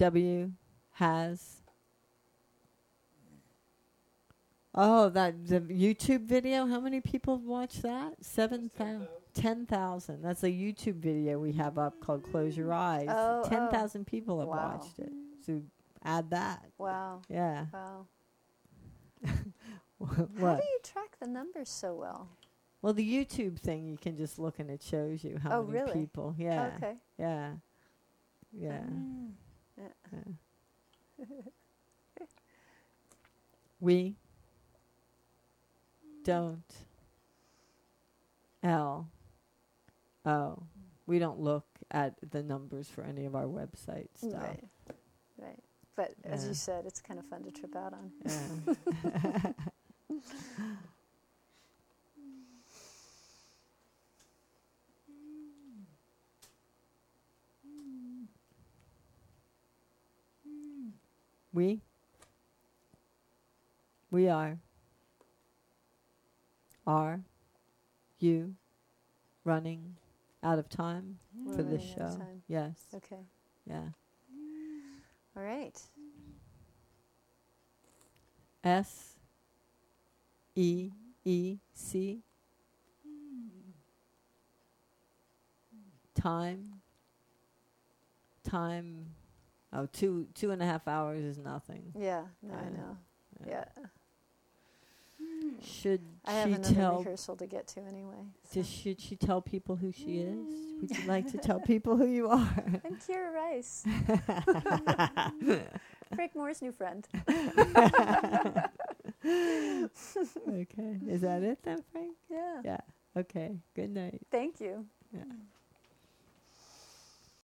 A: W has Oh, that the YouTube video. How many people have watched that? Seven thousand, ten thousand. That's a YouTube video we have up called "Close Your Eyes."
B: Oh, oh.
A: ten
B: thousand
A: thousand people have
B: Wow.
A: watched it. So add that.
B: Wow.
A: Yeah.
B: Wow.
A: what?
B: How do you track the numbers so well?
A: Well, the YouTube thing you can just look and it shows you how
B: Oh,
A: many
B: really?
A: people. Yeah.
B: Okay.
A: Yeah. Yeah.
B: Yeah.
A: Yeah. we don't L O. We don't look at the numbers for any of our website stuff.
B: Right. Right. But as you said, it's kind of fun to trip out on.
A: Yeah. we we are are you running out of time
B: We're
A: for this
B: running out of
A: show? Yes.
B: Okay.
A: Yeah.
B: All right.
A: S E E C time time oh two two and a half hours is nothing
B: Yeah. No, I
A: Yeah.
B: know. Yeah.
A: should
B: I have
A: she
B: another
A: tell
B: rehearsal to get to anyway. so.
A: should she tell people who she is would you like to mm. tell people who you are
B: I'm Kira Rice, Frank Moore's new friend.
A: okay is that it then frank
B: Yeah.
A: yeah okay good night
B: Thank you.
A: yeah mm.